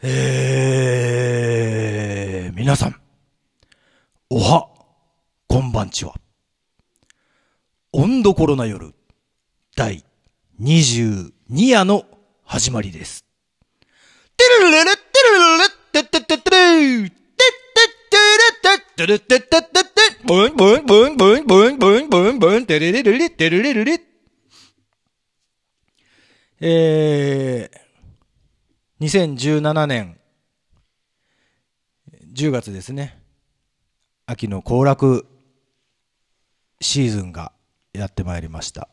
えー、皆さん、おは、こんばんちは。温度コロナ夜、第22夜の始まりです。てるるるてるるるってってってってるてってってるってってってってってブンブンブンブンブンブンブンブンてるるるるてるるるるえー、2017年10月ですね。秋の行楽シーズンがやってまいりました。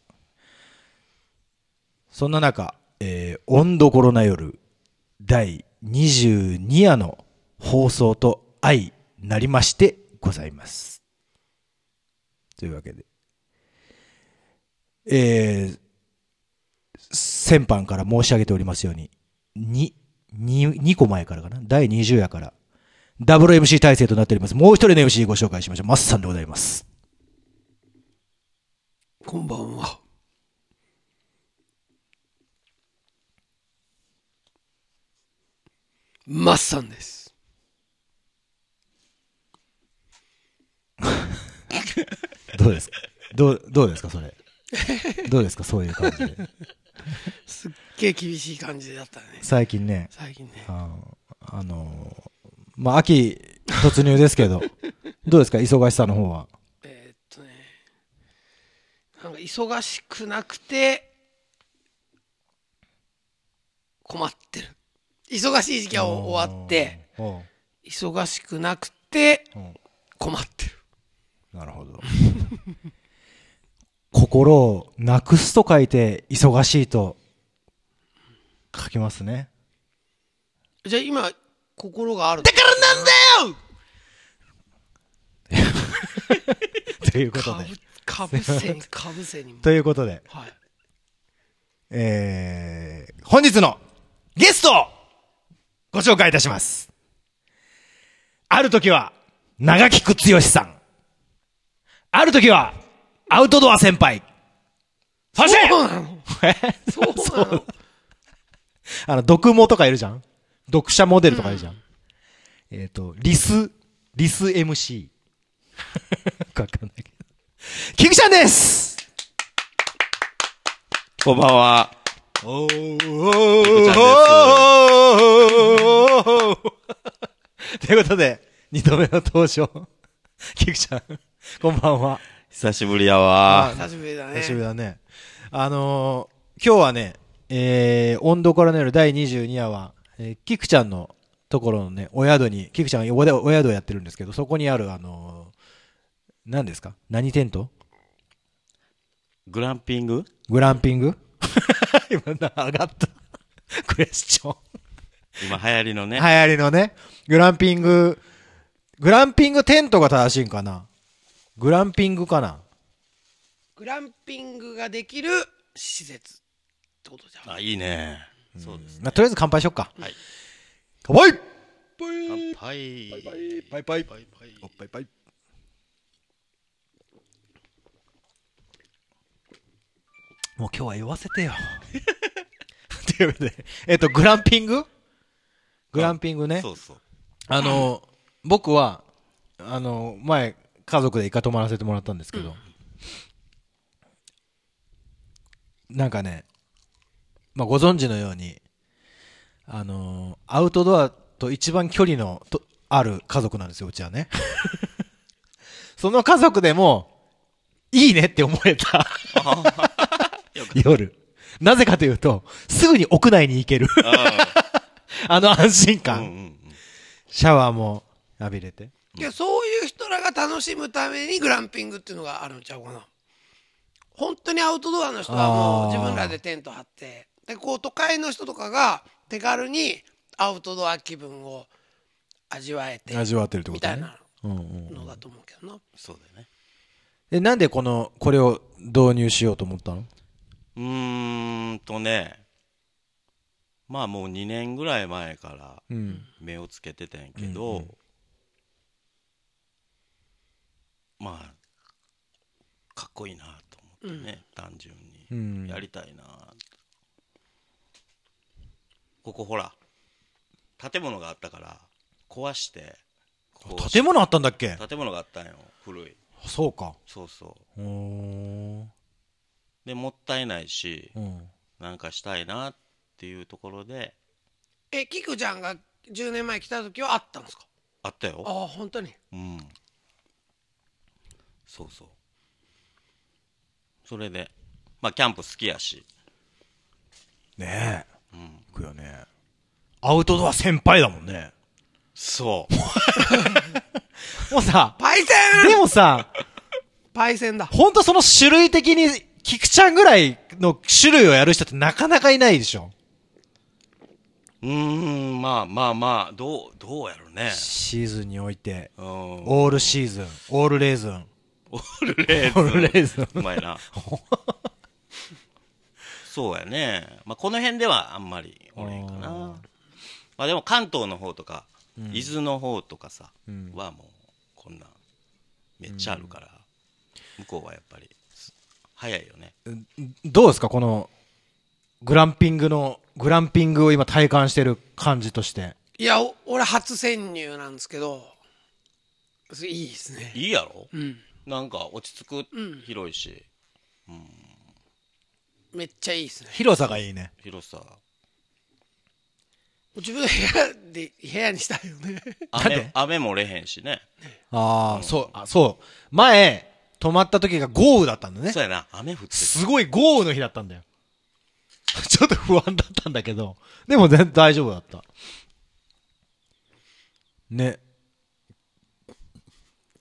そんな中、えー、温度コロナ夜第22夜の放送と相なりましてございます。というわけで、えー、先般から申し上げておりますように、2、2、2個前からかな？第20夜から、WMC 体制となっております。もう一人の MC ご紹介しましょう。マッサンでございます。こんばんは。マッサンです。どうですか？どう、どうですかそれ？どうですか？そういう感じで。すっげえ厳しい感じだったね。最近ね、最近ね。あの、あのまあ、秋突入ですけど、どうですか？忙しさの方は。えーっとね。なんか忙しくなくて、困ってる。忙しい時期は終わって。忙しくなくて困ってる。なるほど。心をなくすと書いて、忙しいと書きますね。じゃあ今、心がある。だからなんだよ ということで。かぶせに、かぶせにも。ということで、はい。えー、本日のゲストをご紹介いたします。ある時は、長木くつよしさん。ある時は、アウトドア先輩。そして、そうなの？そうなの？あの、読モとかいるじゃん？読者モデルとかいるじゃん、えっ、と、リス、リス MC。わかんないけど。キクちゃんですこんばんは。おーキクちということで、二度目の登場。キクちゃん、こんばんは。久しぶりやわ。久しぶりだね。久しぶりだね。あのー今日はね、えー、温度からの夜第22夜は、えー、キクちゃんのところのね、お宿に、キクちゃんがお宿お宿をやってるんですけど、そこにある、あのー何ですか？何テント？グランピング？グランピング？今な、上がった。クエスチョン。今流行りのね。流行りのね、グランピング、グランピングテントが正しいんかな？グランピングかな？グランピングができる施設ってことじゃん。あ、いいね。そうです。まあ、とりあえず乾杯しよっか。はい。乾杯乾杯。パイパイ。パイパイおっぱい。もう今日は言わせてよ。というわけで、えっと、グランピング？グランピングね。そうそう。あの、僕は、あの、前、家族でイカ泊まらせてもらったんですけど、なんかね、まあ、ご存知のように、あの、アウトドアと一番距離のとある家族なんですよ、うちはね。その家族でも、いいねって思えた夜。なぜかというと、すぐに屋内に行ける。あ の安心うん感。うんうん。シャワーも浴びれて。いや、そういう人らが楽しむためにグランピングっていうのがあるんちゃうかな。本当にアウトドアの人はもう自分らでテント張って、で、こう都会の人とかが手軽にアウトドア気分を味わえて、味わってるってことね。みたいなうんうん。のだと思うけどな。そうだよね。え、なんでこの、これを導入しようと思ったの？うーんとね。まあもう2年ぐらい前からうん。目をつけてたんやけど、うんうまあ、かっこいいなと思ってね、単純うん。に。やりたいな。ここほら、建物があったから壊して建物あったんだっけ？建物があったんよ古い。そうか。そうそう。ー。ん。うでもったいないしうん。なんかしたいなっていうところで。えキクちゃんが10年前来た時はあったんですか？あったよ。ああ本当に。うんそうそうそれでまあキャンプ好きやしねえ。うん行くよね。アウトドア先輩だもんね。そう もうさ、パイセンでもさ、パイセンだほんとその種類的に、キクちゃんぐらいの種類をやる人ってなかなかいないでしょ。うーんまあまあまあどうどうやろうねシーズンにおいて、うんオールシーズン、オールレーズン。オールレーズンオールレーズンうまいな。そうやね、まあ、この辺ではあんまりおれんかな。まあでも関東の方とか、伊豆の方とかさ、うん。はもうこんなめっちゃあるから、向こうはやっぱりす早いよね。どうですかこの、グランピングの、グランピングを今体感してる感じとして。いやお俺初潜入なんですけどいいですね。いいやろ？うんなんか落ち着く、うん広いしめっちゃいいですね広さがいいね。広さ自分の部屋で部屋にしたいよね雨雨もれへんしねああ、そう、あ、そう。前、泊まった時が豪雨だったんだねそう。やな雨降ってすごい豪雨の日だったんだよ。ちょっと不安だったんだけど、でも全然大丈夫だった。ね。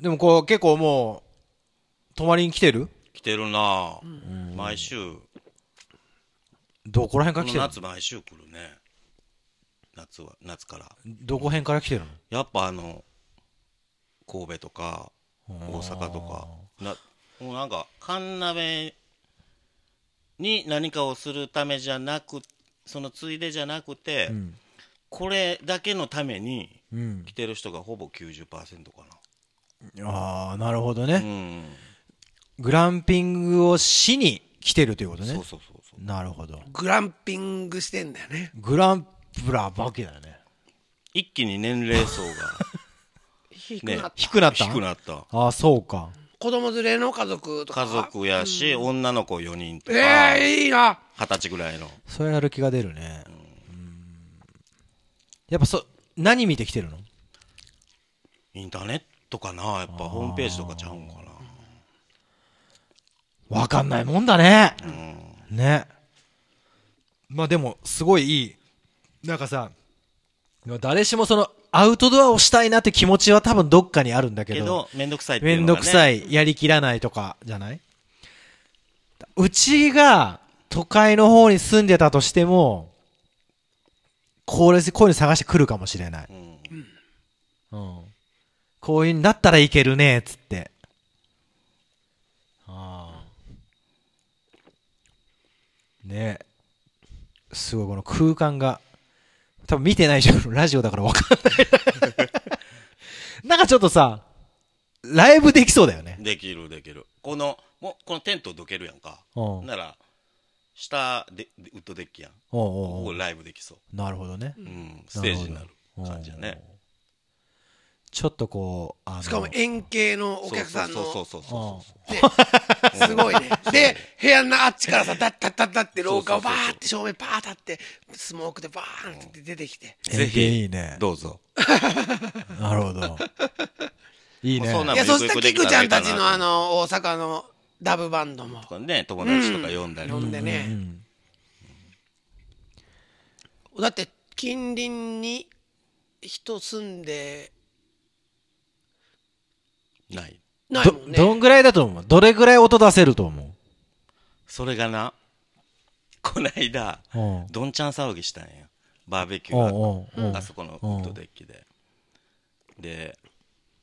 でもこう結構もう、泊まりに来てる？来てるな、毎週。どこら辺から来てるの？夏毎週来るね。夏は夏から。どこ辺から来てるの？やっぱあの神戸とか大阪とか。なもうなんか神鍋に何かをするためじゃなくそのついでじゃなくて、うん。これだけのためにうん。来。てる人がほぼ90%かああ、なるほどな、ね。うん、グランピングをしに来てるということね。そうそうそうそう。なるほど。グランピングしてんだよね。グランプラばけだよね。一気に年齢層が。低くなった、低くなった？低くなった。ああ、そうか。子供連れの家族とか？家族やし、女の子4人とか。ええいいな。二十歳ぐらいの。それやる気が出るね。うん。やっぱそ、何見てきてるの？インターネットかなやっぱ。ホームページとかちゃうんかなわかんないもんだね。うんね。まあでも、すごいいい。なんかさ、誰しもその、アウトドアをしたいなって気持ちは多分どっかにあるんだけど、けどめんどくさいっていめうんどくさい、やりきらないとか、じゃない？うちが都会の方に住んでたとしても、これ、こういうの探してくるかもしれない。うんうん。こういうんだったらいけるね、つって。ああ。ね。すごいこの空間が、多分見てない人の ラジオだからわかんない。なんかちょっとさ、ライブできそうだよね。できるできる。このもうこのテントどけるやんか。うん。なら下ででウッドデッキやん。おうおこうおうこライブできそなるほどね。う、。うん、ステージになる感じやね。うんちょっとこう、あの、しかも円形のお客さんの。そうそうそうそうね すごいね。で部屋のあっちからさダッダッダッダッって廊下をバーって正面バーッ立ってスモークでバーンって出てきて。円形いいね。どうぞ。なるほど。いいね。そうないやそしたらキクちゃんたちのあの大阪のダブバンドも。とかね。友達とか呼んだり。とか呼んでね、うん。だって近隣に人住んでない。ないもんね。ど、どんぐらいだと思う？どれぐらい音出せると思それがなこないだ。どんちゃん騒ぎしたんや。バーベキューがあそこのウッドデッキで。で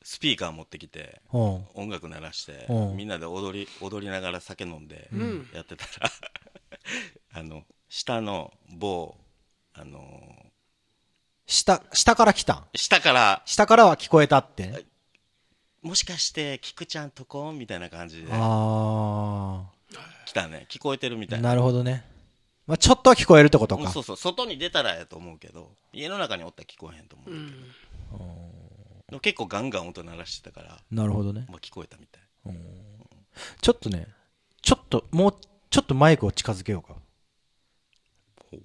スピーカー持ってきてうん。音楽鳴らしてうん。みんなで踊り踊りながら酒飲んでん。やってたら あの下の某あの下、下から来たん？下から下からは聞こえたって？もしかして菊ちゃんとこ？みたいな感じであ来たね聞こえてるみたあ。いななるほどね。まあ、ちょっとは聞こえるってことか。うんそうそう、外に出たらやと思うけど、家の中におったら聞こえへんと思う。うんでも結構ガンガン音鳴らしてたから、なるほどね。まあ、聞こえたみたい。ちょっとね、ちょっと、もう、ちょっとマイクを近づけようか。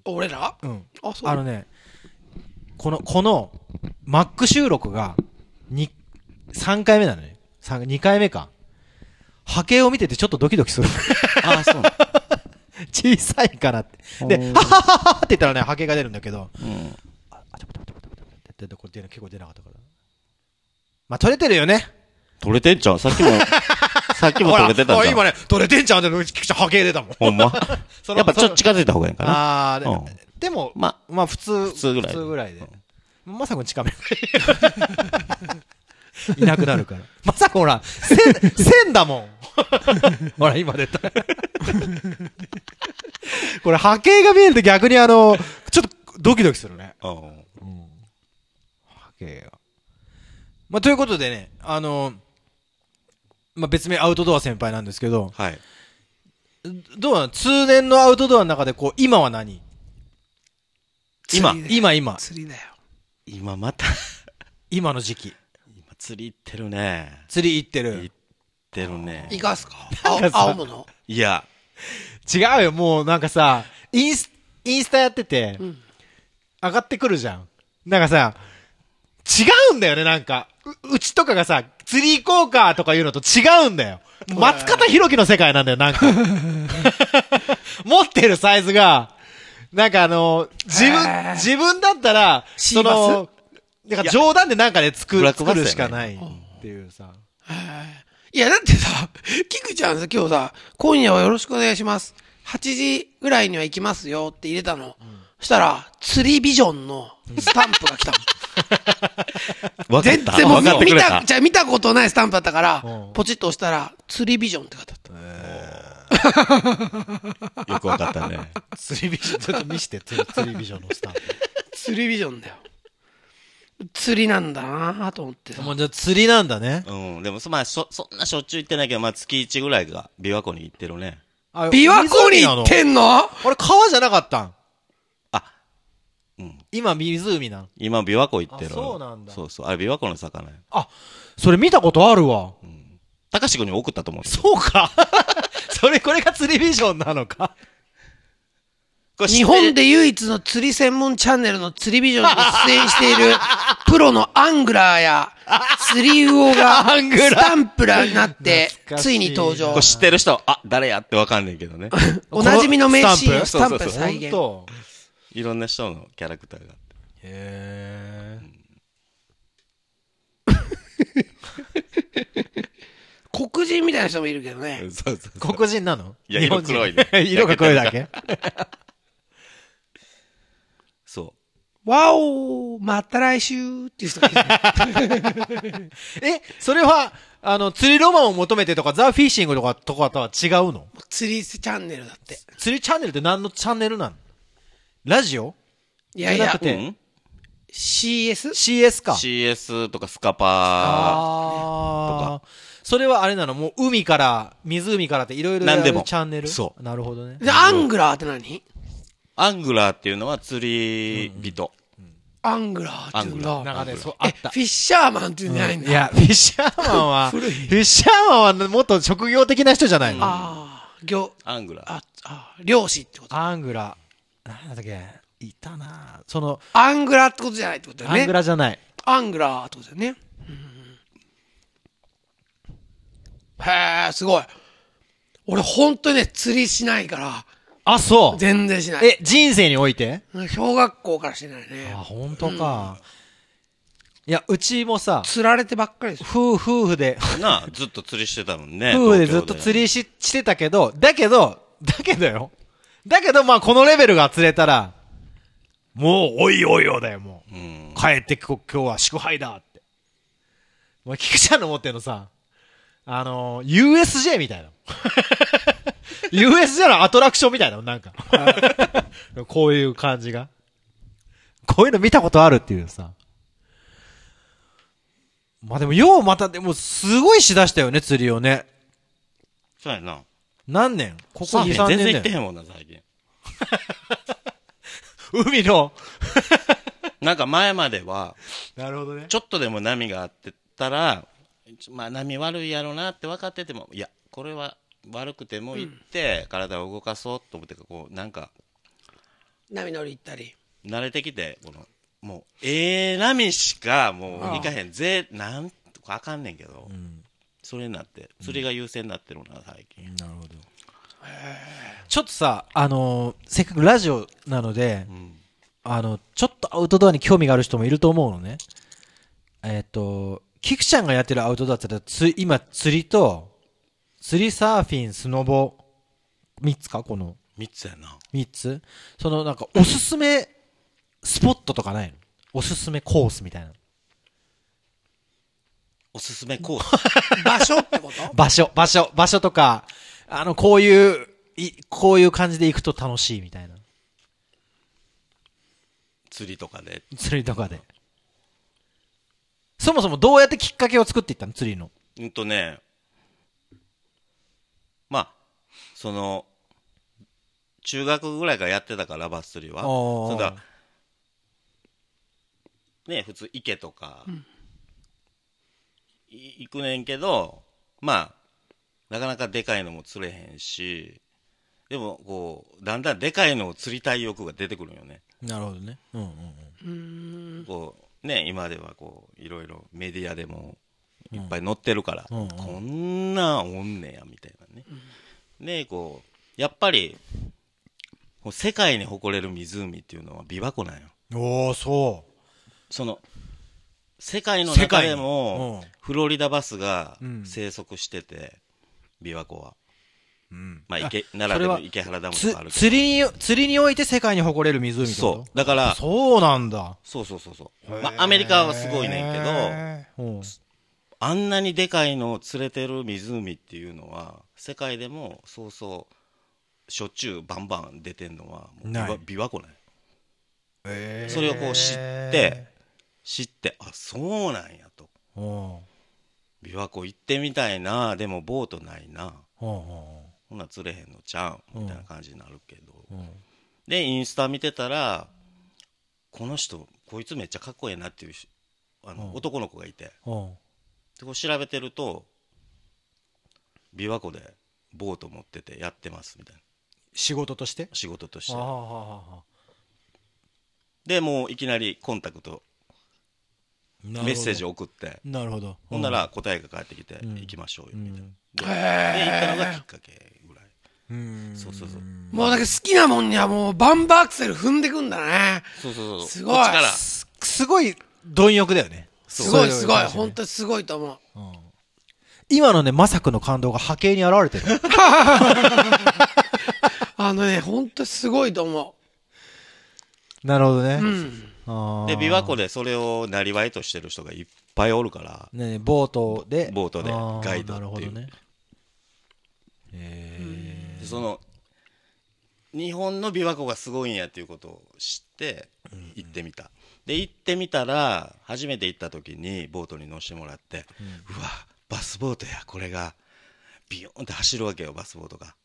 俺ら？うん。あそうあのね、この、この、マック収録が、に、3回目なのね。三2回目か。波形を見ててちょっとドキドキする。ああ、そう。小さいからって。で、ははははって言ったらね、波形が出るんだけど、うん。あ、あ、ちょっと待って待って待って待ってって、これ出な結構出なかったから。まあ、取れてるよね。取れてんじゃんさっきも、さっきも取れてたん。ほら今ね、取れてんじゃんって、菊ちゃん波形出たもん。ほんま？やっぱちょっと近づいた方がいいかな。あー、でうんでも、ままあ普通、普通ぐらい普通ぐらいで。まさくん近め。いなくなるから。まさくんほら、線、線だもん。ほら、今出た。これ波形が見えると逆にあの、ちょっとドキドキするね。うん。波形が。まあということでね、あの、まあ別名アウトドア先輩なんですけど、はい。どうなの？通年のアウトドアの中でこう、今は何？今？今今。釣りだよ今また、今の時期。今釣り行ってるね。釣り行ってる行。ってるね。いかすか？青青物いや、違うよ、もうなんかさ、インス、インスタやってて、ん上がってくるじゃん。なんかさ、違うんだよね、なんか。う、うちとかがさ、釣り行こうかとか言うのと違うんだよ。松方弘樹の世界なんだよ、なんか。持ってるサイズが、なんかあの、自へ分ー、自分だったら、その、なんか冗談でなんかで作る、作るしかないっていうさ。いや、だってさ、キクちゃんさ、今日さ、今夜はよろしくお願いします。8時ぐらいには行きますよって入れたの。そしたら、釣りビジョンのスタンプが来たもん。わかった。全然もう見た。じゃあ見たことないスタンプだったからうん、ポチッと押したら、釣りビジョンって書いてあった。よくわかったね。釣りビジョン、ちょっと見して、釣りビジョンのスタンプ。釣りビジョンだよ。釣りなんだなと思ってさ。もうじゃあ釣りなんだね。うん。でも、そまあ、そ、そんなしょっちゅう行ってないけど、まあ、月1ぐらいが琵琶湖に行ってるね。あ琵琶湖に行ってんの？あれ川じゃなかったん？あ、うん。今湖なん？今、琵琶湖行ってる。あそうなんだそうそう。あれ、琵琶湖の魚や。あ、それ見たことあるわ。高志くんに送ったと思う。そうか。それ、これが釣りビジョンなのか。日本で唯一の釣り専門チャンネルの釣りビジョンに出演している プロのアングラーや釣り魚がアングラースタンプラーになってついに登場これ。知ってる人、あ、誰やってわかんねんけどね。おなじみの名シーンをスタンスタンプ再現。いろんな人のキャラクターがあって。へ黒人みたいな人もいるけどね。そうそうー。黒人なの？いや色黒いね色が黒いだけそわおまた来週っていう人がいる。え、それは、あの、釣りロマンを求めてとか、ザ・フィッシングとか、とかとは違うの？釣りチャンネルだって。釣りチャンネルって何のチャンネルなのラジオ？いやいやじゃなく、う。ん？CS? ?CS か。CS とかスカパああ。それはあれなの？もう海から、湖からっていろいろ何でもチャンネル？そうなるほどね。で、アングラーって何？ー。アングラーっていうのは釣り人。アングラーっていうんだ。なんかね、そう、あえ、ったフ。ィッシャーマンっていうんじゃないんだ。いや、フィッシャーマンは、フ 古いィッシャーマンはもっと職業的な人じゃないのああ、業、アングラー。あ、あ、漁師ってこと？アングラ。なんだっけ？いたなその、アングラーってことじゃないってことだよね。アングラじゃない。アングラーってことだよね。へえ、すごい。俺本当にね、釣りしないから、あ、そう。全然しない。え、人生において？小学校からしてないねあ、。本当か。いや、うちもさ、釣られてばっかりですよ。夫夫婦で、なあ、ずっと釣りしてたもんね。夫婦でずっと釣りし、してたけど、だけど、だけどよ。だけど、まあ、このレベルが釣れたら、もう、おいおいおいだよ、もう。り。うん。帰ってこ、今日は祝杯だって。もう、菊ちゃんの持ってるのさ、あのー、USJ みたいな。USJ のアトラクションみたいなの、なんか。こういう感じが。こういうの見たことあるっていうさ。まあでも、ようまた、でも、すごいしだしたよね、釣りをね。そうやな。何年？ここ2、3サーフィン全然行。ってへんもんな、最近。海の。なんか前までは、なるほどね。ちょっとでも波があってたら、まあ波悪いやろうなって分かってても、いや、これは悪くても行って、体を動かそうと思って、こう、なんか、波乗り行ったり。慣れてきて、この、もう、ええ波しかもう行かへん。ぜ、なんとかあかんねんけど、うん。それになって、釣りが優先になってるな、最近。なるほど。ちょっとさ、あのーせっかくラジオなのでう、ん。あの、ちょっとアウトドアに興味がある人もいると思うのね。えっ、と、キクちゃんがやってるアウトドアって言ったらつ、今釣りと、釣りサーフィン、スノボ、三つか？この三つやな。三つそのなんかおすすめスポットとかないの？おすすめコースみたいな。おすすめコース？場所ってこと？場所、場所、場所とか、あの、こういう、い、こういう感じで行くと楽しいみたいな。釣りとかで。釣りとかで。そもそもどうやってきっかけを作っていったの？釣りの。うんとね、まあ、その、中学ぐらいからやってたから、バス釣りは。それだね、普通池とか、い行くねんけど、まあ、なかなかでかいのも釣れへんし、でも、こう、だんだんでかいのを釣りたい欲が出てくるよね。なるほどね。うんうんうーん。こう、ね、今ではこう、いろいろメディアでもいっぱい載ってるから、うんうんこんなんおんねや、みたいなね。で、こう、やっぱり、世界に誇れる湖っていうのは琵琶湖なんよ。うん。おー、そその、世界の中で世界にもうん、フロリダバスがうん生息してて、琵琶湖は。う。うん。まあ、池、そ奈良でも池原ダムとつかある。釣りに、釣りにおいて世界に誇れる湖ってことそう。だから、そうなんだ。そうそうそうそう。まあ、アメリカはすごいねんけど。あんなにでかいのを釣れてる湖っていうのは、世界でもそうそう、しょっちゅうバンバン出てんのは、もう琵琶湖なんよえー。それをこう知って、知って、あ、そうなんやと。琵琶湖行ってみたいな、でもボートないな。うんほんなら釣れへんのちゃうみたいな感じになるけど。うん。で、インスタ見てたら、この人、こいつめっちゃかっこええなっていうしあの、うん。男の子がいて、でうん。こう調べてると、琵琶湖でボート持っててやってますみたいな。仕事として？仕事としあて。あで、もういきなりコンタクト、メッセージを送って、なるほど。ほんなら答えが返ってきて、ん行きましょうよ、うん、みたいな。で、へで行ったのがきっかけぐらい。うん。そうそうそうもうだけど好きなもんにはもうバンバーアクセル踏んでくんだね。そうそうそう。すごいこっちから。すすごい貪欲だよね。すごいすごい。本当にすごいと思う。今のね、まさくの感動が波形に現れてる。あのね、本当にすごいと思なるほどね。で、琵琶湖でそれをなりわいとしてる人がいっぱいおるから、ね、ボートで。ボートでガイドなるほっていうどね。えでその、日本の琵琶湖がすごいんやっていうことを知って、行ってみた。で、行ってみたら、初めて行った時にボートに乗せてもらって、うわ、バスボートや、これが、ビヨーンって走るわけよ、バスボートが。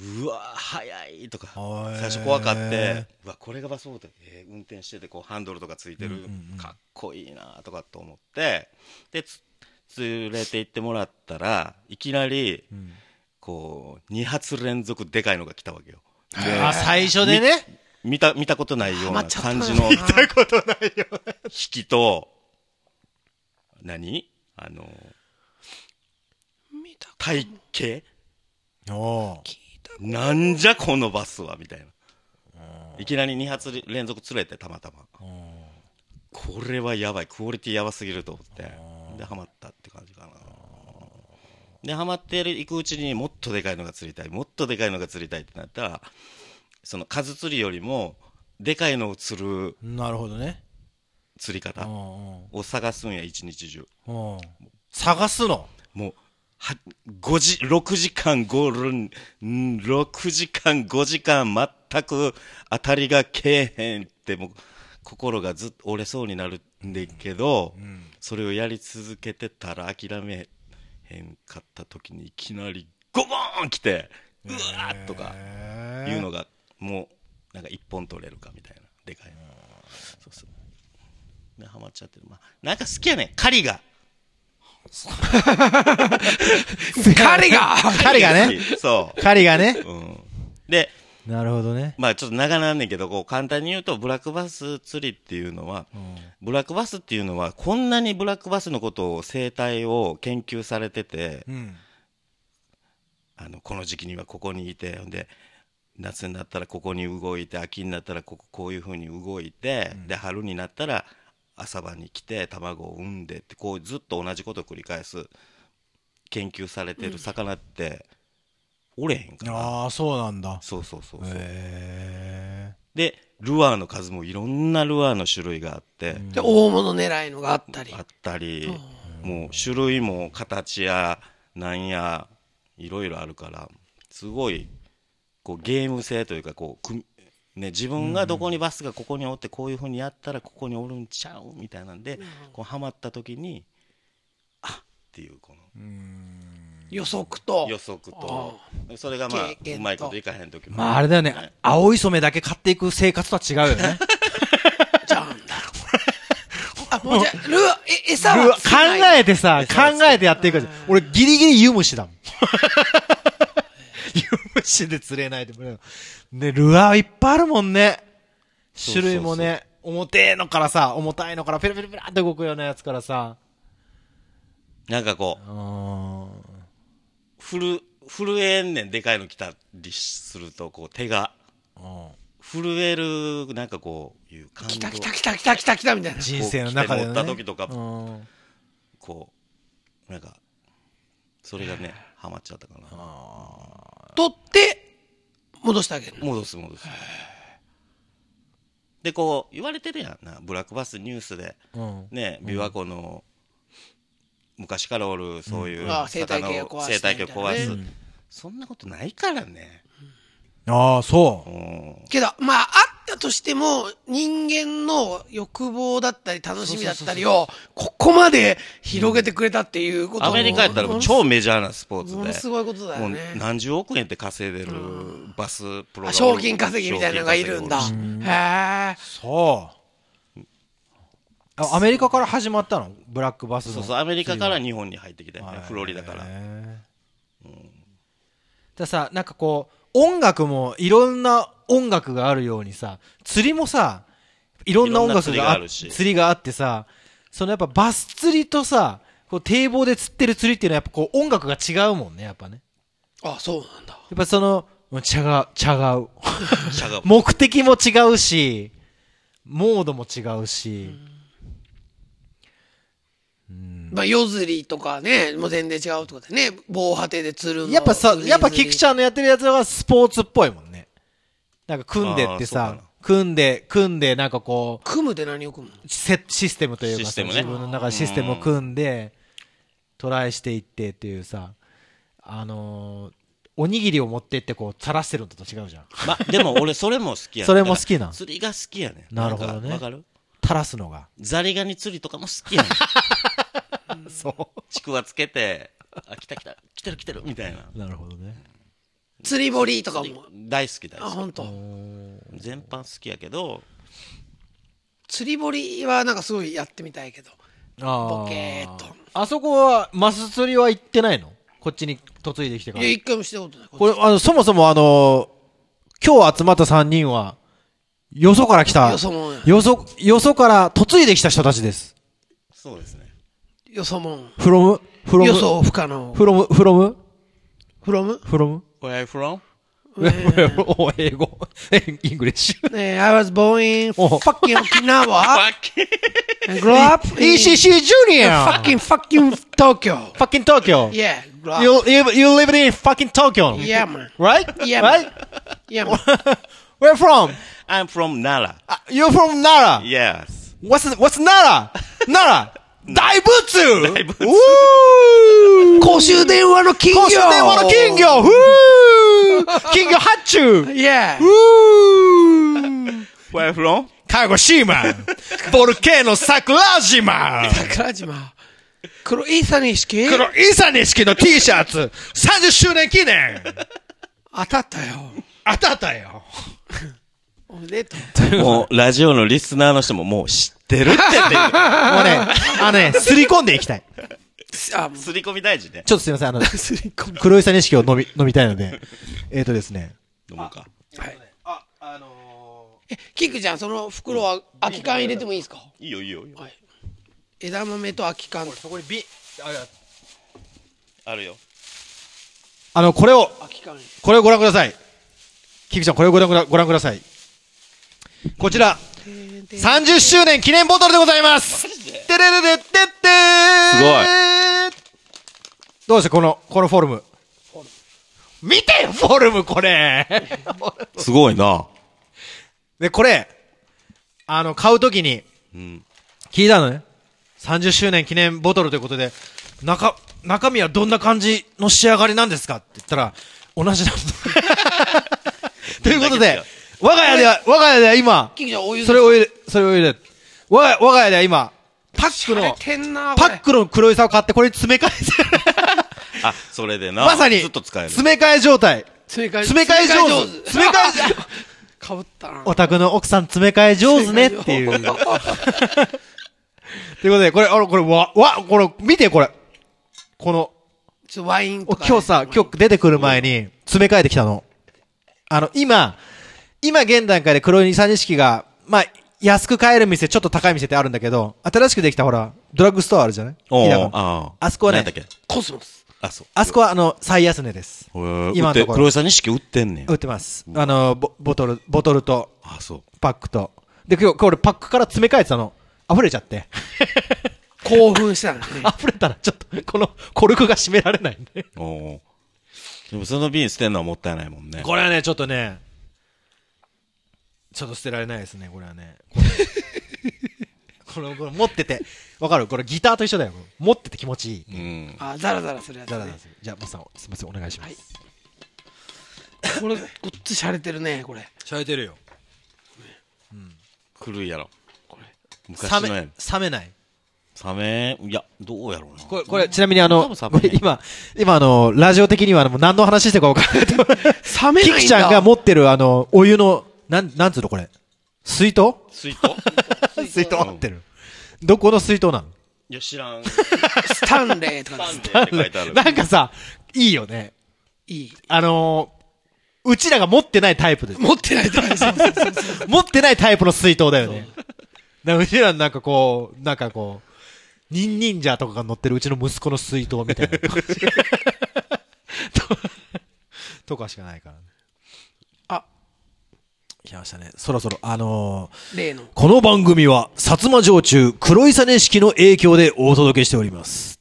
うわ速いとか最初怖かってうわこれがバスボートえー運転しててこうハンドルとかついてる、うんうんうん。かっこいいなとかと思って。でつ連れて行ってもらったらいきなりん。こう2発連続でかいのが来たわけよ。であ、最初でね。見た見たことないような感じの 見たことないよ。引きと何？あの見た体型？なんじゃこのバスはみたいな。いきなり2発連続釣れてたまたま。これはやばい、クオリティやばすぎると思って。で、ハマったって感じかな。で、ハマっていくうちにもっとでかいのが釣りたい、もっとでかいのが釣りたいってなったら、その数釣りよりも、でかいのを釣るなるほどね。釣り方うんを探すんや、一日中。うんうん探すの？もう、は、5時、6時間、5、ん6時間、5時間、全く当たりがけえへんって、もう、心がずっと折れそうになるんだけど、それをやり続けてたら諦めへんかった時にいきなりゴゴーン来て、うわーっとか。いうのが、もう、なんか一本取れるかみたいな、でかいの。そうそう。で、ハマっちゃってる。まあ、なんか好きやねん、狩りが。彼が？狩りがね。そう。狩りがね？うん。で、なるほどね。まあちょっと長なんねんけど、こう簡単に言うと、ブラックバス釣りっていうのは、ブラックバスっていうのは、こんなにブラックバスのことを、生態を研究されてて、うん。あの、この時期にはここにいて、で、夏になったらここに動いて、秋になったらこここういうふうに動いて、で、春になったら朝晩に来て、卵を産んでって、こうずっと同じことを繰り返す、研究されてる魚って、おれへんから。ああ、そうなんだ。そうそうそうそう。へで、ルアーの数もいろんなルアーの種類があって、で大物狙いのがあったりあ。ったり、もう種類も形やなんや、いろいろあるから、すごい、こうゲーム性というか、こう、くね、自分がどこにバスがここにおって、こういうふうにやったらここにおるんちゃうみたいなんで、こうハマった時に、あっていう、この予測と。予測と、それがまあうまいこといかへん時も。まああれだよね。青い染めだけ買っていく生活とは違うよね。じゃんだろう。あ、もうじゃ餌は考えてさ、考えてやっていくじゃん。俺ギリギリ湯虫だもん。湯虫で釣れないで。ね、ルアーいっぱいあるもんね。種類もね、重てえのからさ、重たいのからペラペラペラって動くようなやつからさ。なんかこう、うん。ふる、震えんねん、でかいの来たりすると、こう、手が。震える、なんかこう、いう感動。来た来た来た来た来た来たみたいな。人生の中で、ね。乗った時とかうんこう、なんか、それがね、ハマっちゃったかな。取って、戻してあげるの。戻す戻す。で、こう、言われてるやんな、ブラックバスニュースで、うん。ね、琵琶湖の、昔からおる、そういう、生態系を壊す生態系を壊す、そんなことないからね。ああ、そうう。ん。けど、まあ、あったとしても、人間の欲望だったり楽しみだったりを、ここまで広げてくれたっていうことアメリカやったらもう超メジャーなスポーツで。ものすごいことだよもうね。何十億円って稼いでるバスプロ賞金稼ぎみたいなのがいるんだ。へえ。そう。あ、アメリカから始まったの？ブラックバスの。そうそう、アメリカから日本に入ってきたよねはい、フロリダから。へーださ、なんかこう、音楽もいろんな音楽があるようにさ、釣りもさ、いろんな音楽があ釣りがあるし釣りがあってさ、そのやっぱバス釣りとさ、こう堤防で釣ってる釣りっていうのはやっぱこう音楽が違うもんね、やっぱね。あ、そうなんだ。やっぱその、うん違う、違う。目的も違うし、モードも違うし、まあ、夜釣りとかね、もう全然違うってことでね。防波堤で釣るの。やっぱさ、やっぱキクちゃんのやってるやつはスポーツっぽいもんね。なんか組んでってさ組んで、組んでなんかこう、組むで何を組むの？セシステムというかね自分の中でシステムを組んで、トライしていってっていうさ、あのーおにぎりを持ってってこう、垂らしてるのと違うじゃん。ま、でも俺それも好きやねそれも好きなん釣りが好きやねんなるほどねわかる？垂らすのが。ザリガニ釣りとかも好きやねん。そちくわつけて、あ、来た来た、来てる来てる、みたいな。う。なるほどね。釣り堀とかも。大好き大あ、好本当。き。全般好きやけど、釣り堀はなんかすごいやってみたいけど。ボケーっとあそこは、マス釣りは行ってないの？こっちに嫁いできてからいや、。一回もしたことない。これ、あの、そもそもあの今日集まった3人は、よそから来た、よそもんやよそ、よそから嫁いできた人たちです。そうですね。よそもん。from, from, 予想不可能。from, from, from? from? Where are you from? お英語。イ Where are you from? oh, English. I was born in oh. fucking Okinawa and grow up in ECC Junior. fucking fucking Tokyo. Fucking Tokyo. Yeah. You, you you live in fucking Tokyo. yeah, man. Right? Yeah, man. Right? Yeah, man. Where from? I'm from Nara. Uh, You're from Nara. Yes. What's what's Nara? Nara. 大仏大仏 Woo! 公衆電話の金魚。公衆電話の金魚。ふー。金魚発注 Yeah. ふー。Where from? 鹿児島。ボルケーノ桜島。桜島。黒いさ錦黒イサニ式の T シャツ。30周年記念。当たったよ。あったあったよ。おめでとう。もう、ラジオのリスナーの人ももう知ってるって言ってる。もうね、あのね、すり込んでいきたい。あ、もすり込み大事ね。ちょっとすいません、あの、う、すり込む。黒いさ錦を飲み、飲みたいので。えっ、ー、とですね。飲むか。はい。あ、あのえ、キクちゃん、その袋は空き缶入れてもいいですか？いいよいいよいいよ。はい。枝豆と空き缶。そこに瓶、あるよ。あの、これを、空き缶。これをご覧ください。キクちゃん、これをご覧ください。こちら、30周年記念ボトルでございますてれれれってってーすごいどうしてこの、このフォルム？見てよ、フォルム、これ すごいな。で、これ、あの、買うときに、うん。聞いたのね。30周年記念ボトルということで、中、中身はどんな感じの仕上がりなんですかって言ったら、同じ なんです。ということで、我が家では、我が家では今、それを入れ、それを入れ、我が我が家では今、パックれの、パックの黒いさを買ってこれに詰め替え あ、それでて、な。まさに、ずっと使える。詰め替え状態。詰め替え、詰め替え上手。詰め替え、かぶ ったな。お宅の奥さん詰め替え上手ねっていう。ということで、これ、あの、これ、わ、わ、これ、見て、これ。この、ワインとか。お今日さ、今日出てくる前に詰め替えてきたの。あの、今、今現段階で黒い三錦が、まあ、安く買える店、ちょっと高い店ってあるんだけど、新しくできたほら、ドラッグストアあるじゃない？おああそこはねコスモス。あ、そう。あそこはあの、最安値です。今のところ売って黒井さん錦売ってんねん売。ってます。あの、ボボトル、ボトルとあ、そう。パックと。で、今日、今日俺パックから詰め替えてたの。溢れちゃって。興奮したんだね。溢れたらちょっと、このコルクが閉められないんで。おーでもその瓶捨てんのはもったいないもんね。これはね、ちょっとね、ちょっと捨てられないですね、これはね。これ、これ持ってて、わかる？これギターと一緒だよ。持ってて気持ちいい。うん。あ、ザラザラするやつ、ね。だからじゃあ、マスさん、すみません、お願いします。これ、ごっつしゃれてるね、これ。しゃれてるよ。古いやろ。これ。昔冷め、のやん。冷めない？サメ、いや、どうやろうな。これ、これ、ちなみにあの、今、今あの、ラジオ的にはもう何の話してるか分からない。冷めないんだ。キキちゃんが持ってるあの、お湯の、なん、なんつうのこれ。水筒？水筒 水筒合ってる。どこの水筒なのいや、知らん。スタンレーとかスタンレーって書いてある。なんかさ、いいよね。いい。あのーうちらが持ってないタイプで。持ってないとかそうそうそうそう持ってないタイプの水筒だよね。だからうちらのなんかこう、なんかこう、ニンニンジャーとかが乗ってるうちの息子の水筒みたいな。と とかしかないからね。あ、来ましたね。そろそろ、あのー例の。この番組は、薩摩城中黒いさね式の影響でお届けしております。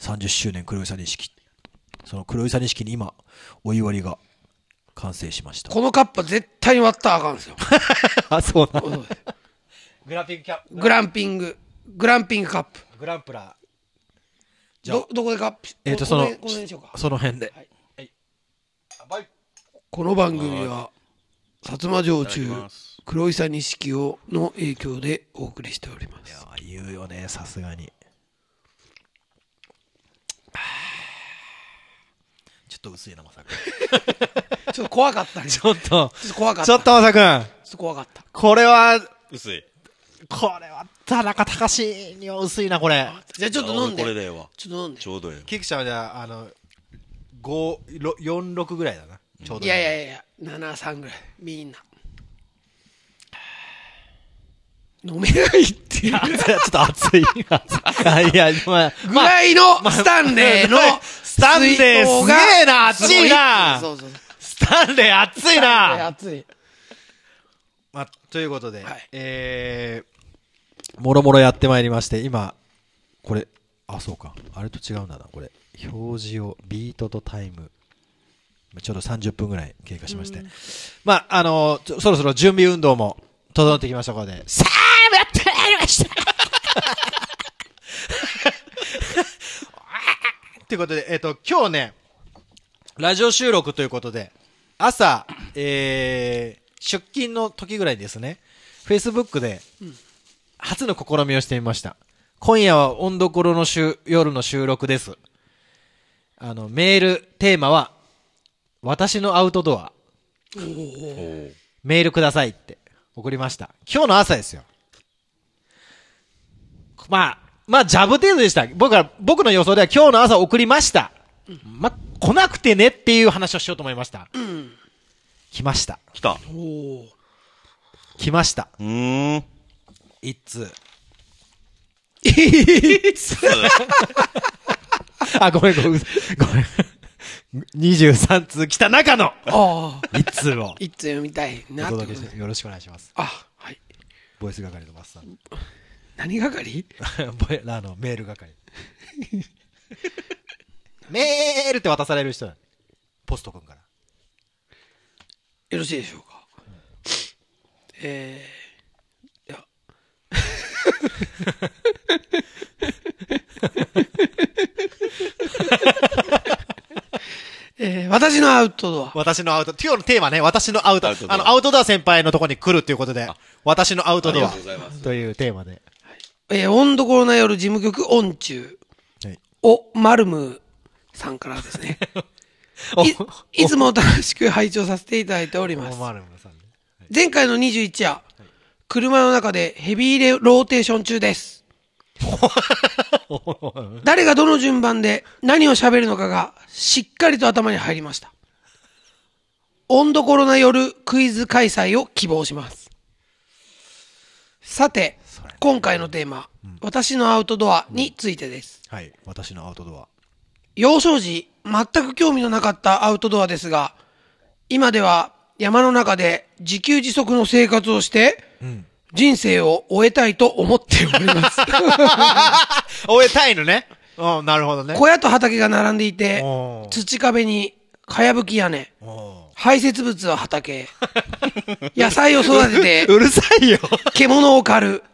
30周年黒いさね式。その黒いさね式に今、お祝いが完成しました。このカップは絶対に割ったらあかんですよ。あ、そうな グランピングキャグランピング、グランピングカップ。グランプラじゃあど、どこでカップ？えーとそのここでこの辺でしょうか。その辺で。この番組は、薩摩城中黒いさ錦をの影響でお送りしております。いやー言うよね、さすがに。ちょっと薄いな、まさか。ちょっと怖かったね。ちちょっと、ょっと怖かった。ちょっとまさくん、ちょっと怖かった。これは、薄い。これは、田中隆には薄いな、これ。じゃあちょっと飲んで。これでええわ。ちょっと飲んでち。ょうどええ。キクちゃんはじゃあ、あの、5、ろ4、6ぐらいだな。ちょうど。いやいやいや、7、3ぐらい。みんな。飲めないっていう ちょっと熱い。あいや、まあ、ぐらいのスタンレーのスタンレーすげえな熱いなそうそうそう。スタンレー熱いな熱い。まあ、ということで、はいえー、もろもろやってまいりまして、今、これ、あ、そうか。あれと違うんだな、これ。表示を、ビートとタイム。ちょうど30分ぐらい経過しまして。まあ、あのちょそろそろ準備運動も整ってきましたので、さあ、やってまいりましたということで、えっ、と、今日ね、ラジオ収録ということで、朝、えー、出勤の時ぐらいにですね、Facebook で、初の試みをしてみました。今夜は温どころの週夜の収録です。あの、メール、テーマは、私のアウトドア。メールくださいって送りました。今日の朝ですよ。まあ、まあ、ジャブ程度でした。僕は、僕の予想では今日の朝送りました。まあ、来なくてねっていう話をしようと思いました。うん。来ました。来た。来ました。うーん。一通。ええあ、ごめんごめん。ごめん。23通来た中のああ。一通を一通読みたいおなってことで届けしてよろしくお願いします。あ、はい。ボイス係のマスさん。何係？ボイあの、メール係。メールって渡される人だポスト君から。よろしいでしょうか？えー、いや。えー、私のアウトドア。私のアウト、今日のテーマね、私のアウト、アウトドアあの、アウトドア先輩のところに来るっていうことで、私のアウトドアありがとうございますというテーマで。えー、温度コロナ夜事務局音中。はい。お、マルムーさんからですね。い、いつも楽しく拝聴させていただいております。マルムさんね。前回の21夜、車の中でヘビーレローテーション中です。誰がどの順番で何を喋るのかがしっかりと頭に入りました。温度コロナ夜クイズ開催を希望します。さて、今回のテーマ、私のアウトドアについてです。はい。私のアウトドア。幼少時、全く興味のなかったアウトドアですが、今では山の中で自給自足の生活をして、人生を終えたいと思っております。終えたいのね。うん、なるほどね。小屋と畑が並んでいて土壁にかやぶき屋根、お排泄物は畑、野菜を育ててー うるさいよ。獣を狩る。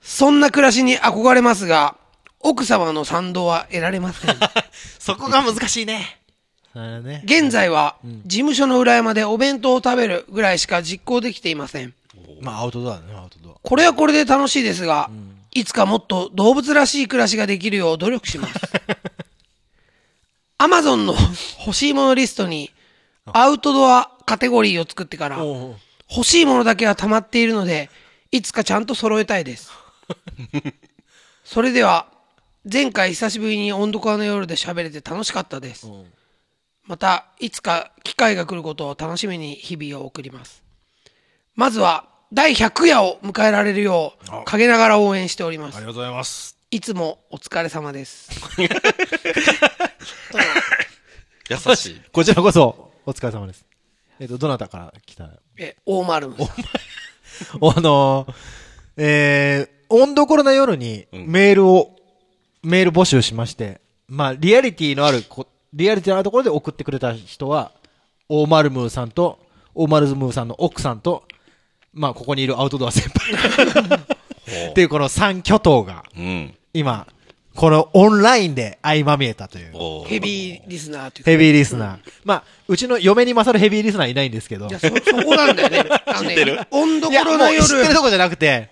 そんな暮らしに憧れますが、奥様の賛同は得られません。そこが難しいね。現在は、事務所の裏山でお弁当を食べるぐらいしか実行できていません。まあ、アウトドアだね、アウトドア。これはこれで楽しいですが、いつかもっと動物らしい暮らしができるよう努力します。アマゾンの欲しいものリストに、アウトドアカテゴリーを作ってから、欲しいものだけは溜まっているので、いつかちゃんと揃えたいです。それでは、前回久しぶりに温度化の夜で喋れて楽しかったです。また、いつか機会が来ることを楽しみに日々を送ります。まずは、第100夜を迎えられるよう、陰ながら応援しております。ありがとうございます。いつもお疲れ様です。優しい。こちらこそ、お疲れ様です。えっと、どなたから来た？え、大丸 さん。あのー、えー、温度コロナ夜にうんメールを、メール募集しまして、まあ、リアリティのあるこ、リアリティのあるところで送ってくれた人は、オーマルムーさんと、オーマルムーさんの奥さんと、まあ、ここにいるアウトドア先輩っていうこの三巨頭が、うん。今、このオンラインで相まみえたという。ヘビーリスナーというか。ヘビーリスナー。まあ、うちの嫁に勝るヘビーリスナーいないんですけど。いや、そ、そこなんだよね。あの知ってる？ね、温度いや、もうコロナ夜、知ってるとこじゃなくて、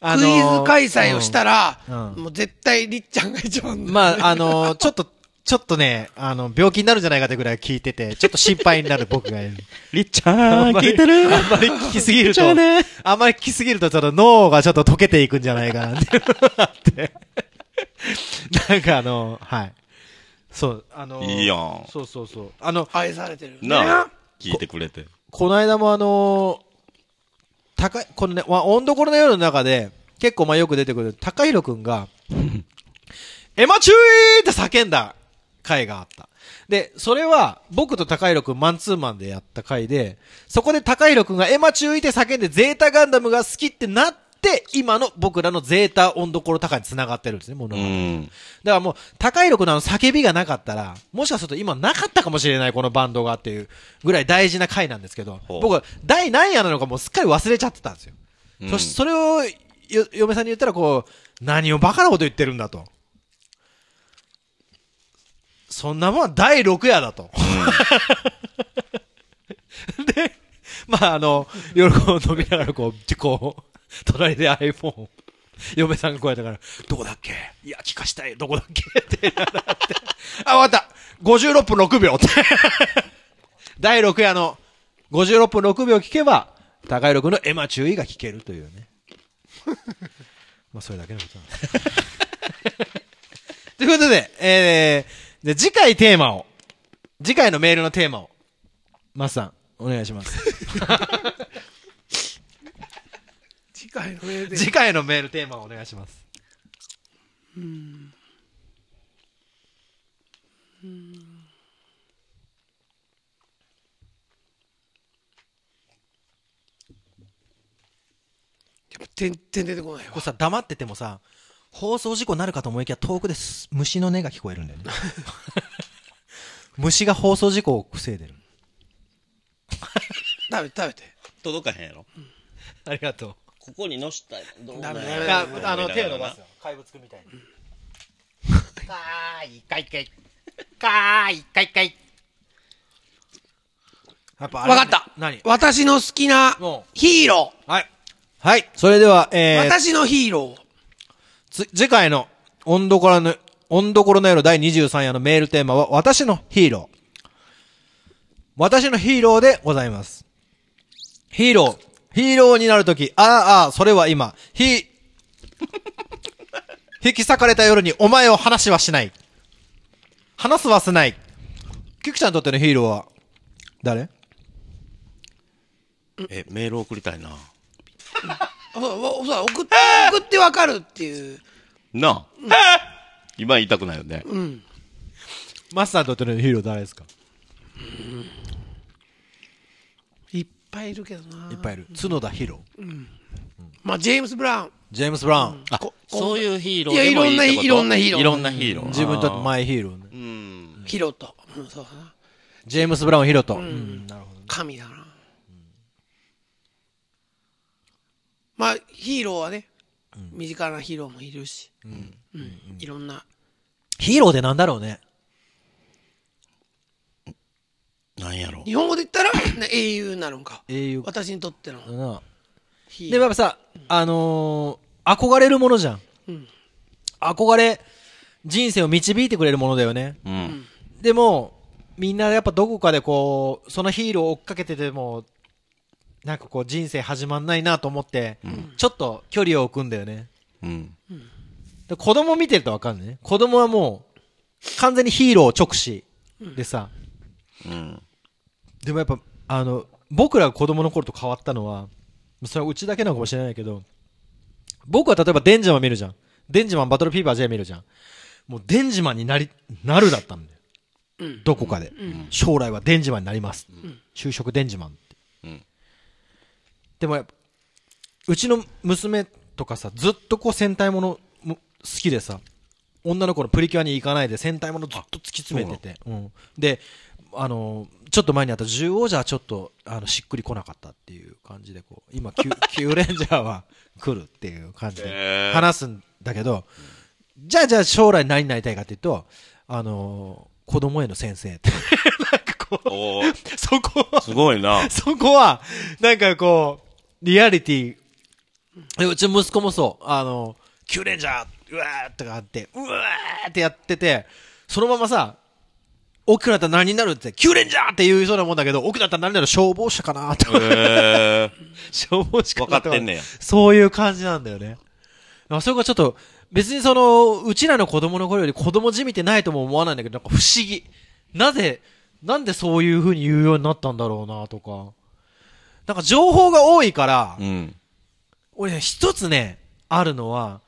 あクのーイズ開催をしたら、うんうんもう絶対りっちゃんが一番だまあ、あのーちょっと、ちょっまね、あの、病気になるんじゃないかってぐらい聞いてて、ちょっと心配になる僕がいる。りっちゃん、聞いてる？あんまり聞きすぎると、じゃあねあんまり聞きすぎると、ちょっと脳がちょっと溶けていくんじゃないかなって。なんかあの、はい。そう、あのーいいやんそうそうそう。あの、愛されてる。な聞いてくれて。この間もあのー高い、このね、まあ、温度コロナ夜の中で、結構まあよく出てくる、高弘くんが、エマチューって叫んだ回があった。で、それは、僕と高弘くんマンツーマンでやった回で、そこで高弘くんがエマチューって叫んでゼータガンダムが好きってなって、今の僕らのゼータ温度コロ高に繋がってるんですね、物う語。だからもう、高弘くんのあの叫びがなかったら、もしかすると今なかったかもしれない、このバンドがっていうぐらい大事な回なんですけど、僕は第何夜なのかもうすっかり忘れちゃってたんですよ。うんそしてそれをよ嫁さんに言ったら、こう、何をバカなこと言ってるんだと。そんなもんは第6夜だと。で、まあ、あの、夜を飲みながら、こう、こう、隣で iPhone を嫁さんがこうやったから、どこだっけ？いや、聞かしたい。どこだっけ？ってなって。あ、わかった !56 分6秒って。第6夜の56分6秒聞けば、高弘くんのエマ注意が聞けるというね。まあ、それだけのことなんです。ということで、えー、で次回テーマを、次回のメールのテーマを、マスさん、お願いします。次回のメールで。次回のメールテーマをお願いします。全然出てこないわこれ。さ、黙っててもさ、放送事故になるかと思いきや遠くです虫の音が聞こえるんだよね。虫が放送事故を防いでる。食べて食べて。届かへんやろありがとう。ここにのしたいどうダメなんやダメろあの、手を伸ばすよよ。怪物くんみたいに。かーい、かいかい。かーい、かいかい。やっぱあれわかった何？私の好きなもヒーロはい。はい。それでは、ー。えー、私のヒーロー。つ次回の、温度からの、温度頃の夜第23夜のメールテーマは、私のヒーロー。私のヒーローでございます。ヒーロー。ヒーローになるとき、ああ、ああ、それは今、ひ、引き裂かれた夜にお前を話はしない。話すはしない。キクちゃんにとってのヒーローは、誰？えメール送りたいなあ そうそう送って、送ってわかるっていう。なあ、今言いたくないよねうん。マスターにとってのヒーロー誰ですか？いっぱいいるけどな。いっぱいいる。角田ヒーロー。まあ、ジェームス・ブラウン。ジェームス・ブラウン。あこそういうヒーローいやでもいいってこと？いろんなヒーローいろんなヒーロー自分にとってマイヒーローね。うんヒロト。うん、そうだな。ジェームス・ブラウン・ヒロト。うん、なるほど。神だな。まあ、ヒーローはね、身近なヒーローもいるし。うん。いろんな。ヒーローでなんだろうね。なんやろ日本語で言ったら、ね英雄になるんか。英雄。私にとってのなヒーロー。でもやっぱさ、あのー、憧れるものじゃん。うん憧れ、人生を導いてくれるものだよね。うんでも、みんなやっぱどこかでこう、そのヒーローを追っかけてても、なんかこう人生始まんないなと思って、ちょっと距離を置くんだよね。うんで子供見てるとわかんないね。子供はもう、完全にヒーロー直視でさ、うんでもやっぱ、あの、僕らが子供の頃と変わったのは、それはうちだけなのかもしれないけど、僕は例えばデンジマン見るじゃん。デンジマンバトルフィーバー J 見るじゃん。もうデンジマンになり、なるだったんだよ。うんどこかで、将来はデンジマンになります。就職デンジマンでもやっぱ、うちの娘とかさ、ずっとこう戦隊ものも好きでさ、女の子のプリキュアに行かないで戦隊ものずっと突き詰めてて。うん。で、あのーちょっと前にあった獣王者はちょっと、あの、しっくりこなかったっていう感じで、こう、今、キュ キューレンジャーは来るっていう感じへでー話すんだけど、じゃあじゃあ将来何になりたいかっていうと、あのー子供への先生って。なんかこう、そこは、すごいなそこは、なんかこう、リアリティ。でうちの息子もそう、あの、キューレンジャー、うわーってあって、うわーってやってて、そのままさ、奥くなったら何になるって、キューレンジャーって言いそうなもんだけど、奥だったら何になる消防車かなって。へえ 消防士か分なかってんねやそういう感じなんだよね。あそれがちょっと、別にその、うちらの子供の頃より子供じみてないとも思わないんだけど、なんか不思議。なぜ、なんでそういう風に言うようになったんだろうなとか。なんか情報が多いから、うん俺ね、一つね、あるのは、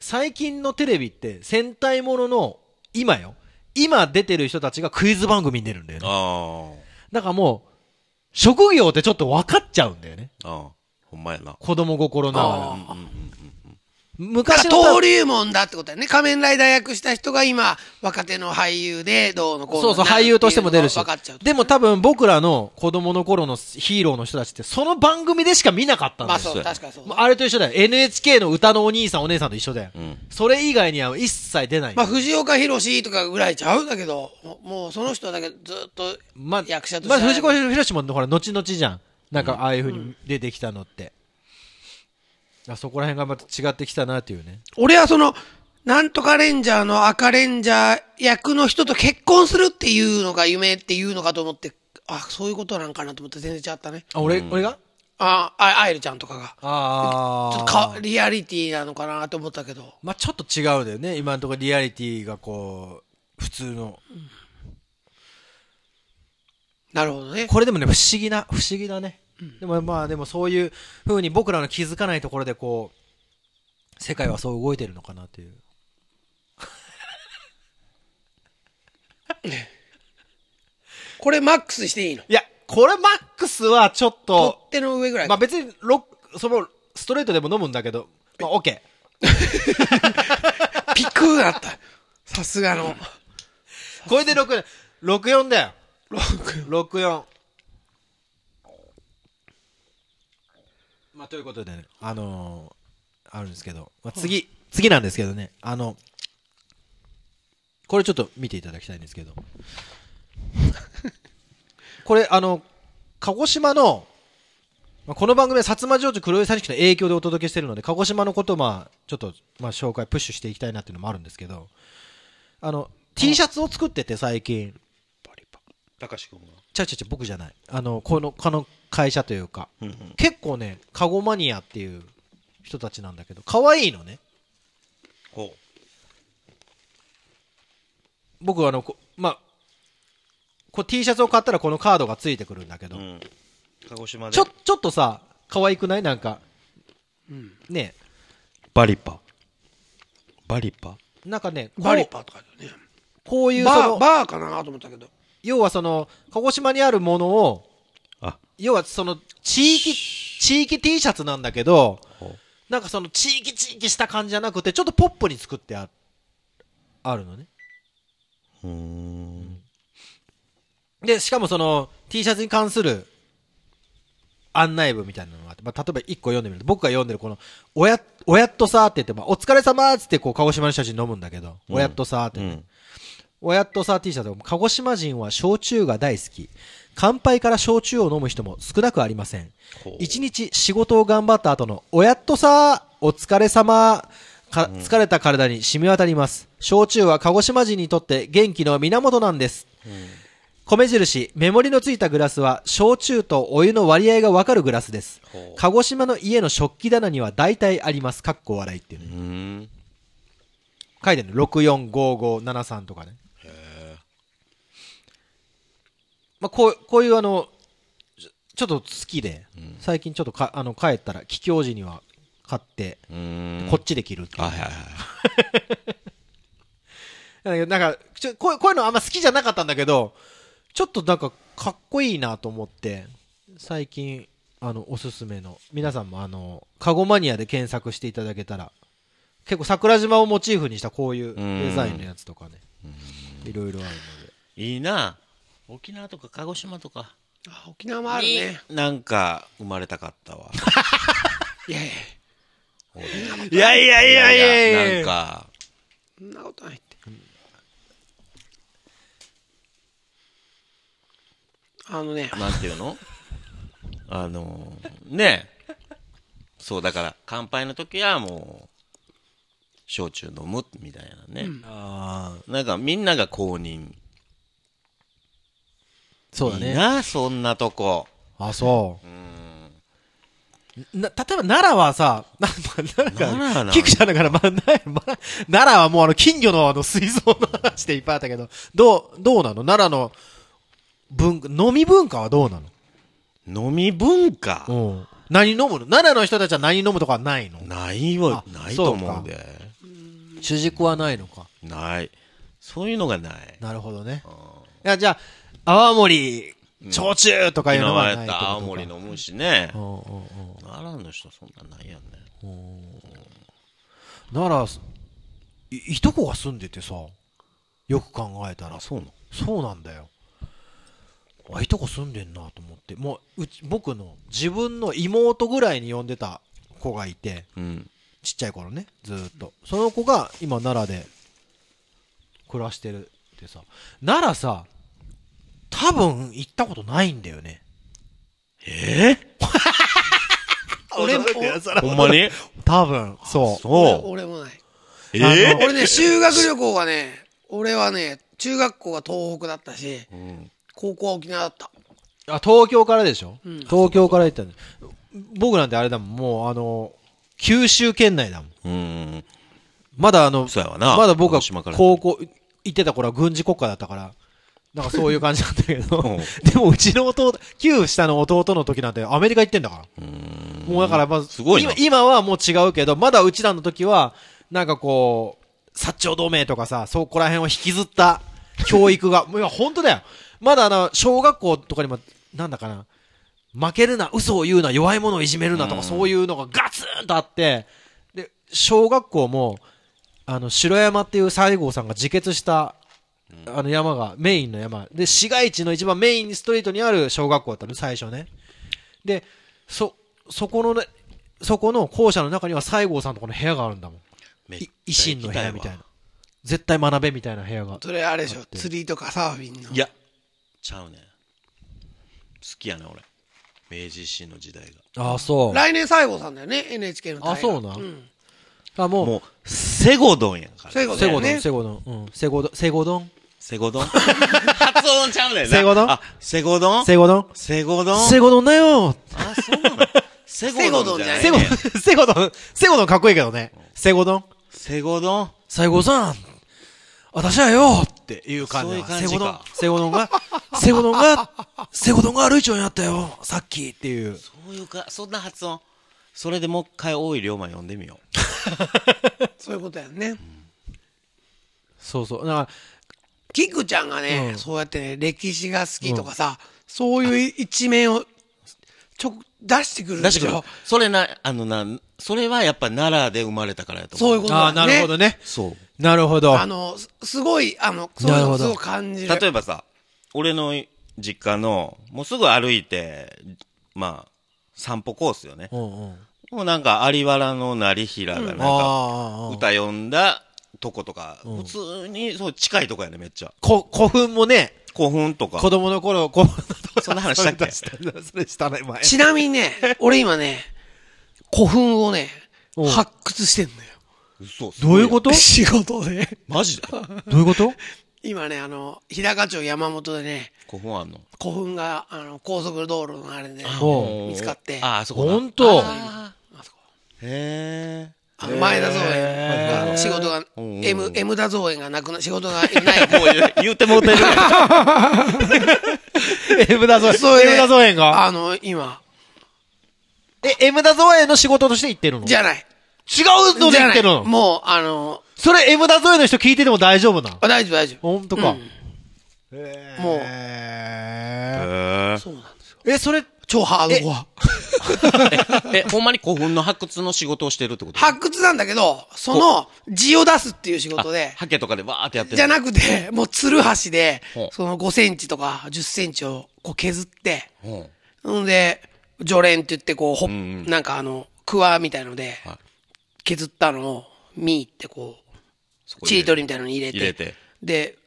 最近のテレビって戦隊ものの、今よ。今出てる人たちがクイズ番組に出るんだよね。あだからもう、職業ってちょっと分かっちゃうんだよね。あああほんまやな子供心ながら。昔のら登竜門だってことだよね。仮面ライダー役した人が今、若手の俳優で、どうのこうのそうそう、俳優としても出るし分かっちゃう。。でも多分僕らの子供の頃のヒーローの人たちって、その番組でしか見なかったんだよ。まあそう、確かにそう。あれと一緒だよ。NHK の歌のお兄さんお姉さんと一緒だよ。うんそれ以外には一切出ない。まあ、藤岡弘とかぐらいちゃうだけど、もうその人だけずっとまあ、役者としてまあ、藤子ひろしも、ほら、後々じゃん。なんか、ああいう風に出てきたのって。あそこら辺がまた違ってきたなっていうね。俺はその、なんとかレンジャーの赤レンジャー役の人と結婚するっていうのが夢っていうのかと思って、あ、そういうことなんかなと思って全然違ったね。あ、俺、俺が？あ、あ、アイルちゃんとかが。あちょっとか、リアリティなのかなと思ったけど。まあちょっと違うだよね。今のところリアリティがこう、普通の。なるほどね。これでもね、不思議な、不思議だね。でもまあでもそういうふうに僕らの気づかないところでこう世界はそう動いてるのかなという。これマックスしていいの？いやこれマックスはちょっと取っ手の上ぐらいまあ別にロそのストレートでも飲むんだけどまあ OK ピクーだった。さすがの。これで64だよ。6464まあということでね、あのー、あるんですけど、まあ、次、次なんですけどね、あの、これちょっと見ていただきたいんですけど、これ、あの、鹿児島の、まあ、この番組は薩摩城主黒井三式の影響でお届けしてるので、鹿児島のことをまあ、ちょっと、まあ、紹介、プッシュしていきたいなっていうのもあるんですけど、あの、T シャツを作ってて最近、高志くんが。ちゃうちゃうちゃう僕じゃない。あの、この、この会社というか、うんうん。結構ね、カゴマニアっていう人たちなんだけど、可愛いのね。ほ僕あの、こまあ、こう T シャツを買ったらこのカードがついてくるんだけう。ど、うん。鹿児島で？ちょ、ちょっとさ、可愛くない？なんか、ね、バリパ。バリパ？なんかね、バリパとかだよね。こういうそババーかなと思ったけど。要はその、鹿児島にあるものを、あ、要はその、地域、地域 T シャツなんだけど、ほなんかその地域地域した感じじゃなくて、ちょっとポップに作ってああるのね。う。ん。で、しかもその T シャツに関する案内文みたいなのがあって、まあ、例えば一個読んでみると、僕が読んでるこの、おや、おやっとさーって言って、まあ、お疲れ様ーっつってこう、鹿児島の人たちに飲むんだけど、うんおやっとさーってね、うん。っとさー T シャツ、鹿児島人は焼酎が大好き。乾杯から焼酎を飲む人も少なくありません。一日仕事を頑張った後の、おやっとさー、お疲れ様か、疲れた体に染み渡ります。焼酎は鹿児島人にとって元気の源なんです。米印、メモリのついたグラスは、焼酎とお湯の割合がわかるグラスです鹿児島の家の食器棚には大体あります。かっこ笑いっていううね。ーん。書いてあるの。645573とかね。まあ、こう、こういうあの、ちょっと好きで、最近ちょっとか、あの、帰ったら、帰郷時には買って。こっちで着るっていうはいはいはい。なんか、ちょこうこういうのあんま好きじゃなかったんだけど、ちょっとなんかかっこいいなと思って、最近、あの、おすすめの、皆さんもあの、カゴマニアで検索していただけたら、結構桜島をモチーフにしたこういうデザインのやつとかね、いろいろあるので。いいな。沖縄とか鹿児島とか。あ沖縄もあるね。なんか、生まれたかったわ。いやいや、いやいやいやいやいやなんか、そんなことないって。あのね、なんていうの？あのー、ねそう、だから、乾杯の時はもう、焼酎飲むみたいなね。ああ、なんか、みんなが公認。そうだね。いいな、そんなとこ。あ、そうう。ん。な、例えば奈良はさ、な、まあ、奈良が、奈良な菊ちゃんだから、まあ、なまあ、奈良はもうあの、金魚のあの、水槽の話でいっぱいあったけど、どう、どうなの？奈良の文化、飲み文化はどうな飲み文化？のうん。何飲むの？奈良の人たちは何飲むとかはないの？ないわ、あないと思うんで。主軸はないのか。ない。そういうのがない。なるほどね。いや、じゃあ、泡盛、焼酎とかいうのはないってことか。沖縄やったら青森飲むしねう。んうんうん。奈良の人そんなんないやんね。奈良、い、いとこが住んでてさ、よく考えたらあ、。そうなの？そうなんだよ。あ、いとこ住んでんなと思って。もう、うち、僕の自分の妹ぐらいに呼んでた子がいて、うん。ちっちゃい頃ね、ずーっと。その子が今奈良で暮らしてるってさ、奈良さ、多分行ったことないんだよね。え？俺も、ー、ほんまに？多分、そう。そ俺もない。う。えー俺ね、修学旅行がね、俺はね、中学校が東北だったし、うん。高校は沖縄だった。あ、東京からでしょ、うん東京から行ったんだ僕なんてあれだもん、もうあの、九州県内だもん。うん。まだあの、そうやわな。まだ僕は鹿児島から高校行ってた頃は軍事国家だったから、なんかそういう感じだったけど、うん。でもうちの弟、旧下の弟の時なんてアメリカ行ってんだから。もうだからまず、すごいな。今今はもう違うけど、まだうちらの時は、なんかこう、薩長同盟とかさ、そこら辺を引きずった教育が、も ういや本当だよ。まだあの、小学校とかにも、なんだかな、負けるな、嘘を言うな、弱い者をいじめるなとか、うん。そういうのがガツンとあって、で、小学校も、あの、城山っていう西郷さんが自決した、あの山が、メインの山。で、市街地の一番メインストリートにある小学校だったの、最初ね。で、そ、そこのね、そこの校舎の中には西郷さんとこの部屋があるんだもん。めっちゃい維新の部屋みたい行な。絶対学べみたいな部屋が。それあれでしょ、釣りとかサーフィンの？いや、ちゃうねん。好きやねん、俺。明治維新の時代が。ああ、そう。来年西郷さんだよね、NHK の大河あそうなん？ん。あ、もう、もう、セゴドンやんから。セゴドン、。セゴドン。うん。セゴドン、セゴドン？セゴドン？発音ちゃうねんな。セゴドン？あ、セゴドン？セゴドン？セゴドン？セゴドンだよ。あ、そうなの？セセゴドンじゃないセゴドン、セゴドン、セゴドンかっこいいけどね。セゴドン？セゴドン？西郷さん、私はよ。っていう感じセゴドン、セゴドンが、セゴドンが、セゴドンが歩いちゃうんやったよ、さっきっていう。そういうか、そんな発音。それでもう一回大井龍馬読んでみよ そういうことやんね。そうそう。だから、キクちゃんがね、うんそうやってね、歴史が好きとかさ、そういう一面を、ちょ、出してくるう。でしょ？出してくる。それな、あのな、それはやっぱ奈良で生まれたからやと思う。そういうことだよね。ああ、なるほどね。そう。なるほど。あの、すすごい、あの、そういうのすごい感じる。例えばさ、俺の実家の、もうすぐ歩いて、まあ、散歩コースよね。うんうん。もうなんか、有原の成平がなんか、歌読んだとことか、普通に、そう、近いとこやね、めっちゃ。こ、古墳もね、古墳とか。子。供の頃、こそんな話したっけ？それしたね、前。ちなみにね、俺今ね、古墳をね発掘してんのよ。嘘どういうこと？仕事で？マジで？どういうこと？今ね、あの、日高町山本でね、古墳あんの？古墳が、あの、高速道路のあれで、おう。見つかって、あ、あそこなほんとああそこ。へあの 前田造園が、仕事が、うん M、M 田造園がなくな、仕事がない。え。もう言うてもうてる。エムダゾそれでエムダゾ園が？あの、今、え、エムダゾ園の仕事として行ってるの？じゃない。違うので行ってるの？もう、あの、それエムダゾ園の人聞いてても大丈夫なあ大丈夫大丈夫。ほんとか。うんもうへーそうなんですよ。え、それ、超ハードコア。え、ほんまに古墳の発掘の仕事をしてるってこと？発掘なんだけど、その、字を出すっていう仕事で、ハケとかでわーってやってる。じゃなくて、もう、つるはしでその5センチとか10センチをこう削って、う。んんで、除連って言って、こう、ほっうんうん。なんかあの、クワみたいのではい、削ったのを、ミーってこう、そこ入れチリ取りみたいなのに入れて、入れて。で、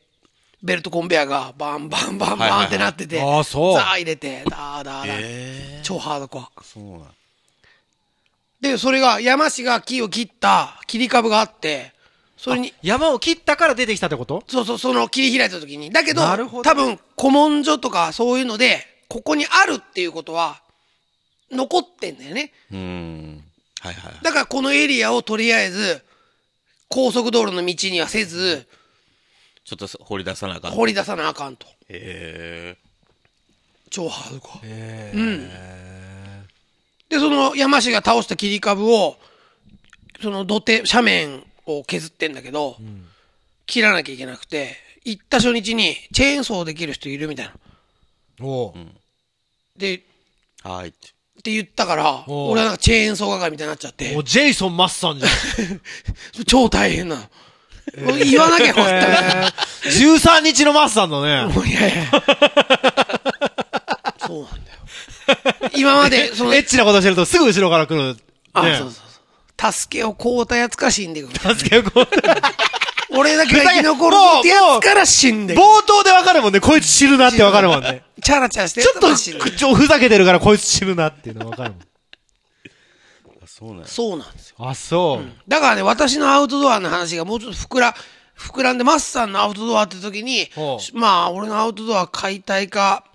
ベルトコンベヤがバンバンバンバンってなってて、あーそうザー入れて、ダーダーダー、え超ハードコア。ー、そうなんで、それが、山氏が木を切った切り株があって、それに、山を切ったから出てきたってこと？そうそう、その切り開いた時に。だけど、ど多分、古文書とかそういうので、ここにあるっていうことは、残ってんだよね。うーん。はいはい。だからこのエリアをとりあえず、高速道路の道にはせず、ちょっと掘り出さなあかん。掘り出さなあかんと。へ超ハードコア。へうん。で、その山氏が倒した切り株を、その土手、斜面を削ってんだけど、切らなきゃいけなくて、行った初日にチェーンソーできる人いるみたいな。おうで、はいって。て言ったから、俺はなんかチェーンソー係みたいになっちゃってもう、ジェイソン・マッサンじゃん。超大変なの。言わなきゃよかったみたいな。13日のマッサンだね。もういやいや。そうなんだよ。今まで、その、エッチなことしてるとすぐ後ろから来る。あ、ねそうそうそう。助けをこうたやつか死んでいく。助けをこう。俺だけが生き残るぞってやつから死んでいく。冒頭でわかるもんね。こいつ知るなってわかるもんね。チャラチャラしてちょっとふざけてるからこいつ知るなっていうのわかるもん。あそうなんやそうなんですよ。あ、そう。だからね、私のアウトドアの話がもうちょっと膨ら、膨らんで、マスさんのアウトドアって時にほ、まあ、俺のアウトドア解体か、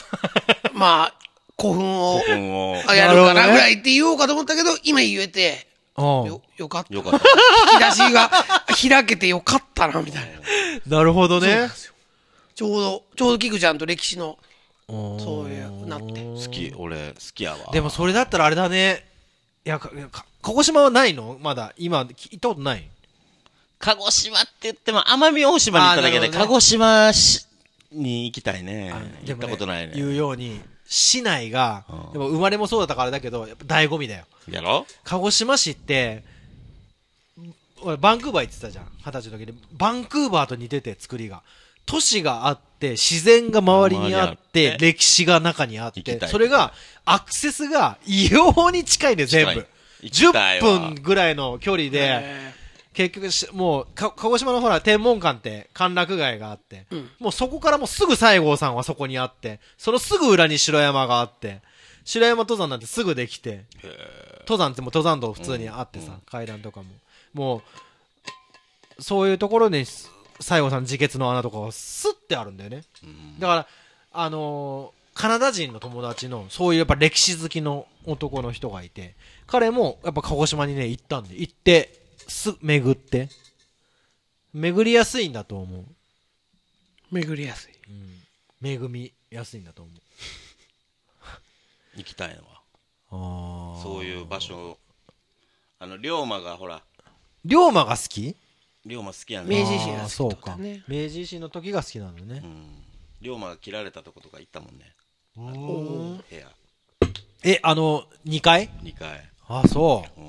まあ、古墳を。あやるかなるほどねなぐらいって言おうかと思ったけど、今言えて、うんよ、よかった。よかった。引き出しが開けてよかったな、みたいな。なるほどね。ちょうど、ちょうどキクちゃんと歴史の、そそういう、なって。好き、俺、好きやわ。でもそれだったらあれだね。いや、かか鹿児島はないの？まだ。今、き行ったことない？鹿児島って言っても、奄美大島に行っただけで、ね鹿児島しに行きたいね。行ったことない言うね。ように、市内がうん、でも生まれもそうだったからあれだけど、やっぱ醍醐味だよ。やろ？鹿児島市って、俺バンクーバー行ってたじゃん。二十歳の時に。バンクーバーと似てて、作りが。都市があって、自然が周りにあって、歴史が中にあって、それが、アクセスが異様に近いね、全部。近い。行きたい10わ分ぐらいの距離で、え。結局し、もう、か鹿児島のほら、天文館って歓楽街があって、うん。もうそこからもうすぐ西郷さんはそこにあって、そのすぐ裏に城山があって、城山登山なんてすぐできて、登山ってもう登山道普通にあってさ、階段とかも。もう、そういうところに、す西郷さん自決の穴とかがスッてあるんだよね。だから、あのーカナダ人の友達の、そういうやっぱ歴史好きの男の人がいて、彼もやっぱ鹿児島にね、行ったんで、行って、す、巡って、巡りやすいんだと思う。巡りやすい。巡みやすいんだと思う。行きたいのは。あそういう場所。あの、龍馬がほら、龍馬が好き？龍馬好きやね明治維新が好きあーそうか。とかね明治維新の時が好きなのねう。ん。龍馬が切られたとことか行ったもんね。お部屋。え、あの、2階？2階。あ、そう。うん。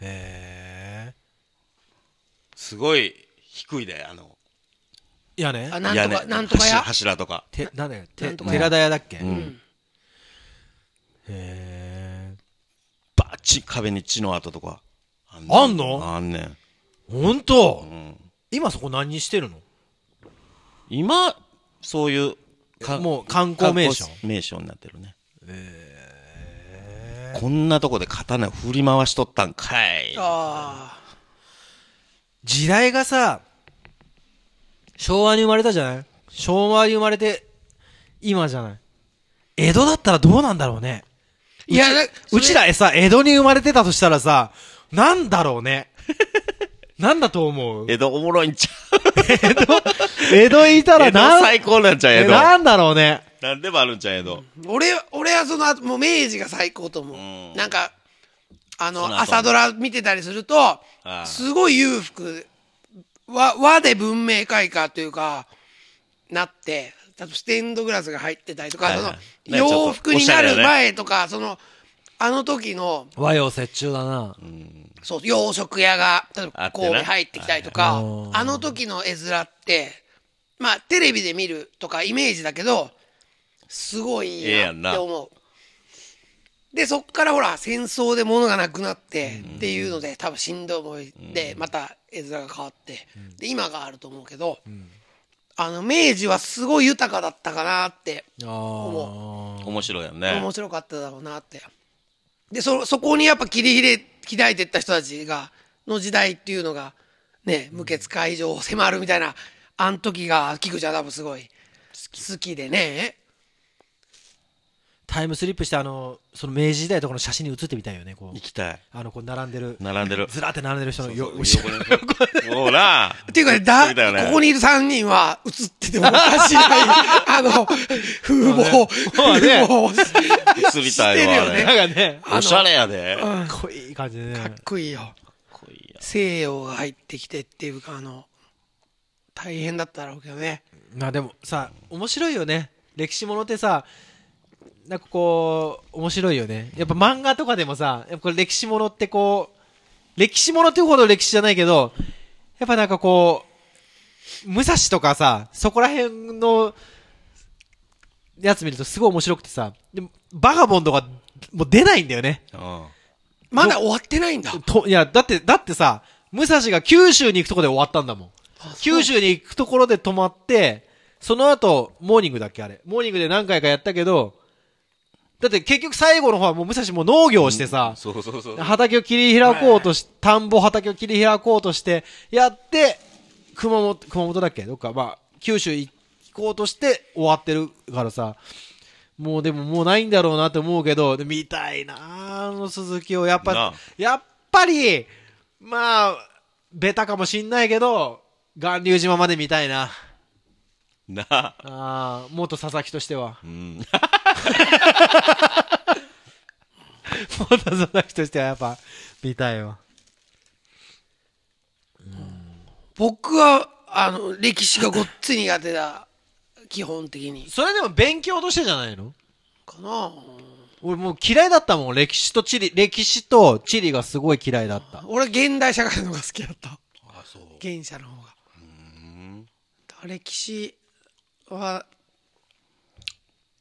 へえ。すごい低いで、あの、いやね。あ、なんと屋根か、なんとかや柱柱とか。て、なんだよ、てなんとか寺田屋だっけ、へうん。え。バッチ壁に血の跡とか。あんねあんの？あんねん。ほんとうん。今そこ何してるの？今、そういう、かもう観光名所？名所になってるね。こんなとこで刀振り回しとったんかい。あ時代がさ、昭和に生まれたじゃない？昭和に生まれて、今じゃない？江戸だったらどうなんだろうね。いや、だうちらえさ、江戸に生まれてたとしたらさ、なんだろうね。なんだと思う？江戸おもろいんちゃ江戸いたう江戸らなん、最高なんちゃう江戸。えなんだろうね。なんでもあるんちゃう江戸。俺、俺はその後、もう明治が最高と思う。うんなんか、あの、その後朝ドラ見てたりすると、あすごい裕福、和、和で文明開化というか、なって、例えばステンドグラスが入ってたりとか、はいはいそねの、洋服になる前とか、その、あの時の、和洋折衷だな。そう、洋食屋が、例えば神戸入ってきたりとか、はいあの時の絵面って、まあ、テレビで見るとかイメージだけど、すごいなって思う。で、そっからほら、戦争で物がなくなってっていうので、多分しんどい思いで、また絵面が変わって、で、今があると思うけど、あの、明治はすごい豊かだったかなって、あ思あ。面白いよね。面白かっただろうなって。で、そ、そこにやっぱ切り開い開いていった人たちが、の時代っていうのが、ね、無血開城を迫るみたいな、あん時が、菊ちゃん多分すごい好きでね。タイムスリップして、あの、その明治時代とかの写真に写ってみたいよね、こう行。きたい。あの、こう並んでる。並んでる。ずらって並んでる人のよ、そう後ろ横にほら。っていうかね、だ、ここにいる3人は映っててもおかしない、あの、風貌、風貌を映りたいわ、あしてるよねれ。なんかね、おしゃれやで。かっうんかっこいい感じでね。かっこいいよ。こいいや。西洋が入ってきてっていうか、あの、大変だったろうけどね。まあでもさ、面白いよね。歴史ものってさ、なんかこう、面白いよね。やっぱ漫画とかでもさ、やっぱこれ歴史ものってこう、歴史ものっていうほど歴史じゃないけど、やっぱなんかこう、武蔵とかさ、そこら辺のやつ見るとすごい面白くてさ、でもバガボンドがもう出ないんだよね。うん。まだ終わってないんだ。と、いや、だって、だってさ、武蔵が九州に行くところで終わったんだもん。九州に行くところで止まって、その後、モーニングだっけあれ。モーニングで何回かやったけど、だって結局最後の方はもう武蔵もう農業をしてさ、そうそうそう。畑を切り開こうとし、田んぼ畑を切り開こうとして、やって、熊本、熊本だっけ？どっか、まあ、九州行こうとして終わってるからさ、もうでももうないんだろうなって思うけど、で見たいなあの鈴木を。やっなぱあ、やっぱり、まあ、ベタかもしんないけど、巌流島まで見たいな。なあ。ああ、元佐々木としては。うん。元佐々木としてはやっぱ、見たいわ。僕は、あの、歴史がごっつい苦手だ。基本的に。それでも勉強としてじゃないの？かな俺もう嫌いだったもん。歴史と地理、歴史と地理がすごい嫌いだった。俺、現代社会の方が好きだった。あ、そう。現社の方が。うん。歴史は、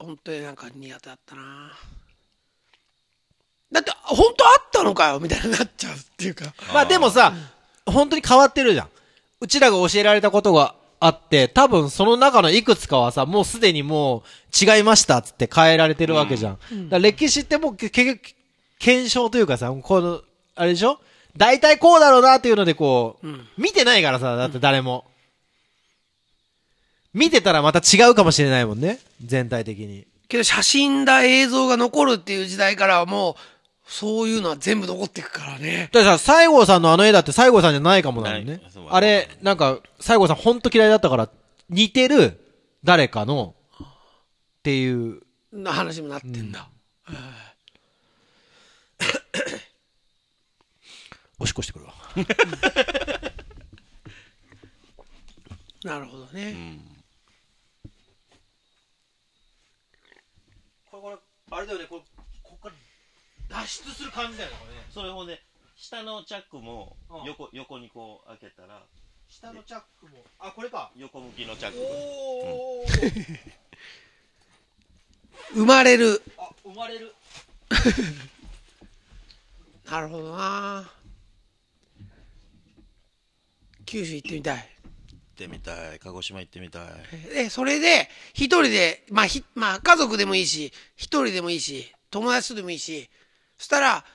本当になんか苦手だったなだって、本当あったのかよみたいになっちゃうっていうか。まあでもさ、本当に変わってるじゃん。うちらが教えられたことがあって、多分その中のいくつかはさ、もうすでにもう違いましたっつって変えられてるわけじゃん。だから歴史ってもうけ結局、検証というかさ、この、あれでしょ？大体こうだろうなっていうのでこう、うん見てないからさ、だって誰も。見てたらまた違うかもしれないもんね。全体的に。けど写真だ映像が残るっていう時代からはもう、そういうのは全部残っていくからね。だからさ、西郷さんのあの絵だって西郷さんじゃないかもなのね。あれ、なんか、西郷さんほんと嫌いだったから、似てる誰かの、っていう、な話にもなってんだ。おしっこしてくるわ。なるほどね。これ、これ、あれだよね、これ、ここから脱出する感じだよね、これね。それほんで、下のチャックもうん横、横にこう開けたら、下のチャックも、あ、これか。横向きのチャック。おー。生まれる。あ、生まれる。なるほどな九州行ってみたい。行ってみたい。鹿児島行ってみたい。で、それで、一人で、まあ、ひ、まあ、家族でもいいし、一人でもいいし、友達とでもいいし、そしたら、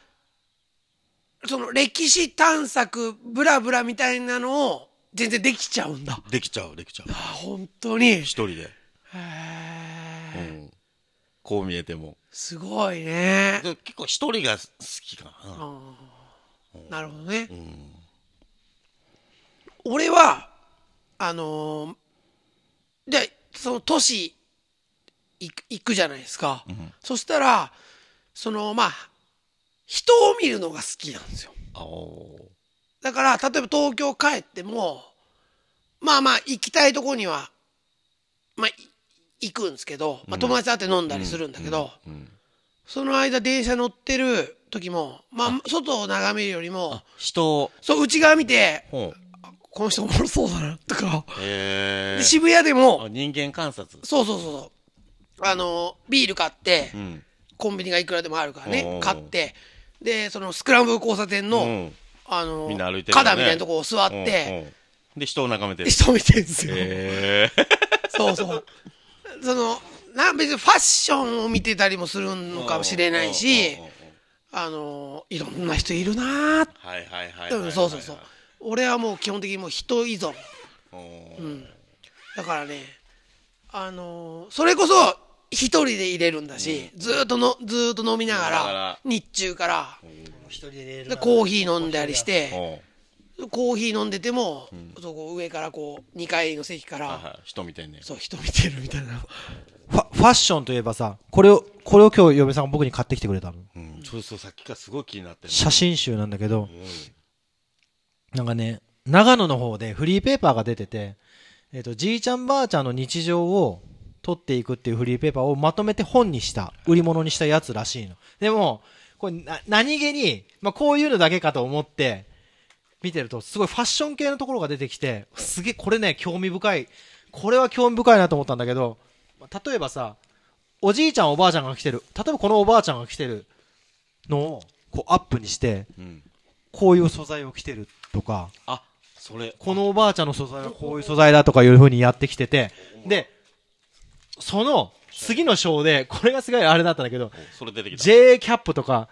その歴史探索、ブラブラみたいなのを、全然できちゃうんだ。できちゃう、できちゃうあ、。本当に。一人で。へうーん。こう見えても。すごいね。で結構一人が好きかな。うんなるほどねう。ん。俺は、あのーじゃあその都市行く行くじゃないですか。んそしたら、その、まあ、人を見るのが好きなんですよ。だから、例えば東京帰っても、まあまあ、行きたいとこには、まあ、い行くんですけど、まあ、友達と会って飲んだりするんだけど。その間電車乗ってる時も、まあ、外を眺めるよりも、人を、そう、内側見て。この人おもろそうだな、とか、へえ。で渋谷でもあ、人間観察。そうそうそうそう。あの、ビール買ってう、ん。コンビニがいくらでもあるからね買って、で、そのスクランブル交差点の、うんあの、みんな歩いてるよね花壇みたいなとこを座って、で、人を眺めてる。人見てるんですよ。へえ。そうそう。その、な、別にファッションを見てたりもするのかもしれないしあの、いろんな人いるなーはいはいはいはいはい。うんそうそうそう。俺はもう基本的にもう人依存。うん。うん。だからね、あのーそれこそ一人で入れるんだし、ずーっとの、ずーっと飲みながらら、日中から、一人で寝るでコーヒー飲んだりして、コーヒー飲んでても、そこ上からこう、2階の席から、はいはい。人見てんねん。そう、人見てるみたいな。ファファッションといえばさ、これを、これを今日嫁さんが僕に買ってきてくれたの。うん。ちょっとさっきからすごい気になってる。写真集なんだけど、うん。なんかね、長野の方でフリーペーパーが出てて、えっ、と、じいちゃんばあちゃんの日常を撮っていくっていうフリーペーパーをまとめて本にした、売り物にしたやつらしいの。でも、これな、何気に、まあ、こういうのだけかと思って、見てると、すごいファッション系のところが出てきて、すげえ、これね、興味深い。これは興味深いなと思ったんだけど、まあ例えばさ、おじいちゃんおばあちゃんが来てる、例えばこのおばあちゃんが来てるのを、こうアップにして、うん。こういう素材を着てるとか、あ、それ。このおばあちゃんの素材はこういう素材だとかいう風にやってきてて、で、その次の章で、これがすごいあれだったんだけど、おそれ出てきた。J キャップとか、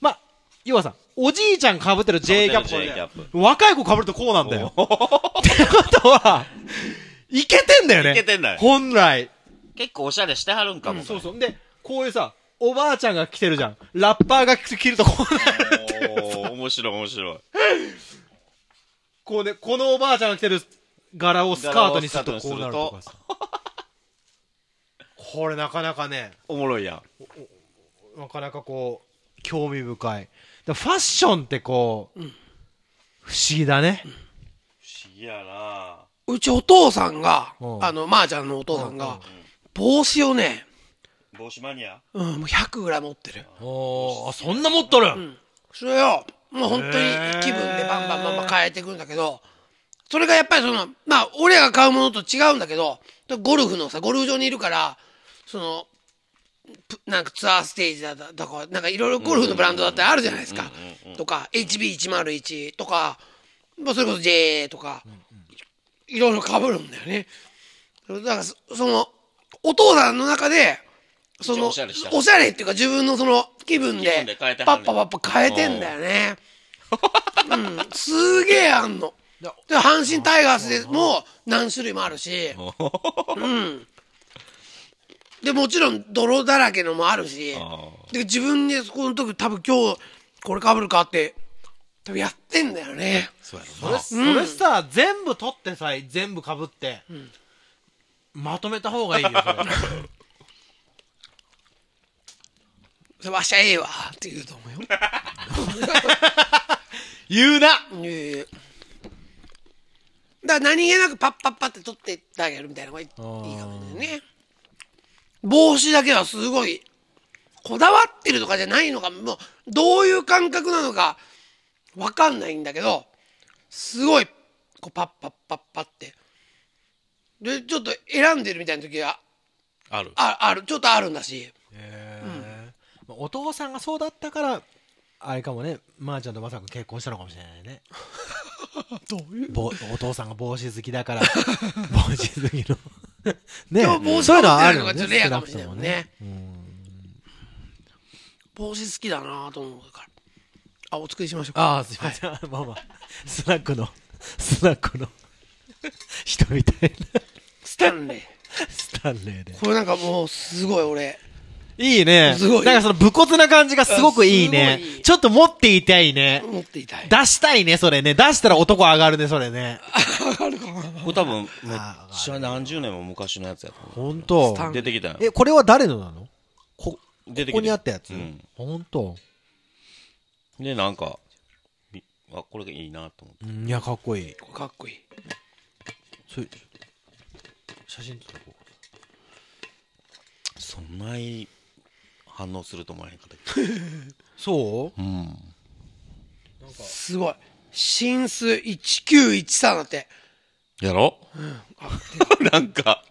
まあ、要はさ、おじいちゃん被ってる J キャップキャップ若い子被るとこうなんだよ。ってことは、いけてんだよね。いけてんだよ本来。結構おしゃれしてはるんかも。そうそう。で、こういうさ、おばあちゃんが着てるじゃん。ラッパーが着るとこうなる。おー面白い面白い。こうね、このおばあちゃんが着てる柄をスカートにするとこうなるとかさ。これなかなかね、おもろいやん。なかなかこう、興味深い。だファッションってこう、不思議だね。不思議やなうちお父さんがう、んあの、まーちゃんのお父さんが、帽子をね、帽子マニア？うん、もう100ぐらい持ってる。おー、あ、そんな持っとる、んそれを、もう本当に気分でバンバンバンバン変えていくんだけど、それがやっぱりその、まあ、俺が買うものと違うんだけど、ゴルフのさ、ゴルフ場にいるから、その、プなんかツアーステージだとか、なんかいろいろゴルフのブランドだったりあるじゃないですか。とか、HB101 とか、まあそれこそ JA とか、いろいろ被るんだよね。だからそ、その、お父さんの中で、その、おしゃれっていうか自分のその気分気で分で変えて、パッパパッパ変えてんだよね。うん、すげえあんの。で、阪神タイガースでも何種類もあるし、うん。で、もちろん泥だらけのもあるし、で、自分でこの時多分今日これ被るかって、多分やってんだよね。そうやそれ、それさ、全部取ってさ、全部被って、まとめた方がいいよ、それ。それわしゃええわって言うと思うよ。言うないやいやだから何気なくパッパッパって取ってってあげるみたいなのがいいいいかもしれないね。帽子だけはすごい、こだわってるとかじゃないのか、もう、どういう感覚なのか、わかんないんだけど、すごい、こう、パッパッパッパって。で、ちょっと選んでるみたいな時は、ある。あある、ちょっとあるんだし。まあお父さんがそうだったから、あれかもね、まー、ちゃんとまさか結婚したのかもしれないね。どういう？ぼお父さんが帽子好きだから、帽子好きの。ね帽子そういうのはあるかぶってよね。るのがちょっとレアかもしれないもん少ねくとも帽子好きだなと思うから。あ、お作りしましょうか。ああ、すいません。まあまあ、スナックの、スナックの人みたいな、スタンレー。スタンレーで。これなんかもう、すごい俺。いいね。すごいなんかその武骨な感じがすごくいいあねい。ちょっと持っていたいね。持っていたい。出したいね、それね。出したら男上がるね、それね。これ多分、めっちゃ何十年も昔のやつやと思ほんと。出てきたよ。え、これは誰のなの？こ、出てきここにあったやつ？うん。ほんとで、なんか、みあ、これがいいなと思って。うん、いや、かっこいい。かっこいい。それ写真撮っとこそんないい反応すると思わへんかったけ？ど。う。そう？うん。すごい。新数1913だって。やろ？あ なんか、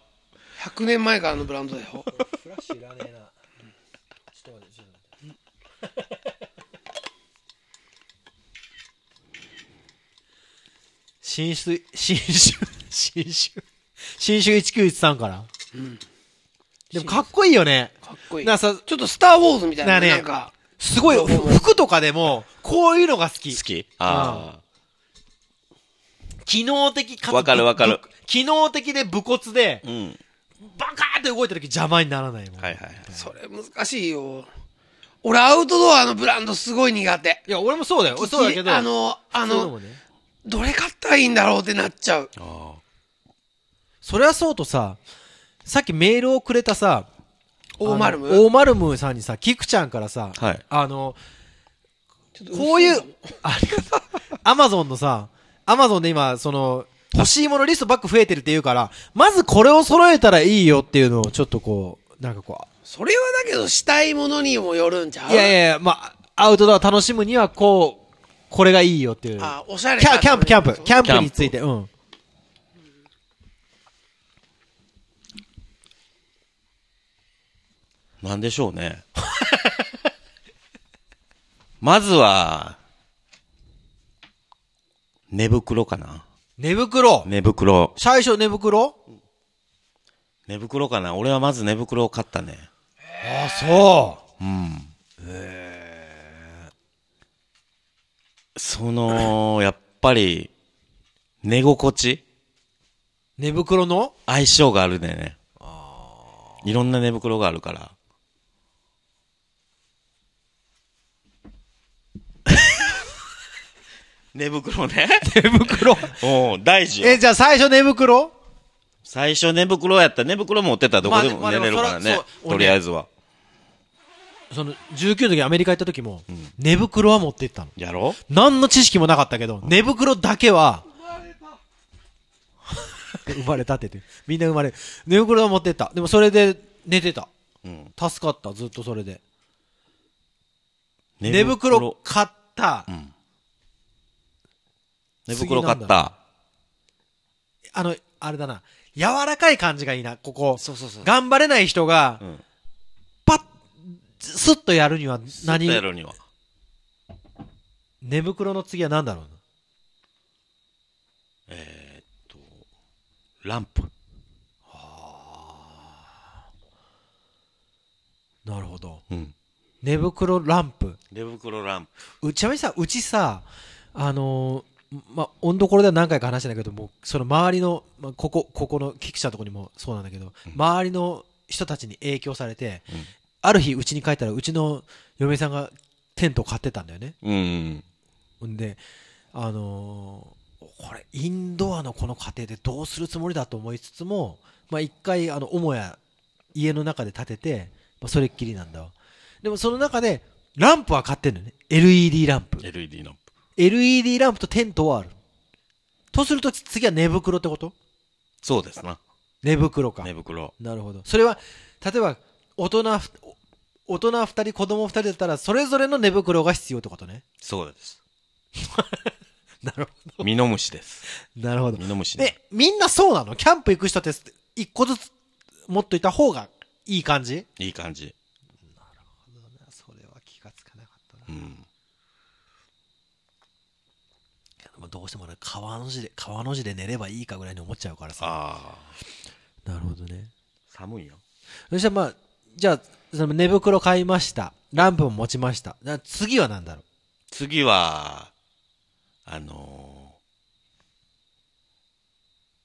100年前からのブランドだよ。フラッシュいらねえな。ちょっと待って、ちょっと待って。新種、新種、新種、新種1913から。でもかっこいいよね。かっこいい。なんかさ、ちょっとスター・ウォーズみたいな。なねなんか、すごい、ふ服とかでも、こういうのが好き。好き？あ機能的かつわかるわかるぶ機能的で武骨であ。、うん。バカーって動いた時邪魔にならないもん。はいはいはい。それ難しいよ。俺、アウトドアのブランドすごい苦手。いや、俺もそうだよ。そうだけど。あの、あの、ね。どれ買ったらいいんだろうってなっちゃう。あそれはそうとさ、さっきメールをくれたさ、大丸ム大丸ムーさんにさ、キクちゃんからさ、はいあの、こういうありがとう。アマゾンのさ、アマゾンで今、その、欲しいものリストばっか増えてるって言うから、まずこれを揃えたらいいよっていうのをちょっとこう、なんかこそれはだけど、したいものにもよるんちゃう、ういやいやいや、まあ、アウトドア楽しむにはこう、これがいいよっていう。あ、おしゃれキャンプ、キャンプキャンプについて、うん。なんでしょうね。まずは、寝袋かな。寝袋。寝袋。最初寝袋？寝袋かな。俺はまず寝袋を買ったね。ああ、そうん。その、やっぱり、寝心地？う。寝袋の？相性があるんだよね。いろんな寝袋があるから。寝袋ね。寝袋おう大事よ。え、じゃあ最初寝袋？最初寝袋やったら寝袋持ってったらどこでもまあ寝れるからねまあでもそら。そうとりあえずは。その、19の時アメリカ行った時も、寝袋は持って行ったの。やろ？何の知識もなかったけど、寝袋だけは、生まれたって言って。みんな生まれ、寝袋は持ってった。でもそれで寝てた。うん。助かった、ずっとそれで。寝袋買った。うん。寝袋買った。あの、あれだな。柔らかい感じがいいな、ここ。そうそうそう。頑張れない人がう、ん。パッ、スッとやるには何？何やるには。寝袋の次は何だろうえーっと、ランプ。な。なるほど。うん。寝袋ランプ。寝袋ランプ。うちなみにさ、うちさ、あのーまあ、温どころでは何回か話したんだけども、その周りの、まあ、ここ、ここの、キクちゃんのとこにもそうなんだけど、周りの人たちに影響されて、うんある日うちに帰ったら、うちの嫁さんがテントを買ってたんだよね。うん。んで、あのーこれ、インドアのこの家庭でどうするつもりだと思いつつも、まあ、一回、あの、母屋、家の中で建てて、まあ、それっきりなんだわ。でもその中で、ランプは買ってんのよね。LED ランプ。LED ランプ。LED ランプとテントはある。とすると次は寝袋ってこと？そうですな。寝袋か。寝袋。なるほど。それは、例えば、大人ふ、大人二人、子供二人だったら、それぞれの寝袋が必要ってことね。そうです。なるほミノムシです。ど。なるほど。ミノムシね。え、みんなそうなの？キャンプ行く人って、一個ずつ持っといた方がいい感じ？いい感じ。それは気がつかなかったな。うん。でもどうしてもね、川の字で、川の字で寝ればいいかぐらいに思っちゃうからさ。なるほどね。寒いよ。そしたらまあ、じゃあ、その寝袋買いました。ランプも持ちました。次は何だろう？次は、あのー、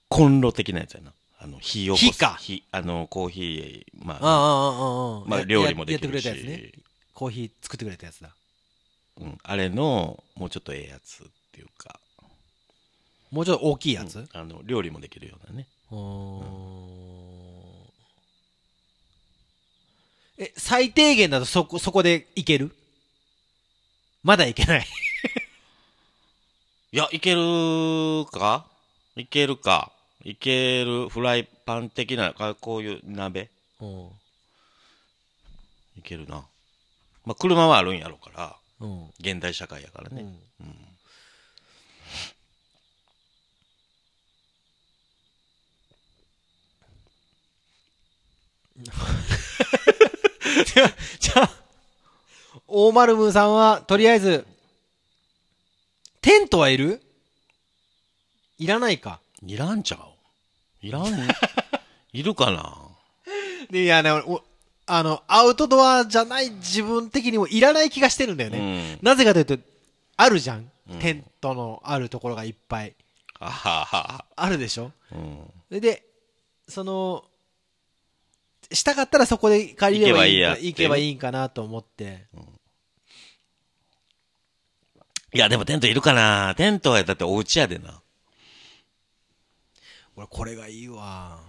コンロ的なやつやな。あの、火を。火か火、あの、コーヒー、まあ、ああ、あ。まあ、や料理もできるし。ややってくれたやつね。コーヒー作ってくれたやつだ。うん。あれの、もうちょっとええやつっていうか。もうちょっと大きいやつ、うんあの、料理もできるようなね。うーんえ、最低限だとそこ、そこでいける？まだいけない。いや、いけるか？いけるか？いける？フライパン的な、かこういう鍋？うん。いけるな。まあ、車はあるんやろうから、うん。現代社会やからね。うん じゃあ、大丸ムーさんは、とりあえず、テントはいる？いらないか？いらんちゃう？いらん？いるかな？でいやね、おあの、アウトドアじゃない自分的にもいらない気がしてるんだよね。うん。なぜかというと、あるじゃん？うんテントのあるところがいっぱい。あはは。あるでしょ？うん。で、その、したかったらそこで借りればいい行けばいいやって行けばいいんかなと思って。いや、でもテントいるかなテントはだってお家やでな。俺、これがいいわ。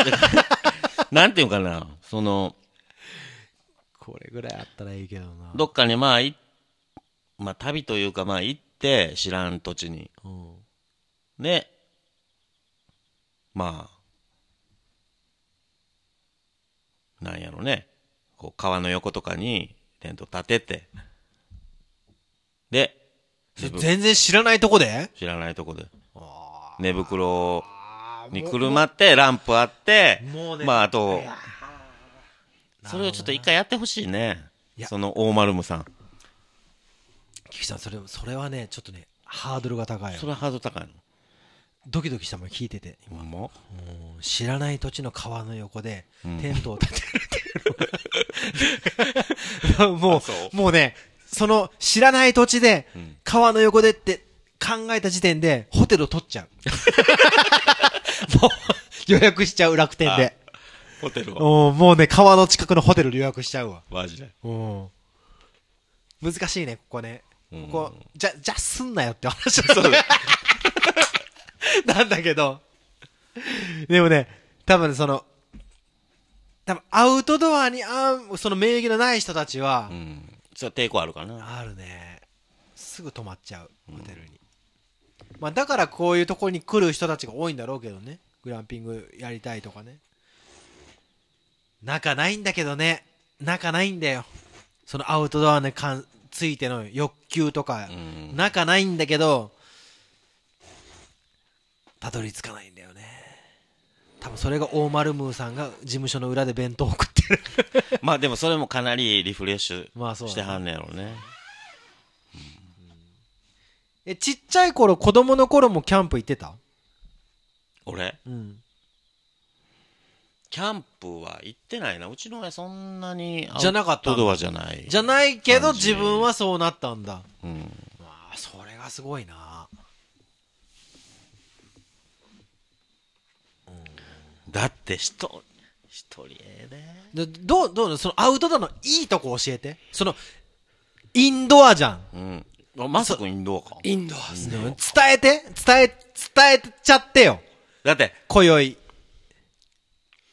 なんていうかなその、これぐらいあったらいいけどな。どっかにまあ、い、まあ旅というかまあ行って、知らん土地に。うん。で、まあ、なんやろね。こう川の横とかにテント立てて、で、全然知らないとこで？知らないとこで、寝袋にくるまって、ランプあって、もうね。まああと、それをちょっと一回やってほしいね。その大丸ムさん。菊池さん、それ、それはね、ちょっとね、ハードルが高いよ。そ。れはハードル高いの。ドキドキしたもん聞いてて。ほんま？うん知らない土地の川の横で、うんテントを立てるっていうのがもうう、もうね、その知らない土地でん、川の横でって考えた時点で、ホテルを取っちゃう。もう、予約しちゃう楽天で。ホテルは。うんもうね、川の近くのホテル予約しちゃうわ。マジで。うん。難しいね、ここね。うんここ、じゃ、じゃすんなよって話だ なんだけど。でもね、多分その、多分アウトドアに合う、その名義のない人たちはう、ん。それは抵抗あるかな。あるね。すぐ泊まっちゃう、ホテルに。まあだからこういうところに来る人たちが多いんだろうけどね。グランピングやりたいとかね。仲ないんだけどね。仲ないんだよ。そのアウトドアに関ついての欲求とかう、ん。仲ないんだけど、たどり着かないんだよね。多分それが大丸ムーさんが事務所の裏で弁当を食ってる。まあでもそれもかなりリフレッシュしてはんねやろうね。え、ちっちゃい頃、子供の頃もキャンプ行ってた？俺、うん。キャンプは行ってないな。うちの親そんなにじゃなかったドアじゃない。じゃないけど自分はそうなったんだ。うん。まあ、それがすごいな。だって人、一人ええでどう、どう、そのアウトドアのいいとこ教えて。その、インドアじゃん。で。うん。あまさかインドアか。インドアですね。伝えて伝え、伝えちゃってよ。だって、今宵。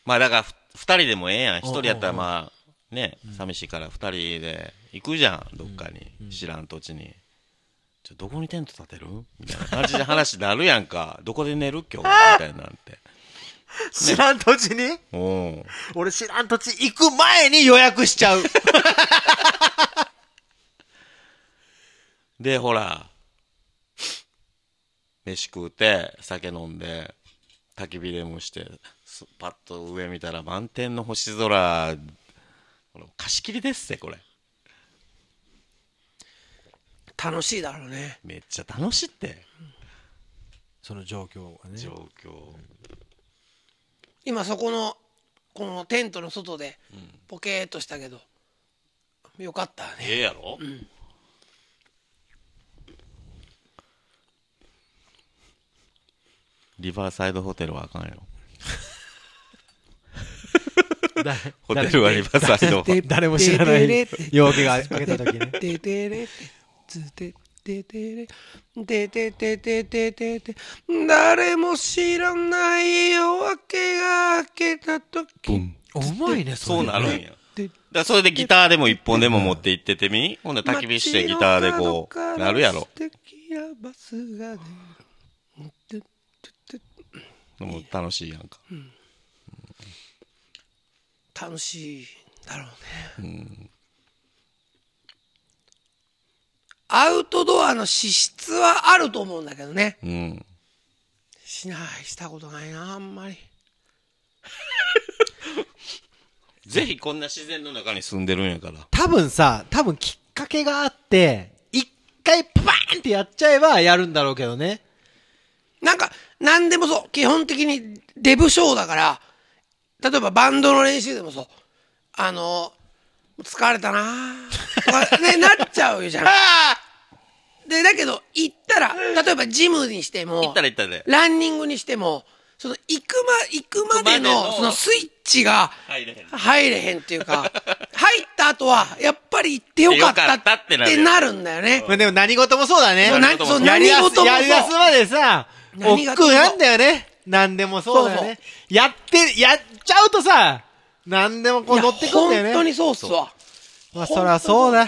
まあだからふ二人でもええやん。一うん人やったらまあ、ね、寂しいから二人で行くじゃん。どっかに。知らん土地に。ちょ、どこにテント立てる？みたいな感じで話になるやんか。どこで寝る？今日 みたいなんて。知らん土地に？うん。俺知らん土地行く前に予約しちゃう。で、ほら、飯食うて、酒飲んで、焚き火でもして、すパッと上見たら満天の星空、これ貸し切りですって、これ。楽しいだろうね。めっちゃ楽しいって、その状況がね。状況。今そこの、このテントの外で、ポケーっとしたけど、よかったね。ええやろ、リバーサイドホテルはあかんよ。だホテルはリバーサイド。で誰？も知らない容器が開けた時ね。ててれて、ててて、ててて、誰も知らない夜明けが明けた時。うまいね、そうなるんや。だそれでギターでも一本でも持って行っててみほんで焚き火してギターでこう、なるやろ。でも楽しいやんか。楽しいだろうね。アウトドアの資質はあると思うんだけどね。うん。しない、したことないな、あんまり。ぜひこんな自然の中に住んでるんやから。多分さ、多分きっかけがあって、一回パーンってやっちゃえばやるんだろうけどね。なんか、なんでもそう。基本的にデブショーだから、例えばバンドの練習でもそう。あの、疲れたなとか、ね、なっちゃうじゃん。で、だけど、行ったら、例えばジムにしても、行ったら行ったで。ランニングにしても、その、行くま、行くまでの、のそのスイッチが、入れへん。入れへんっていうか、入った後は、やっぱり行ってよかったってなるんだよね。まあでも何事もそうだね。そう何事もそう何事もやりだす。までさ、億劫なんだよね。何でもそうだよね。やって、やっちゃうとさ、何でもこう乗ってくんだよね。本当にそうっすわ。まあそらそうだ。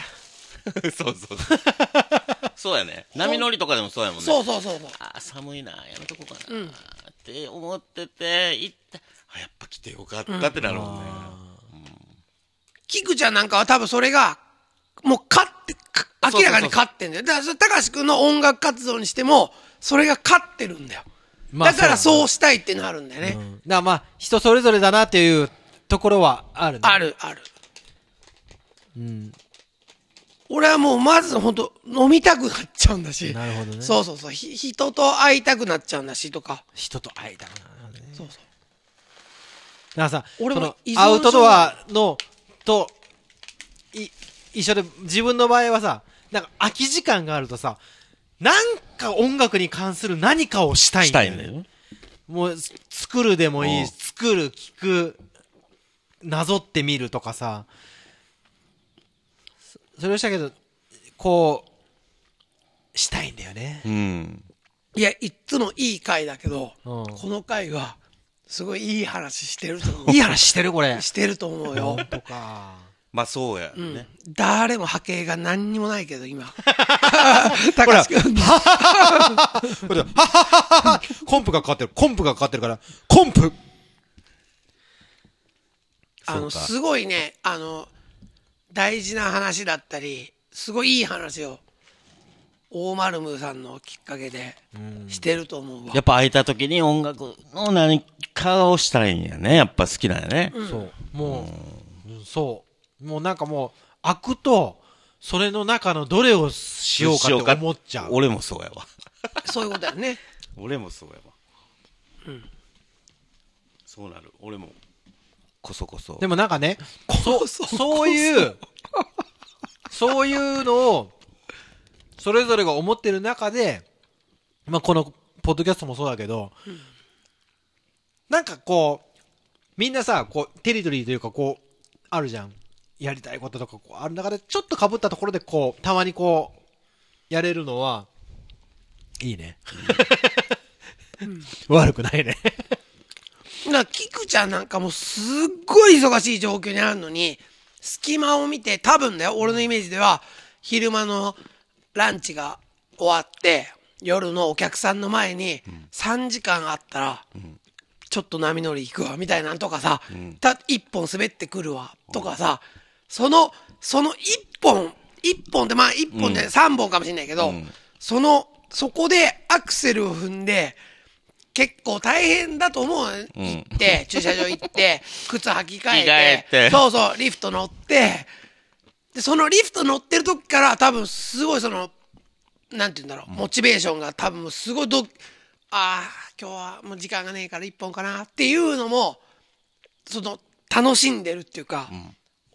そうそう。そうやね。波乗りとかでもそうやもんね。そうそうそうそう。あー寒いな、やめとこうかな、って思ってて、行って、あ、やっぱ来てよかったってなるもんね。キクちゃんなんかは多分それが、もう勝って、か明らかに勝ってんだよ。だから高橋くんの音楽活動にしても、それが勝ってるんだよ。まあだからそうしたいってなるんだよね。うんだからまあ、人それぞれだなっていうところはあるね。ある、ある。うん。俺はもうまず本当飲みたくなっちゃうんだし。なるほどねそうそうそう。ひ人と会いたくなっちゃうんだしとか。人と会いたくなるね。そうそう。だからさ、俺もアウトドアの、と、い、一緒で、自分の場合はさ、なんか空き時間があるとさ、なんか音楽に関する何かをしたいんしただよね。いんだよね。もう、す作るでもいい、うん作る、聞く、なぞってみるとかさ、そそれをしたけど、こう、したいんだよね。うん。いや、いっつもいい回だけど、うんこの回は、すごいいい話してると思う。いい話してるこれ。してると思うよ。とか。まあそうやうんね。誰も波形が何にもないけど、今。ほ 高ら橋君。コンプがかかってる。コンプがかかってるから、コンプあの、すごいね、あの、大事な話だったり、すごいいい話を、大丸ムーさんのきっかけで、してると思うわや。っぱ空いた時に音楽の何かをしたいんやね。やっぱ好きなんやね。そう。もう、うんそう。もうなんかもう、開くと、それの中のどれをしようかって思っちゃう。俺もそうやわ。そういうことだよね。俺もそうやわ。そうなる。俺も、こそこそ。でもなんかね、そう、そういう、そういうのを、それぞれが思ってる中で、まあ、この、ポッドキャストもそうだけど、なんかこう、みんなさ、こう、テリトリーというかこう、あるじゃん。やりたいこととか、こう、ある中で、ちょっと被ったところで、こう、たまにこう、やれるのは、いいね。悪くないね。だから、キクちゃんなんかもうすっごい忙しい状況にあるのに、隙間を見て、多分だよ、俺のイメージでは、昼間のランチが終わって、夜のお客さんの前に、3時間あったら、ちょっと波乗り行くわ、みたいなんとかさ、た、一本滑ってくるわ、とかさ、その、その一本、一本ってまあ一本で三本かもしれないけど、その、そこでアクセルを踏んで、結構大変だと思う。行って、駐車場行って、靴履き替えて、て。そうそう、リフト乗って、で、そのリフト乗ってる時から多分すごいその、なんて言うんだろう、モチベーションが多分すごいど、ああ、今日はもう時間がねえから一本かなっていうのも、その、楽しんでるっていうか、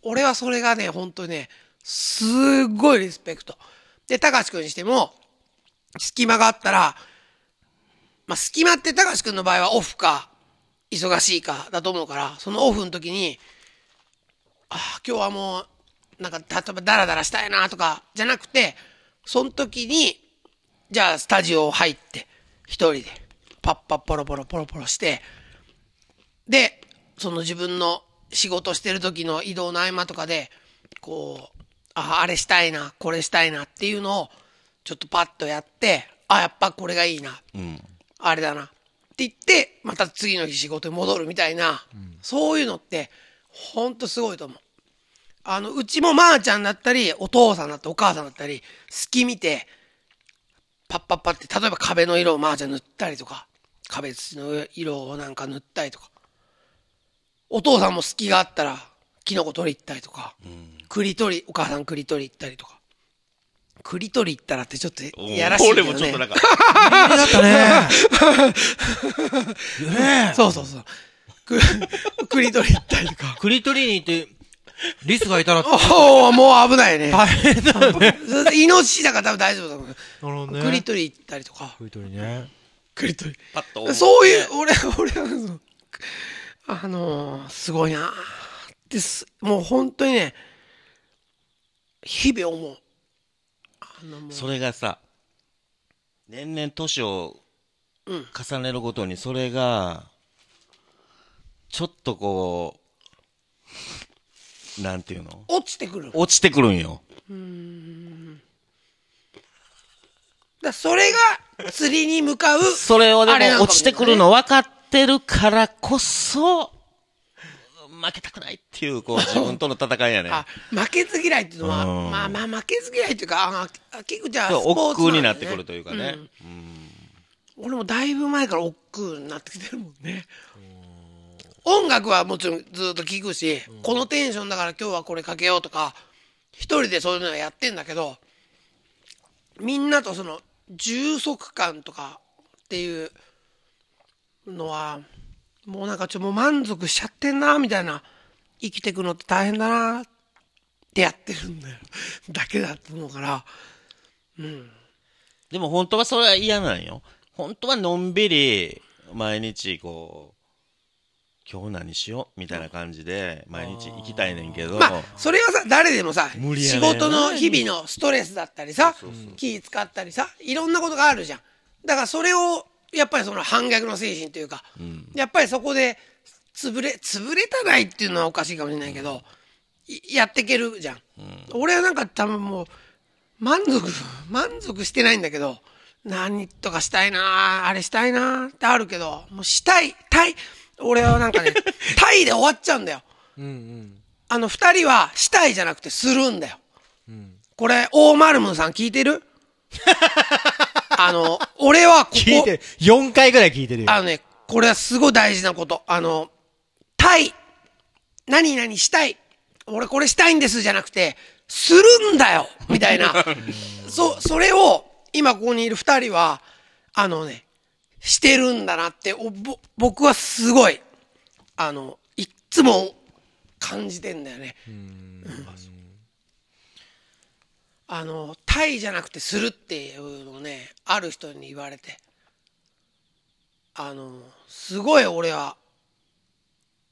俺はそれがね、本当にね、すっごいリスペクト。で、高橋君にしても、隙間があったら、まあ、隙間って高橋君の場合はオフか、忙しいかだと思うから、そのオフの時に、ああ、今日はもう、なんか、例えばダラダラしたいなとか、じゃなくて、その時に、じゃあスタジオ入って、一人で、パッパッポロポロポロポロして、で、その自分の仕事してる時の移動の合間とかで、こう、あ、あれしたいな、これしたいなっていうのを、ちょっとパッとやって、あ、やっぱこれがいいな、あれだな。って言って、また次の日仕事に戻るみたいな、そういうのって、ほんとすごいと思う。あの、うちもまーちゃんだったり、お父さんだったり、お母さんだったり、隙見て、パッパッパって、例えば壁の色をまーちゃん塗ったりとか、壁土の色をなんか塗ったりとか。お父さんも隙があったら、キノコ取り行ったりとか、栗取り、お母さん栗取り行ったりとか。栗取り行ったらってちょっとやらしいけど、ね。俺もちょっとなんか、だったね。ねそうそうそう。く栗取り行ったりとか。クリトリに行って、リスがいたら、おおもう危ないね。大変だよね。イノシシだから多分大丈夫だと思う。なるほどね。栗取り行ったりとか。クリトリね。栗取り。パッと。そういう、俺、俺はあのーすごいなってす、もう本当にね、日々思う。それがさ、年々年を重ねるごとにそれが、ちょっとこう、なんていうの？落ちてくる。落ちてくるんよ。らそれが釣りに向かう。それをでも落ちてくるの分かってるからこそ、負けたくないっていう、こう、自分との戦いやね。あ、負けず嫌いっていうのは、うんまあまあ負けず嫌いっていうか、あ、あ結構じゃあね億劫になってくるというかね。俺もだいぶ前から億劫になってきてるもんね。音楽はもちろんずっと聴くし、このテンションだから今日はこれかけようとか、一人でそういうのはやってんだけど、みんなとその充足感とかっていうのは、もうなんかちょっともう満足しちゃってんな、みたいな。生きていくのって大変だな、ってやってるんだよ。だけだと思うから。でも本当はそれは嫌なんよ。本当はのんびり、毎日こ今日何しようみたいな感じで毎日行きたいねんけど、まあ、それはさ、誰でもさ、ね事の日々のストレスだったりさ、気使ったりさ、いろんなことがあるじゃん。だからそれを、やっぱりその反逆の精神というか、やっぱりそこで、潰れ、潰れたないっていうのはおかしいかもしれないけど、いやっていけるじゃん。俺はなんか多分もう、満足、満足してないんだけど、何とかしたいなあれしたいなってあるけど、もうしたい、たい、俺はなんかね、たいで終わっちゃうんだよ。うんうん。あの二人はしたいじゃなくてするんだよ。これ、大丸ムーさん聞いてる？あの、俺はここ、聞いてる。4回ぐらい聞いてるよ。あのね、これはすごい大事なこと。あの、たい、何々したい、俺これしたいんですじゃなくて、するんだよみたいな。そ、それを、今ここにいる二人は、あのね、してるんだなって、おぼ僕はすごい、あの、いっつも感じてんだよね。あの、たいじゃなくてするっていうのをね、ある人に言われて、あの、すごい俺は、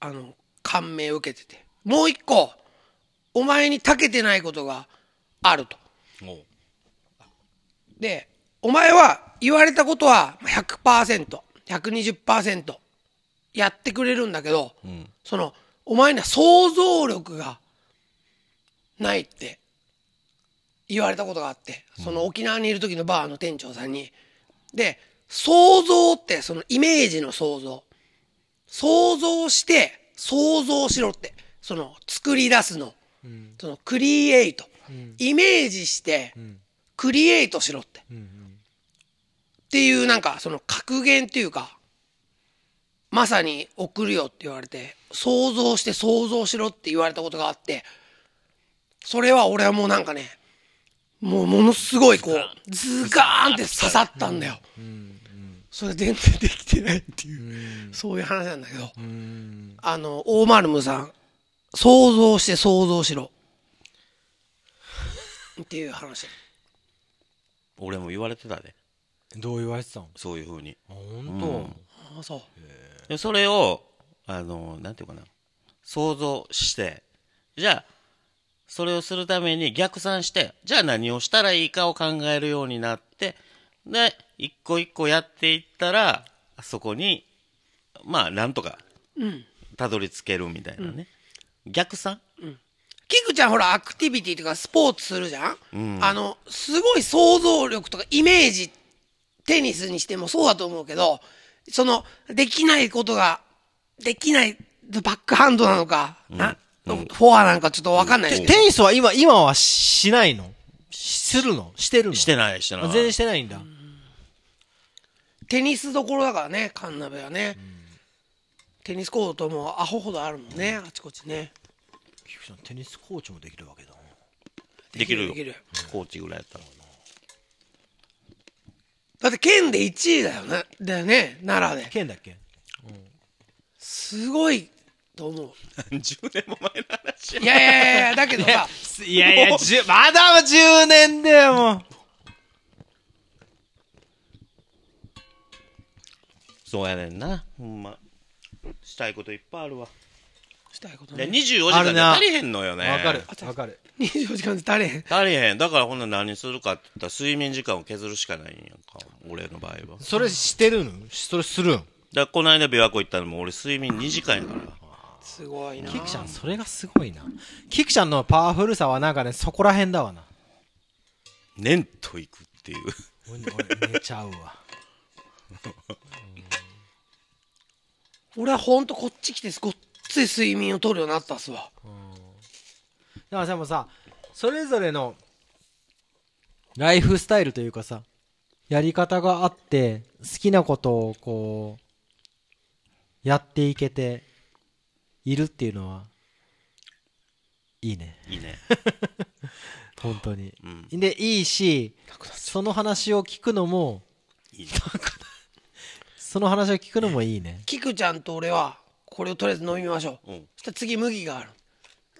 あの、感銘を受けてて。もう一個、お前に長けてないことがあると。で、お前は言われたことは100%、120%やってくれるんだけど、んその、お前には想像力がないって言われたことがあって、その沖縄にいる時のバーの店長さんに。で、想像ってそのイメージの想像。想像して想像しろって。その作り出すの。そのクリエイト。イメージしてクリエイトしろって。っていうなんかその格言っていうか、まさに送るよって言われて、想像して想像しろって言われたことがあって、それは俺はもうなんかね、もうものすごいこう、ズガーン。って刺さったんだよ。それ全然できてないっていう、そういう話なんだけど、あの、大丸ムさん、想像して想像しろ。っていう話。俺も言われてたで。どう言われてたの？そういうふうに本ああ、そう。でそれをあのなんていうかな。想像して。じゃあそれをするために逆算してじゃあ何をしたらいいかを考えるようになってで一個一個やっていったらそこにまあなんとかたどり着けるみたいなね、逆算？キクちゃんほらアクティビティとかスポーツするじゃん、うん。あの、すごい想像力とかイメージ、テニスにしてもそうだと思うけど、その、できないことが、できない、バックハンドなのか、な？フォアなんかちょっとわかんないです当。けど、テニスは今、今はしないの？するの？してるの？してないしてない。あ全然してないんだ。テニスどころだからね、カンナベはね。テニスコートもアホほどあるもんね、あちこちね。菊ちゃん、テニスコーチもできるわけだ。できるよ。できるコーチぐらいやったらだって県で1位だよね、だよね、奈良で。剣だっけ？すごいと思う。10年も前の話や。いやいやいや、だけどさ、いやいや、まだ10年だよ、もう。そうやねんな。ほんま。したいこといっぱいあるわ。でしたいことね。24時あるな。間で足りへんのよね。わかる。わかる。24時間で足りへん。足りへん。だからほんなら何するかって言ったら睡眠時間を削るしかないんやんか俺の場合は。だかそれしてるの？それするん？らこの間琵琶湖行ったのも俺睡眠2時間やからすごいな。キクちゃん、それがすごいな。キクちゃんのパワフルさはなんかね、そこら辺だわな。年と行くっていう寝ちゃうわ。俺はほんとこっち来てごっつい睡眠を取るようになったっすわ。だからさ、もうさ、それぞれのライフスタイルというかさ、やり方があって、好きなことをこう、やっていけているっていうのは、いいね。いいね 本当に。うんで、いいし、その話を聞くのも、いいね その話を聞くのもいいね。キクちゃんと俺は、これをとりあえず飲みましょう。うんそしたら次麦がある。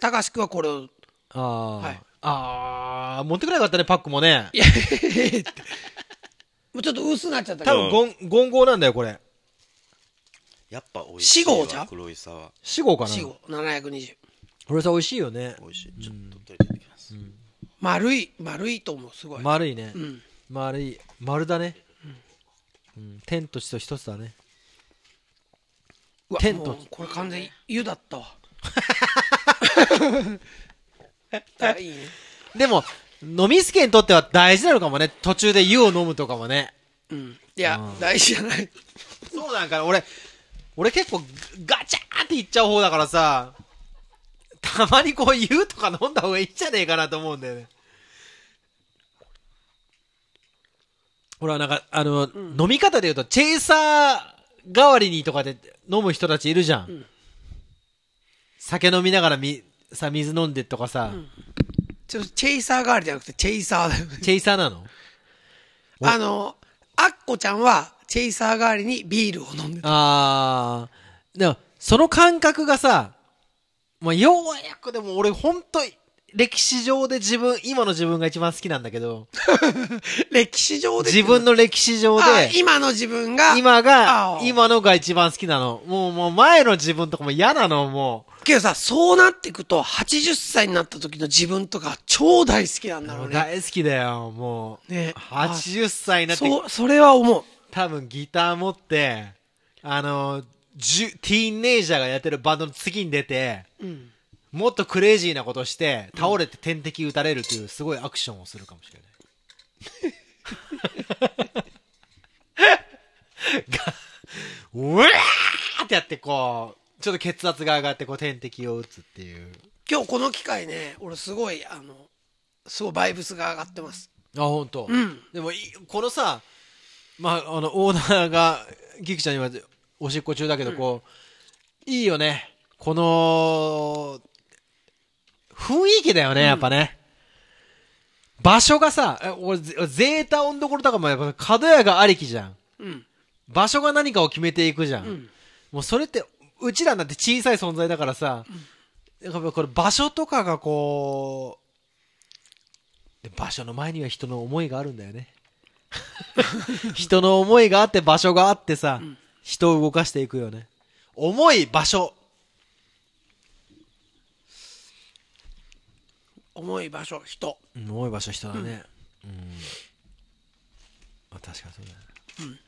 たかしくんはこれを、ああ、はいああ、持ってくれなかったね、パックもね。いや。もうちょっと薄くなっちゃったけど。多分ゴン、ゴンゴーなんだよ、これ。やっぱ美味しいわ。四合じゃ？黒いさは。死後かな？死後720。これさ、美味しいよね。美味しい。ちょっと取り入れてきます。丸い、丸いと思う、すごい。丸いねう。ん。丸い。丸だね。うん。天と地と一つだね。うわテントもうこれ完全に湯だったわ。あいいね。でも、飲みすけにとっては大事なのかもね。途中で湯を飲むとかもね。うん。いやう、ん大事じゃない。そうなんかな、俺、俺結構ガチャーっていっちゃう方だからさ、たまにこう湯とか飲んだ方がいいんじゃねえかなと思うんだよね。ほら、なんか、あの、飲み方で言うと、チェイサー代わりにとかで飲む人たちいるじゃん。ん酒飲みながらみ、さ、水飲んでとかさ、ちょっとチェイサー代わりじゃなくて、チェイサーだよね。チェイサーなの？あの、アッコちゃんは、チェイサー代わりにビールを飲んでた。あー、でも、その感覚がさ、まあ、ようやくでも俺ほんと、歴史上で自分、今の自分が一番好きなんだけど、歴史上で。自分の歴史上あで、今の自分が？今が今のが一番好きなの。もう、もう前の自分とかも嫌なの、もけどさ、そうなっていくと、80歳になった時の自分とか超大好きなんだろう。うね。大好きだよ、もう。ね80歳になって、そう、それは思う。多分ギター持って、あの、じゅティーンネイジャーがやってるバンドの次に出て、うん。もっとクレイジーなことして、倒れて点滴打たれるというすごいアクションをするかもしれない。が、うわーってやってこう、ちょっと血圧が上がってこう点滴を打つっていう。今日この機会ね、俺すごい、あの、すごいバイブスが上がってます。あ、本当。うん。でもい、このさ、まあ、あの、オーナーが、ギクちゃんにはおしっこ中だけど、こう、いいよね。この、雰囲気だよね、やっぱね。場所がさ、え俺、ゼゼータ温どころとかもやっぱ角屋がありきじゃん。うん。場所が何かを決めていくじゃん。うん。もうそれって、うちらなんて小さい存在だからさ、やっぱこれ場所とかがこう、で場所の前には人の思いがあるんだよね。人の思いがあって場所があってさ、人を動かしていくよね。思い、場所。重い場所、人。うん思い場所人だね。うん。あ、確かにそうだね。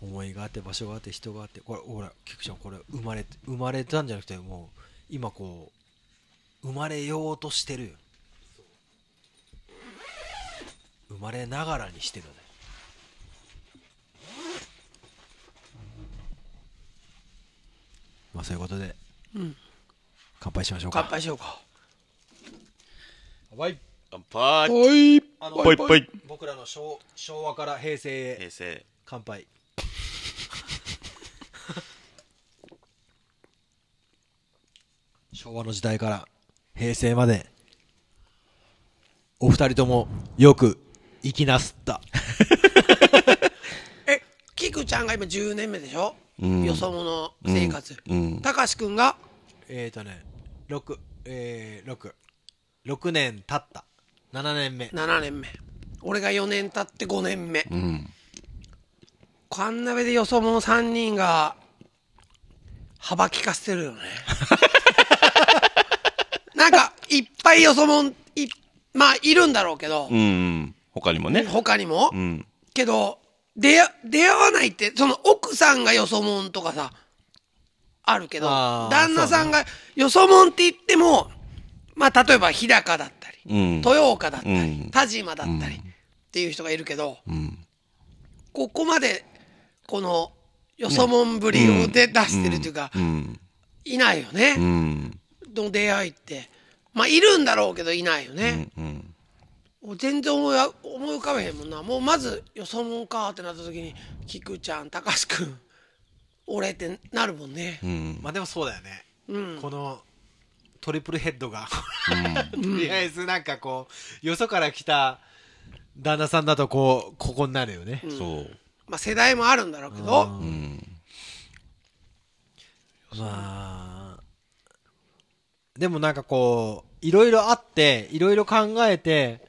思いがあって場所があって人があって、これ、ほら、菊ちゃん、これ、生まれ、生まれたんじゃなくて、もう、今こう、生まれようとしてるよ。生まれながらにしてるね。まあ、そういうことで、うん。乾杯しましょうか。乾杯しようか。乾杯。乾杯はい。あのぽいぽい僕らの昭昭和から平成へ平成。乾杯昭和の時代から平成までお二人ともよく生きなすった え、キクちゃんが今10年目でしょ？うんよそ者生活。うん。たかしくんが？えーとね6えー、6 6年経った7年目7年目。俺が4年経って5年目。うん。こんな上でよそ者3人が幅利かせてるよね。なんか、いっぱいよそ者、い、まあ、いるんだろうけどう、ん。他にもね。他にも？うん。けど、出会、出会わないって、その奥さんがよそもんとかさ、あるけど、旦那さんがよそもんって言っても、まあ、例えば日高だったり、うん。豊岡だったり、うん田島だったり、うんっていう人がいるけど、うん。ここまで、この、よそもんぶりをで出してるっていうか、うん。いないようね。ん。の出会いって。まあ、いるんだろうけど、いないようね。ん。うん。もう全然思いあ思い浮かべへんもんな。もうまず、よそもんかってなった時に、菊ちゃん、高橋くん、俺ってなるもんね。うん。まあでもそうだよねうん。このトリプルヘッドが とりあえずなんかこうよそから来た旦那さんだとこうここになるよね、そう。まあ世代もあるんだろうけど、うん。まあでもなんかこういろいろあっていろいろ考えて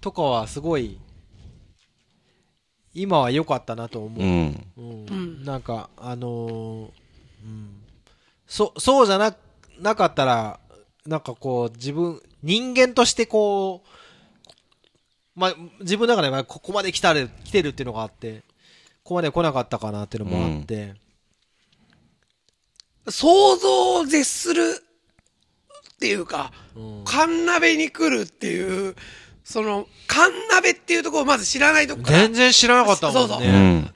とかはすごい今は良かったなと思う、うん。うん。うんなんかあのーそ、そうじゃな、なかったら、なんかこう、自分、人間としてこう、まあ、自分の中ではここまで来たる、来てるっていうのがあって、ここまで来なかったかなっていうのもあって、想像を絶するっていうか、カンナベに来るっていう、その、カンナベっていうところをまず知らないとこから。全然知らなかったもんね。そうそううん。だか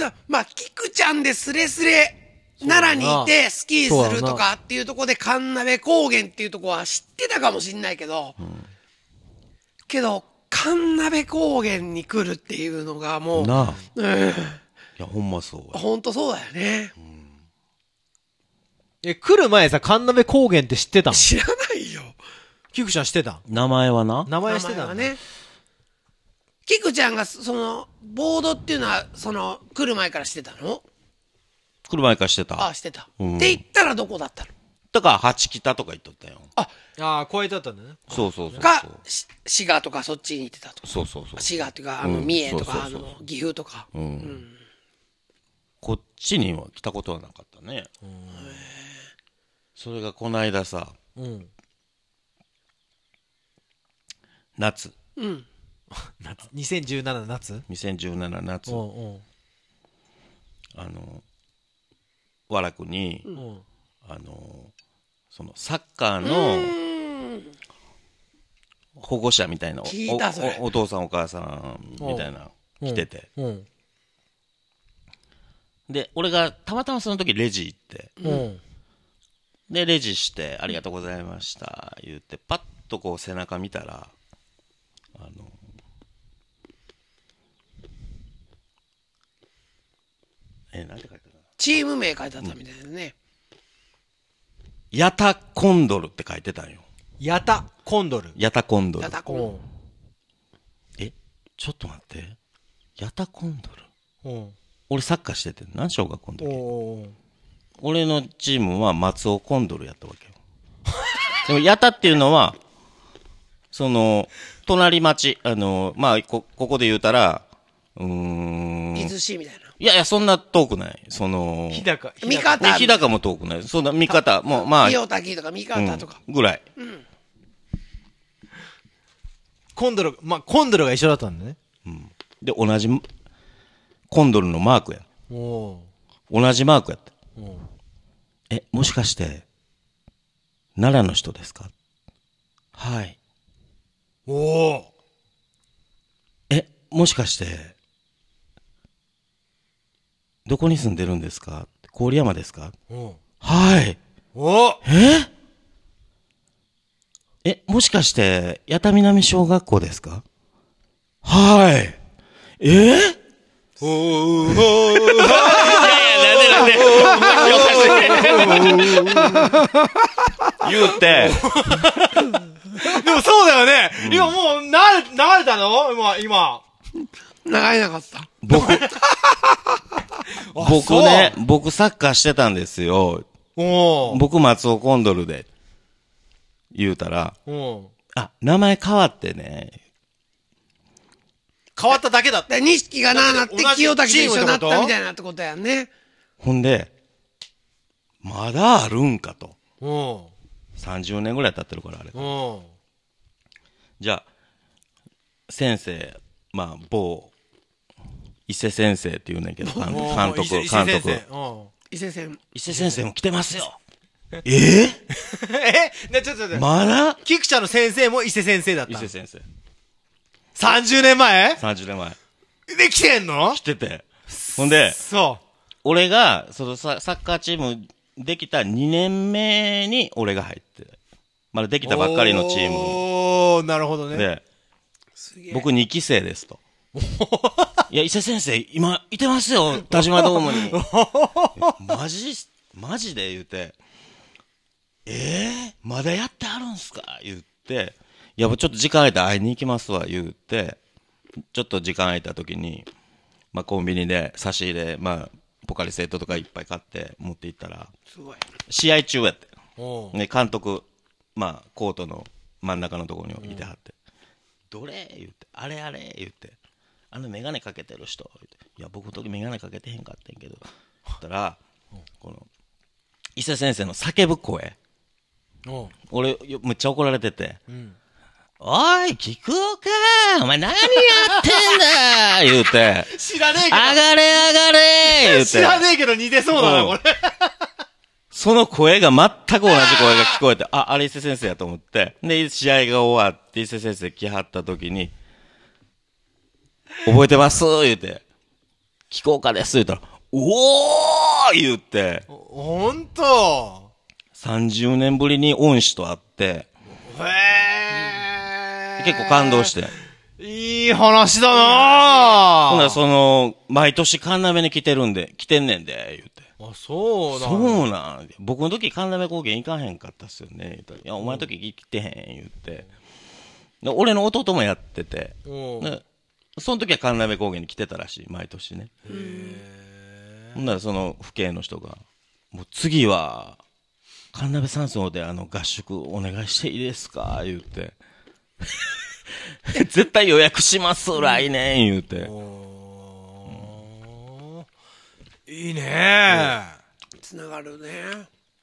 らまあ、キクちゃんでスレスレ、奈良にいてスキーするとかっていうところで神鍋高原っていうところは知ってたかもしんないけど、けど、神鍋高原に来るっていうのがもう、なあ。うん、いや、ほんまそうや。ほんとそうだよね。え、来る前さ、神鍋高原って知ってたん知らないよ。キクちゃん知ってたん？名前はな？名前知ってたんだね。キクちゃんが、その、ボードっていうのは、その、来る前からしてたの？来る前からしてあた？あ、。してた。うんって言ったらどこだったの？だから、八北とか言っとったよ。ああ、超えてあったんだね。そうそうそう。か、し滋賀とかそっちに行ってたと。そうそうそう。滋賀っていうか、あの、うん三重とか、あそうそうそうの、岐阜とか。うん。こっちには来たことはなかったね。それがこの間さ、うん。夏。うん。夏。2017夏？2017夏う、んうん。あの、和楽に、うん。あの、そのサッカーの保護者みたいな、お父さんお母さんみたいな、うん来てて。うん。で、俺がたまたまその時レジ行って、うん。で、レジして、ありがとうございました、言って、パッとこう背中見たら、あの、え、なんて書いてある。チーム名書いてあったみたいですね。ヤタコンドルって書いてたんよ。ヤタコンドル。ヤタコンドルや。たこうん。え、ちょっと待って。ヤタコンドル？うん。俺サッカーしてて、何小学校の時俺のチームは松尾コンドルやったわけよ。でも、ヤタっていうのは、その、隣町、あの、まあ、こ、ここで言うたら、うーん。伊豆市みたいな。いやいや、そんな遠くない。その、日高。味方ね日高も遠くない。そんな見方、もう、まあ、伊予滝とか三方とか。うんぐらい。コンドル、まあ、コンドルが一緒だったんだね。で、同じ、コンドルのマークや。お同じマークやった。おえ、もしかして、奈良の人ですか？はい。おおえ、もしかして、どこに住んでるんですか？郡山ですか？おはい。おえ？え、もしかして、八田南小学校ですか？はい。え？おおいやいや、なんでなんで。言うて、でもそうだよね、今もう、なれ、流れたの？今、今。流れなかった。僕、僕ね、僕サッカーしてたんですよ。おお僕松尾コンドルで、言うたら、おあ、名前変わってね、変わっただけだった。で、錦がなあなって清滝と一緒になったみたいなってことやんね。ほんで、まだあるんかと。お30年ぐらい経ってるから、あれ。おじゃあ、先生、まあ、某、伊勢先生って言うねんけど、監督、伊勢監督。伊勢先伊勢線。伊勢先生も来てますよ。え？え？ね、ちょっとちょっと。まだ？キクちゃんの先生も伊勢先生だった伊。勢先生。30年前？30年前。で、来てんの？来てて。ほんで、そ俺が、そのササッカーチームできた2年目に俺が入って、まだできう。たばっかりのチームおー、なるほどね。で、すげえ。僕2期生ですと。いや、伊勢先生、今、いてますよ、田島ドームに。マジ、マジで言うて、えー、まだやってはるんすか？言って、いや、もうちょっと時間空いたら会いに行きますわ、言って、ちょっと時間空いた時に、まあ、コンビニで差し入れ、まあ、ポカリセットとかいっぱい買って持って行ったら、すごい。試合中やって。ね、監督、まあ、コートの真ん中のところにいてはって、どれ？言って、あれあれ？言って、あの眼鏡かけてる人、言っていや、僕の時眼鏡かけてへんかってんけど、言ったら、この、伊勢先生の叫ぶ声。うん。俺、よむっちゃ怒られてて。うん。おい、聞くおかお前何やってんだ 言うて。知らねえ上がれ上がれ言うて。知らねえけど似てそうだな、うんこれ。その声が全く同じ声が聞こえて、あ、あれ伊勢先生やと思って。で、試合が終わって伊勢先生来はった時に、覚えてます？言うて。聞こうかです？言うたら、おー言うて、ほんと30年ぶりに恩師と会って、へえ。結構感動して。いい話だなほんならその、毎年カンナメに来てるんで、来てんねんで、言うて。あ、そうだ。そうなん僕の時神鍋高原行かへんかったっすよね。言ういや、お前の時来てへん、言って。で俺の弟もやってて。うん。でその時は神鍋高原に来てたらしい、毎年ね。ほんならその父兄の人が、もう次は、神鍋山荘であの合宿お願いしていいですか言うて。絶対予約します、来年、言うて。いいねつながるね。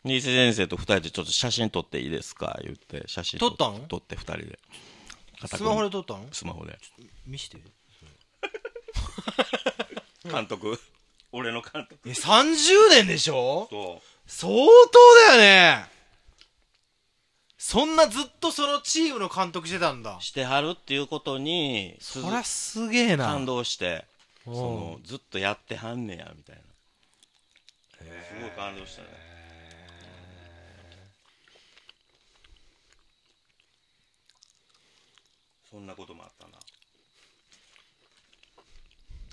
で伊勢先生と二人でちょっと写真撮っていいですか？言って、写真撮ったん？撮って二人で。スマホで撮ったのスマホで。見して。監督？俺の監督。え、30年でしょ？と、相当だよねそんなずっとそのチームの監督してたんだ。してはるっていうことに、そりゃすげえな。感動して、うんその、ずっとやってはんねや、みたいな。すごい感動したね。そんなこともあったな。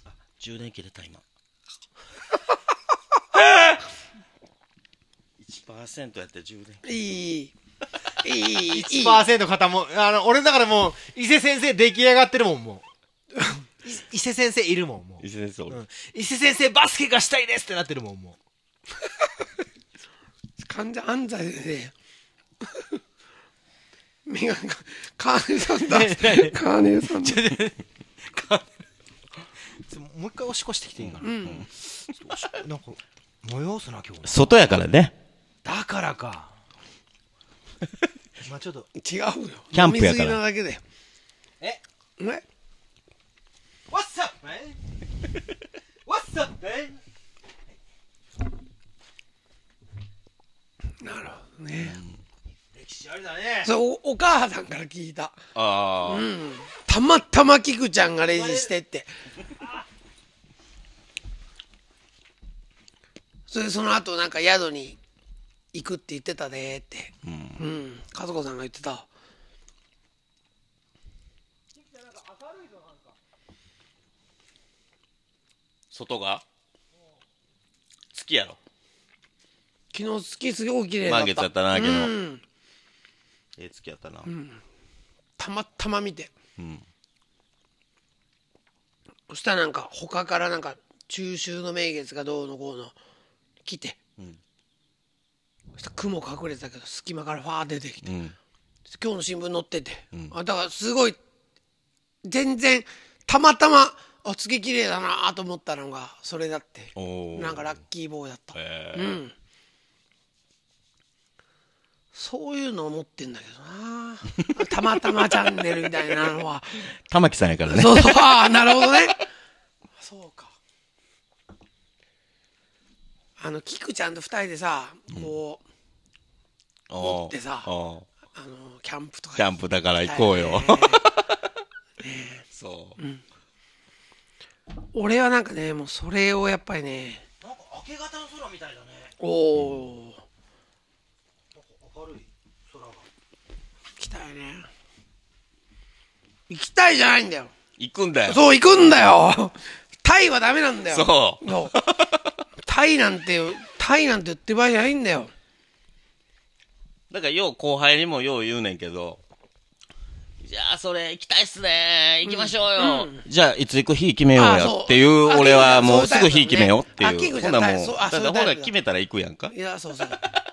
あ、充電切れた、今。1%やって充電。いい。いい、いい、いい。1%方も、あの、俺の中でもう、伊勢先生出来上がってるもん、もう。い伊勢先生いるもん、もう。伊勢先生、俺うん伊勢先生バスケがしたいですってなってるもん、も 患者安西先生。目が、カーネさんだ。カーネさんだ。う。もう一回おしっこしてきていいかな。うん。なんか、催すな、今日。外やからね。だからか。まあちょっと、違うよ。キャンプやから飲みすぎなだけで。え？え？What's up, man? What's up, man? なるほどね。歴史ありだね。それお、お母さんから聞いた。ああ、うん。たまたま菊ちゃんがレジしてって。それでその後なんか宿に行くって言ってたでーって。うん。和子さんが言ってた。外が月やろ。昨日月すごい綺麗だった。満月やったなけどうん。ええ月やったな。たまたま見て。うん。そしたらなんか他からなんか中秋の名月がどうのこうの来て、んそしたら雲隠れてたけど隙間からファー出てきて、うん。今日の新聞載ってて、あだからすごい全然たまたまあ月綺麗だなと思ったのがそれだって。おー。なんかラッキーボーイだった、へえうん。そういうのを持ってんだけどな。たまたまチャンネルみたいなのは。玉木さんやからね。そうそう、ああ、なるほどね。そうか。あの、キクちゃんと二人でさ、こう、お持ってさおあの、キャンプとか。キャンプだから行こうよ。ね そう。俺はなんかね、もうそれをやっぱりね、なんか明け方の空みたいだね。おお、明るい空が。行きたいね。行きたいじゃないんだよ。行くんだよ。そう、行くんだよ。タイはダメなんだよ。そうそう。タイなんて、タイなんて言ってる場合じゃないんだよ。だから、よう後輩にもよう言うねんけど、じゃあ、それ行きたいっすね行きましょうよ、じゃあ、いつ行く日決めようやっていう、あ俺はもうすぐ日決めようってあいう。ほんならもう、そうあだからほら決めたら行くやんかいや、そうそう。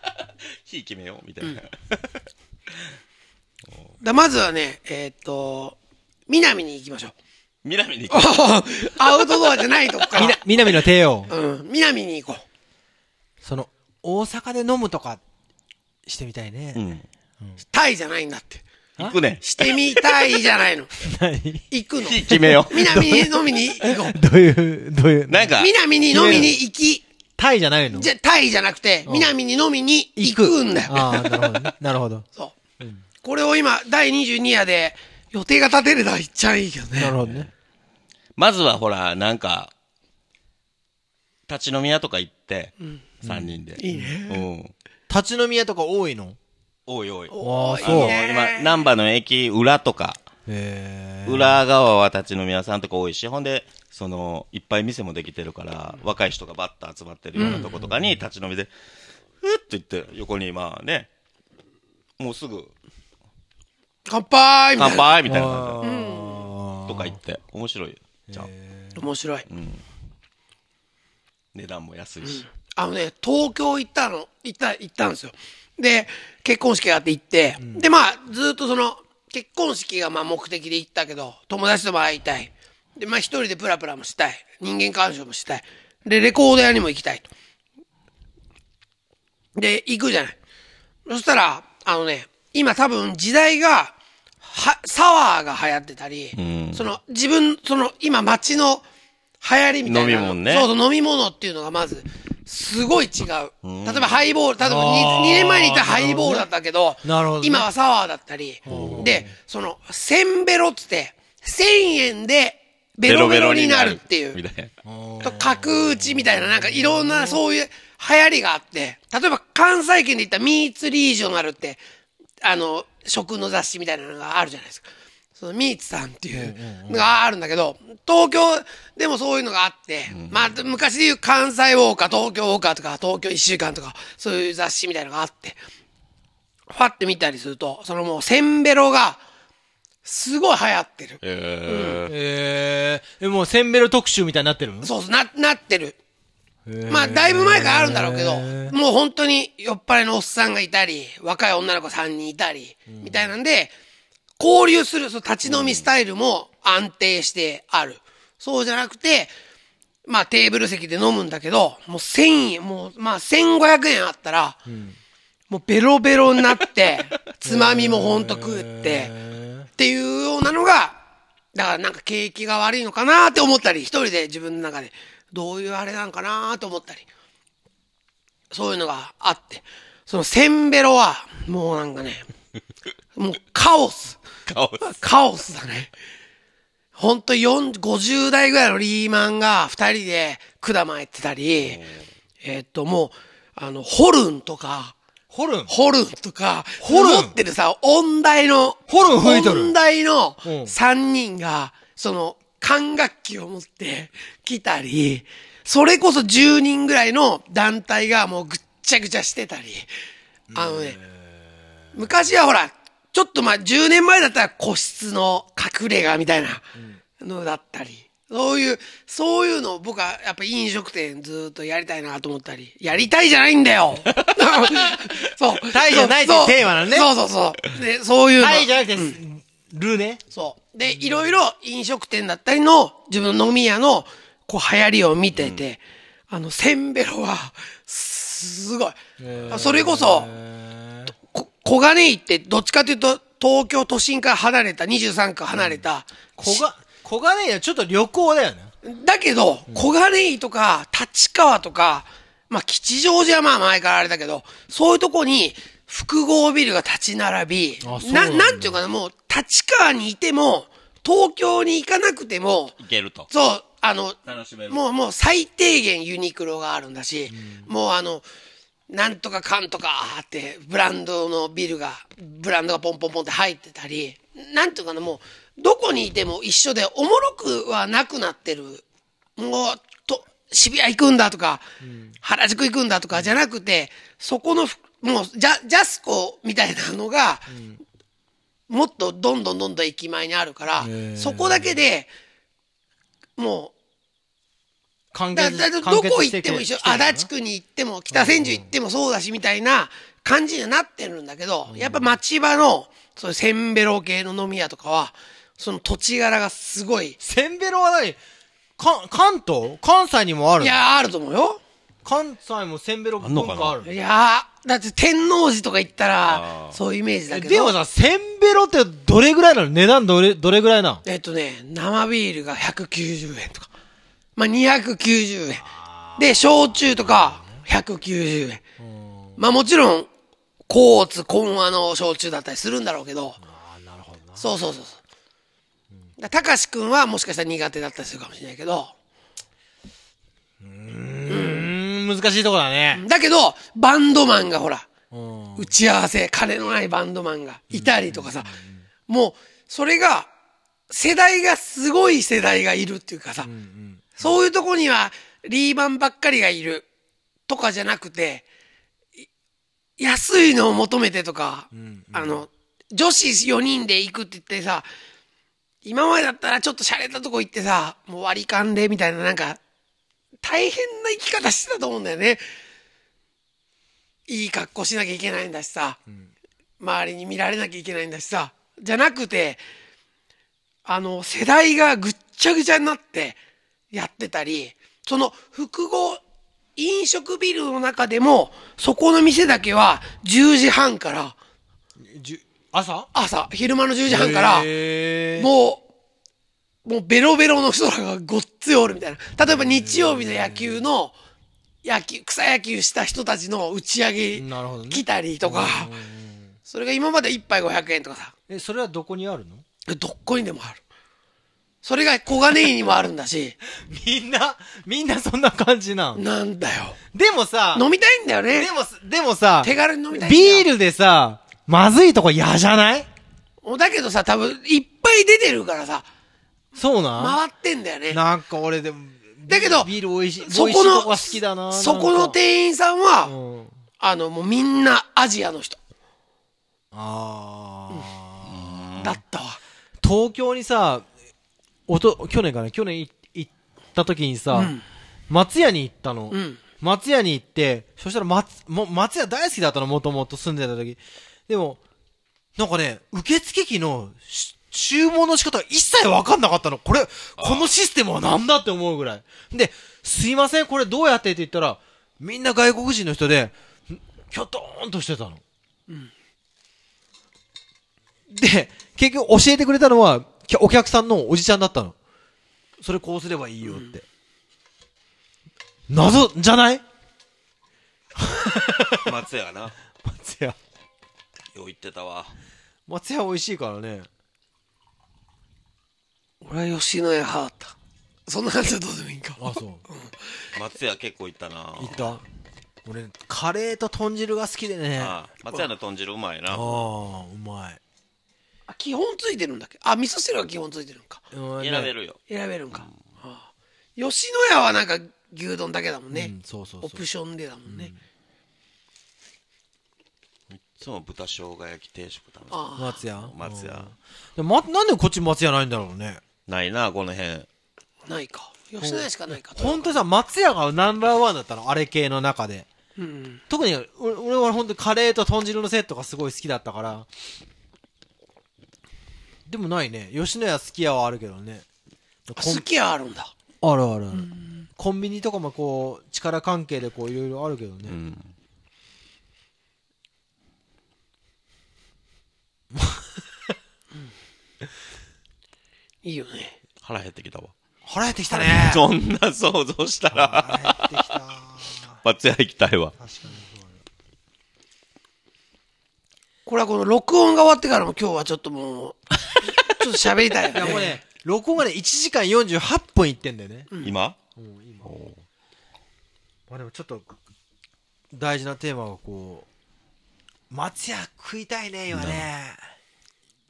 日決めようみたいな。らまずはね、えーっと、南に行きましょう。南に行く。アウトドアじゃないとこから。南の帝王。うん、南に行こう。その、大阪で飲むとか、してみたいね。うん。タイじゃないんだって。行くね。してみたいじゃないの。何？行くの。決めよ南に飲みに行こう。どういう、どういう？なんか、南に飲みに行き、タイじゃないの？じゃ、タイじゃなくて、南に飲みに行くんだよ。ああ、なるほどね。なるほど。そう。これを今、第22夜で予定が立てれたら行っちゃいいけどね。なるほどね。まずはほら、なんか、立ち飲み屋とか行って、三人で。いいね。うん。立ち飲み屋とか多いの？多い多い。おーそう今、難波の駅裏とか、へ裏側は立ち飲み屋さんとか多いし、ほんで、その、いっぱい店もできてるから、若い人がバッと集まってるようなとことかに立ち飲みで、ふっと言って、横にまあね、もうすぐ、乾杯みたいな。乾杯みたいな感じとか言って、面白いじゃん。面白い。値段も安いし。あのね、東京行ったの、行った、行ったんですよ。で、結婚式があって行って、で、まあ、ずっとその、結婚式がまあ目的で行ったけど、友達とも会いたい。で、まあ一人でプラプラもしたい。人間鑑賞もしたい。で、レコード屋にも行きたいと。で、行くじゃない。そしたら、あのね、今多分時代が、は、サワーが流行ってたり、んその、自分、その、今街の流行りみたいな。飲み物ねそうそう、飲み物っていうのがまず、すごい違う。例えばハイボール、例えば 2, 年前に言ったらハイボールだったけど、なるほどね今はサワーだったり、で、その、センベロっつって、1000円でベロベロになるっていう。みたいな。と、角打ちみたいな、なんかいろんなそういう流行りがあって、例えば関西圏で言ったらミーツリージョナルって、あの、食の雑誌みたいなのがあるじゃないですか。そのミーツさんっていうのがあるんだけど、東京でもそういうのがあって、まあ昔で言う関西ウォーカー、東京ウォーカーとか、東京一週間とか、そういう雑誌みたいなのがあって、ファって見たりすると、そのもうセンベロが、すごい流行ってる。ええー、え、もうセンベロ特集みたいになってるの？そうそう、な、なってる。まあ、だいぶ前からあるんだろうけど、もう本当に酔っ払いのおっさんがいたり、若い女の子3人いたり、みたいなんで、交流する、その立ち飲みスタイルも安定してある。そうじゃなくて、まあテーブル席で飲むんだけど、もう1000円、もうまあ1500円あったら、もうベロベロになって、つまみもほんと食って、っていうようなのが、だからなんか景気が悪いのかなって思ったり、一人で自分の中で、どういうあれなんかなと思ったり、そういうのがあって、そのセンベロは、もうなんかね、もうカオス。顔カオスだね。ほんと4 50代ぐらいのリーマンが二人で管巻いてたり、えー。っともう、あの、ホルンとか、ホルン？ホルンとか、ホルン？持ってるさ、音大の、ホルン吹いとる。音大のうん。三人が、その、管楽器を持って来たり、それこそ10人ぐらいの団体がもうぐっちゃぐちゃしてたり、あのね、昔はほら、ちょっとまあ10年前だったら個室の隠れ家みたいなのだったり、そういう、そういうのを僕はやっぱ飲食店ずーっとやりたいなと思ったり、やりたいじゃないんだよ。そう。タイじゃないってテーマなのね。そうそうそう。で、そういうの。タイじゃなくて、ルーね。そう。で、いろいろ飲食店だったりの自分の飲み屋のこう流行りを見てて、あの、センベロは、すごい。あそれこそ、こ小金井ってどっちかというと、東京都心から離れた、23区離れた、小が、小金井はちょっと旅行だよね。だけど、小金井とか、立川とか、まあ、吉祥寺はまあ前からあれだけど、そういうとこに、複合ビルが立ち並び、な、なんだなんていうかな、もう、立川にいても、東京に行かなくても、いけると。そう、あの、楽しめる。もう、もう最低限ユニクロがあるんだし、もうあの、なんとかかんとかって、ブランドのビルが、ブランドがポンポンポンって入ってたり、なんていうかな、もう、どこにいても一緒で、おもろくはなくなってる。もう、と、渋谷行くんだとか、原宿行くんだとかじゃなくて、そこのふ、もう、ジャ、ジャスコみたいなのが、もっとどんどんどんどん駅前にあるから、そこだけで、もう、だだだどこ行っても一緒、足立区に行っても、北千住行ってもそうだし、みたいな感じにはなってるんだけど、やっぱ町場の、そういうセンベロ系の飲み屋とかは、その土地柄がすごい、センベロは何？か、関東？関西にもあるの？いや、あると思うよ。関西もせんべろあんのかな？文化あるいやー、だって天王寺とか行ったらそういうイメージだけど。でもさ、せんべろってどれぐらいなの？値段どれ、どれぐらいなのえっとね、生ビールが190円とか。まあ、290円。で、焼酎とか、190円。まあもちろん、コーツ、コンアの焼酎だったりするんだろうけど。そうそうそうそう。だたかしくんはもしかしたら苦手だったりするかもしれないけど。うーん、難しいとこだね。だけど、バンドマンがほら、うん。打ち合わせ、金のないバンドマンがいたりとかさ、もう、それが、世代がすごい世代がいるっていうかさ、そういうとこにはリーマンばっかりがいるとかじゃなくて、い安いのを求めてとか、あの、女子4人で行くって言ってさ、今までだったらちょっと洒落たとこ行ってさ、もう割り勘でみたいななんか、大変な生き方してたと思うんだよね。いい格好しなきゃいけないんだしさ、周りに見られなきゃいけないんだしさ、じゃなくて、あの、世代がぐっちゃぐちゃになってやってたり、その複合飲食ビルの中でも、そこの店だけは10時半から、朝？朝、昼間の10時半から、もう、もうベロベロの人らがごっついおるみたいな。例えば日曜日の野球の、野球、草野球した人たちの打ち上げ来たりとか、それが今まで1杯500円とかさ、え、それはどこにあるの？どっこにでもある。それが小金井にもあるんだし、みんな、みんなそんな感じなん？なんだよ。でもさ、飲みたいんだよねで。も、でもさ、手軽に飲みたい。ビールでさ、まずいとこ嫌じゃない？だけどさ、多分、いっぱい出てるからさ、そうな回ってんだよね。なんか俺でも、だけどビール美味しい、そこの、好きだなそこの店員さんは、うん。あの、もうみんなアジアの人あー。だったわ。東京にさ、おと、去年かな？去年い行った時にさ、うん松屋に行ったの。うん。松屋に行って、そしたら松、も松屋大好きだったの、もともと住んでた時。でも、なんかね、受付機のし注文の仕方が一切わかんなかったの。これ、このシステムはなんだって思うぐらい。で、すいません、これどうやってって言ったら、みんな外国人の人で、んキョトーンとしてたの。で、結局教えてくれたのは、きお客さんのおじちゃんだったの。それこうすればいいよって。謎じゃない？松屋な。松屋。よう言ってたわ。松屋美味しいからね。俺は吉野家派だった。そんな感じはどうでもいいんか。あ、そう。松屋結構行ったな。行った？俺、カレーと豚汁が好きでね。あああ松屋の豚汁うまいな。あー、うまい。あ、基本ついてるんだっけ？あ、味噌汁は基本ついてるんか。うん選べ。るよ。選べるんか。ああ吉野家はなんか牛丼だけだもんね。うんそうそうそうオプションでだもんね。いつも豚生姜焼き定食食べてたああ。松屋？松屋うんでもま、なんでこっち松屋ないんだろうね。ないな、この辺。ないか。吉野家しかないか。本当にさ、松屋がナンバーワンだったの、あれ系の中で。うん。特に、俺俺は本当にカレーと豚汁のセットがすごい好きだったから。でもないね。吉野家好き家はあるけどね。コン好き家あるんだ。あるあるある。コンビニとかもこう、力関係でこう、いろいろあるけどね。うん。いいよね。腹減ってきたわ。腹減ってきたね。そんな想像したら、腹減ってきた。松屋行きたいわ。確かにそうこれはこの録音が終わってからも今日はちょっともう、ちょっと喋りたいよだ。いやもうね。ね、録音がね、1時間48分いってんだよね。今？うん今まあでもちょっと、大事なテーマがこう、松屋食いたいね、今ね。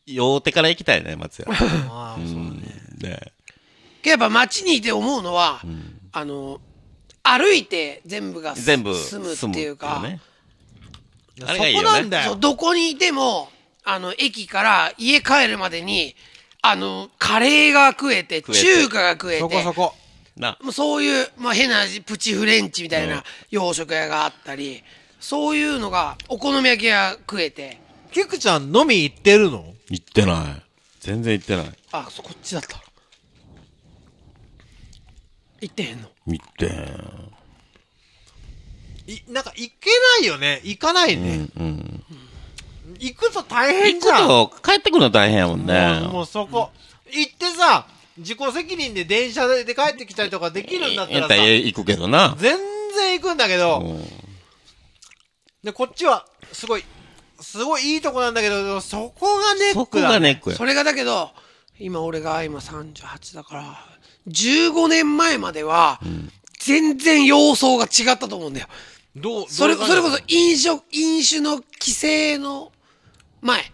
用手から行きたいね、松屋。ああ、そうだね。ねやっぱ街にいて思うのは、んあの、歩いて全部がす全部住むっていうか、ね。そこなんだよ。どこにいても、あの、駅から家帰るまでに、あの、カレーが食えて、中華が食えて、そこそこ。な。もうそういう、まあ、変な味プチフレンチみたいうんな洋食屋があったり、そういうのが、お好み焼き屋食えて、キクちゃん飲み行ってるの？行ってない。全然行ってない。あ、そこっちだった。行ってへんの？行ってへん。い、なんか行けないよね。行かないね。うん。行くと大変行じゃん。くと帰ってくるの大変やもんね。もうそこ。行ってさ、自己責任で電車で帰ってきたりとかできるんだったらさやったら、行くけどな。全然行くんだけど、うんで、こっちは、すごい、すごいいいとこなんだけど、そこがネックだ、そこがネックやそ。れがだけど、今俺が今38だから、15年前までは、全然様相が違ったと思うんだよ。どう、それ、それこそ飲酒、飲酒の規制の前。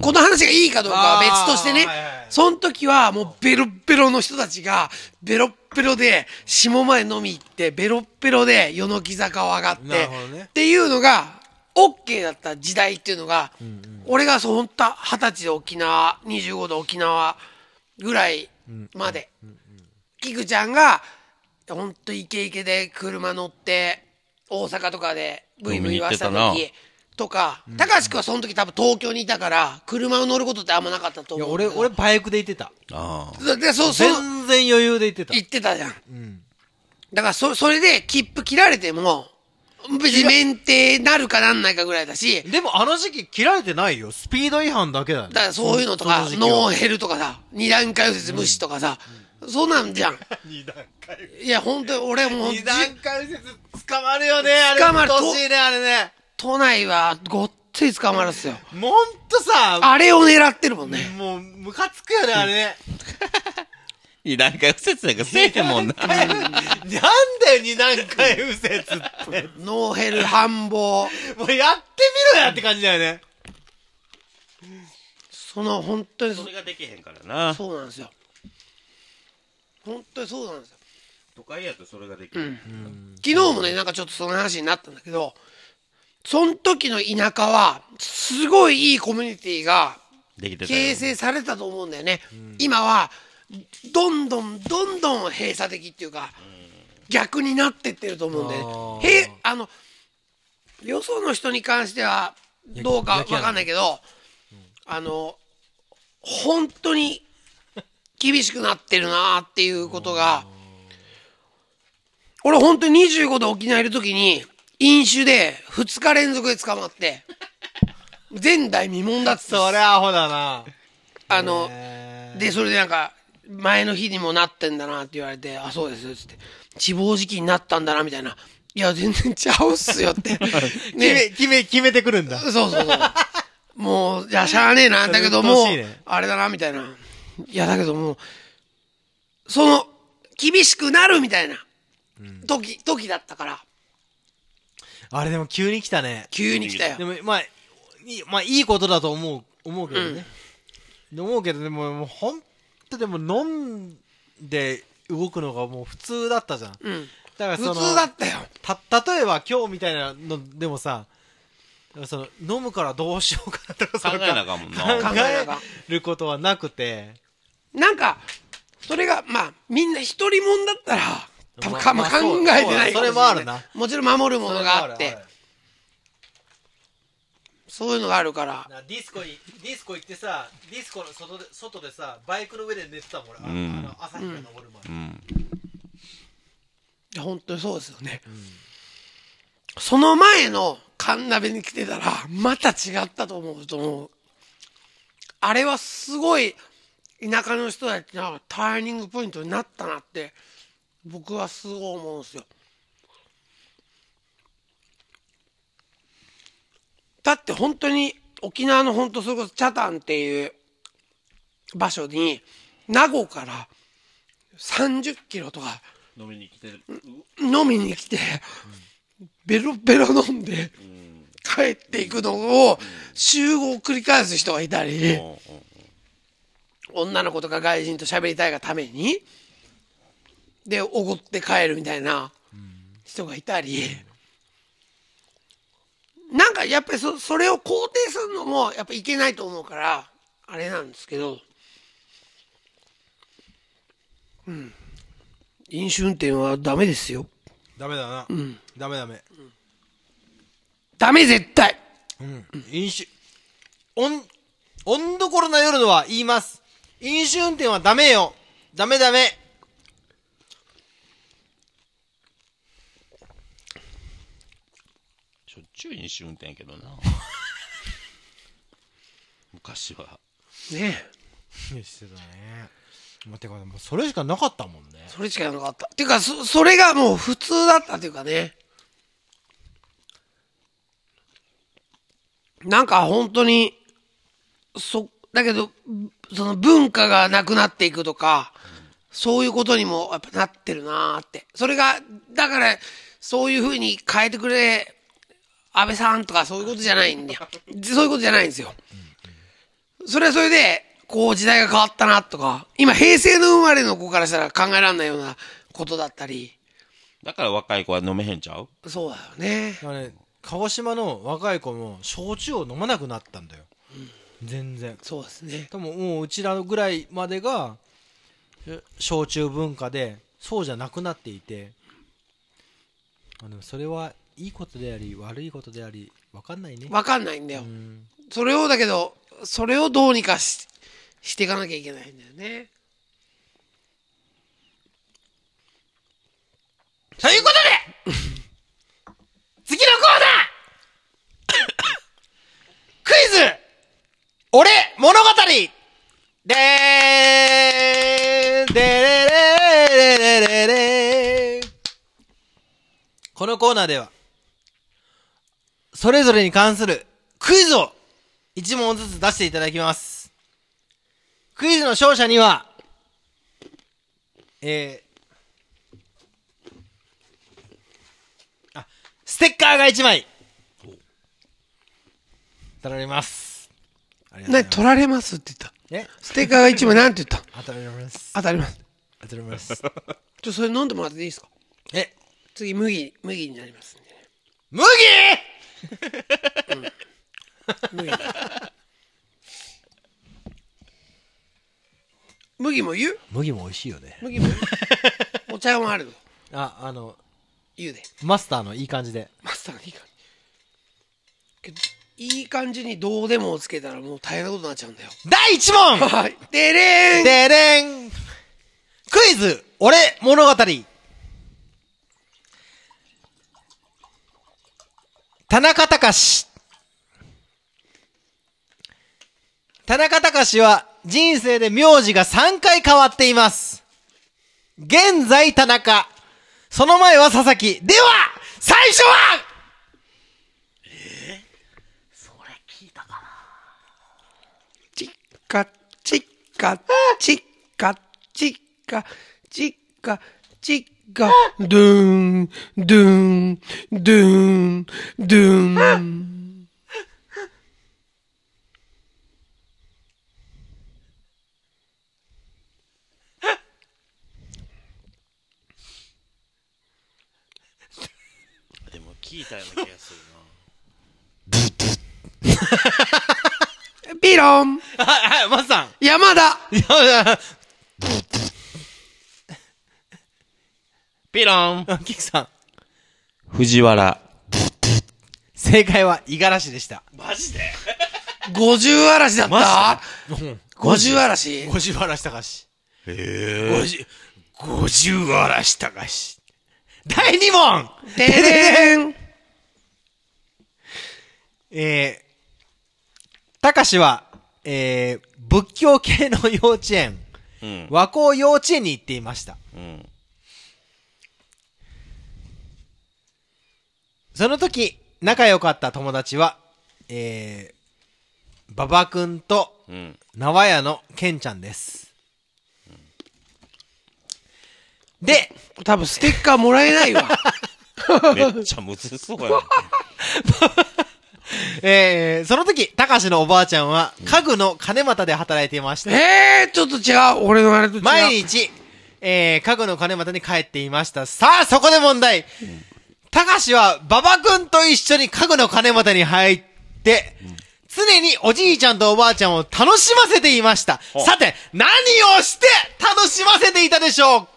この話がいいかどうかは別としてね。その時はもうベロッベロの人たちが、ベロッベロで、下前飲み行って、ベロッベロで、与の木坂を上がって、ねっていうのが、OK だった時代っていうのが、俺がそう、ほんと、二十歳で沖縄、25で沖縄ぐらいまで、キクちゃんが、ほんとイケイケで車乗って、大阪とかでブイブイ言わせた時とか、高橋君はその時多分東京にいたから、車を乗ることってあんまなかったといや、思うけど。俺、俺、バイクで行ってた。ああ。で、そ、そ、全然余裕で行ってた。言ってたじゃん。んだから、そ、それで切符切られても、別に免停なるかなんないかぐらいだし、でも、あの時期切られてないよ。スピード違反だけだよ。だからそういうのとか、ノーヘルとかさ、二段階右折無視とかさ、そうなんじゃん。二段階。いや、本当に俺もう二段階右折捕まるよね、あれ。捕まるしいね、あれね。都内はごっつい捕まるっすよ。ほんとさ、あれを狙ってるもんね。もう、ムカつくよね、あれね。二段階右折なんかせえへんもんな。なんだよ、二段階右折って。ノーヘル繁忙。もうやってみろやって感じだよね。その、本当にそそれができへんからな。そうなんですよ。本当にそうなんですよ。都会やとそれができる。昨日もね、なんかちょっとその話になったんだけど、その時の田舎は、すごいいいコミュニティができてたよ形成されたと思うんだよね。今は、どんどんどんどん閉鎖的っていうか、逆になってってると思うんだよね。へあの、よその人に関しては、どうかわかんないけど、あの、本当に厳しくなってるなっていうことが、俺本当に25で沖縄いる時に、飲酒で2日連続で捕まって、前代未聞だっつってそれアホだな。あの、で、それでなんか、前の日にもなってんだなって言われて、あ、そうです、つって。死亡時期になったんだな、みたいな。いや、全然ちゃうっすよって。決め、ね。決め、決めてくるんだ。そうそうそう。もう、いや、しゃあねえな、だけどもね、あれだな、みたいな。いや、だけどもう、その、厳しくなるみたいな、時、時だったから、あれでも急に来たね。急に来たよで。も、まあ、いい、まあ、いいことだと思う、思うけどね。思うけど、でも、もう、ほんとでも、飲んで動くのがもう普通だったじゃん。うん。だからその、普通だったよ。た、例えば今日みたいなのでもさ、その、飲むからどうしようかなとか、考えなあかんもんな考考えることはなくて、なんか、それが、まあ、みんな一人もんだったら、多分か、まあ、考えてないかもしれない。それもあるなもちろん守るものがあってそういうのがあるから。なディスコに、ディスコ行ってさ、ディスコの外で、外でさ、バイクの上で寝てたもん、俺。あうんあの、朝日が昇る前。うん。いや本当にそうですよね。その前のカンナベに来てたら、また違ったと思うと思う。あれはすごい、田舎の人たちのターニングポイントになったなって、僕はすごい思うんですよ。だって本当に沖縄の本当それこそチャタンっていう場所に名護から30キロとか飲みに来てる。飲みに来て、ベロベロ飲んで帰っていくのを集合を繰り返す人がいたり、女の子とか外人と喋りたいがために、で、おごって帰るみたいな人がいたり、なんかやっぱりそそれを肯定するのもやっぱいけないと思うから、あれなんですけど、うん。飲酒運転はダメですよ。ダメだな。ダメダメ。ダメ絶対うん。飲酒、温、温どころな夜のは言います。飲酒運転はダメよ。ダメダメ。しょっちゅう飲酒運転やけどな。昔は。ねしてたね。まあ、てか、もうそれしかなかったもんね。それしかなかった。っていうか、そ、それがもう普通だったっていうかね。なんか本当に、そ、だけど、その文化がなくなっていくとか、そういうことにもやっぱなってるなーって。それが、だから、そういう風に変えてくれ、安倍さんとかそういうことじゃないんだよ。そういうことじゃないんですよ。それはそれで、こう時代が変わったなとか、今平成の生まれの子からしたら考えられないようなことだったり、だから若い子は飲めへんちゃう？そうだよね。だからね、鹿児島の若い子も焼酎を飲まなくなったんだよ。全然。そうですね。多分もううちらぐらいまでが、え焼酎文化で、そうじゃなくなっていて、あでもそれはいいことであり、悪いことであり、わかんないね。わかんないんだよ。うんそれをだけど、それをどうにかししていかなきゃいけないんだよね。ということで次のコーナークイズ俺物語でーんでれれれれれれこのコーナーでは、それぞれに関するクイズを一問ずつ出していただきます。クイズの勝者には、えー、あ、ステッカーが1枚、当たられます。ありがとうござい何ます取られますって言った。え？ステッカーが一枚なんて言った？当たります。当たります。当たります。ちょそれ飲んでもらっていいですか？え、次、麦、麦になりますんでね。麦麦。麦も言う？麦も美味しいよね。麦も言うお茶もあるあ、あの、言うで。マスターのいい感じで。マスターがいい感じ。けど、いい感じにどうでもをつけたらもう大変なことになっちゃうんだよ。第1問はい。でれーんでれんクイズ俺物語田中隆田中隆は人生で名字が3回変わっています。現在田中。その前は佐々木。では、最初はチッカチッカチッカチッカチッカチッカドゥーンドゥーンドゥーンドゥーン。でも聞いたような気がするピロン。はい、はい、マスさん。山田。いや いやな。ピロンキクさん。藤原。正解は五十嵐でした。マジで？五十嵐だった？五十嵐？五十嵐隆。え五十、五十嵐隆。第二問でれーんえー、隆は、えー、仏教系の幼稚園、うん。和光幼稚園に行っていました。うん。その時、仲良かった友達は、えー、馬場くんとうん。縄屋のケンちゃんです。で、多分ステッカーもらえないわ。めっちゃむずそうやな。えー、その時、高志のおばあちゃんは、家具の金俣で働いていました。えー、ちょっと違う。俺のあれと違う。毎日、えー、家具の金俣に帰っていました。さあ、そこで問題。高志は、馬場くんと一緒に家具の金俣に入って、常におじいちゃんとおばあちゃんを楽しませていました。ほさて、何をして楽しませていたでしょうか？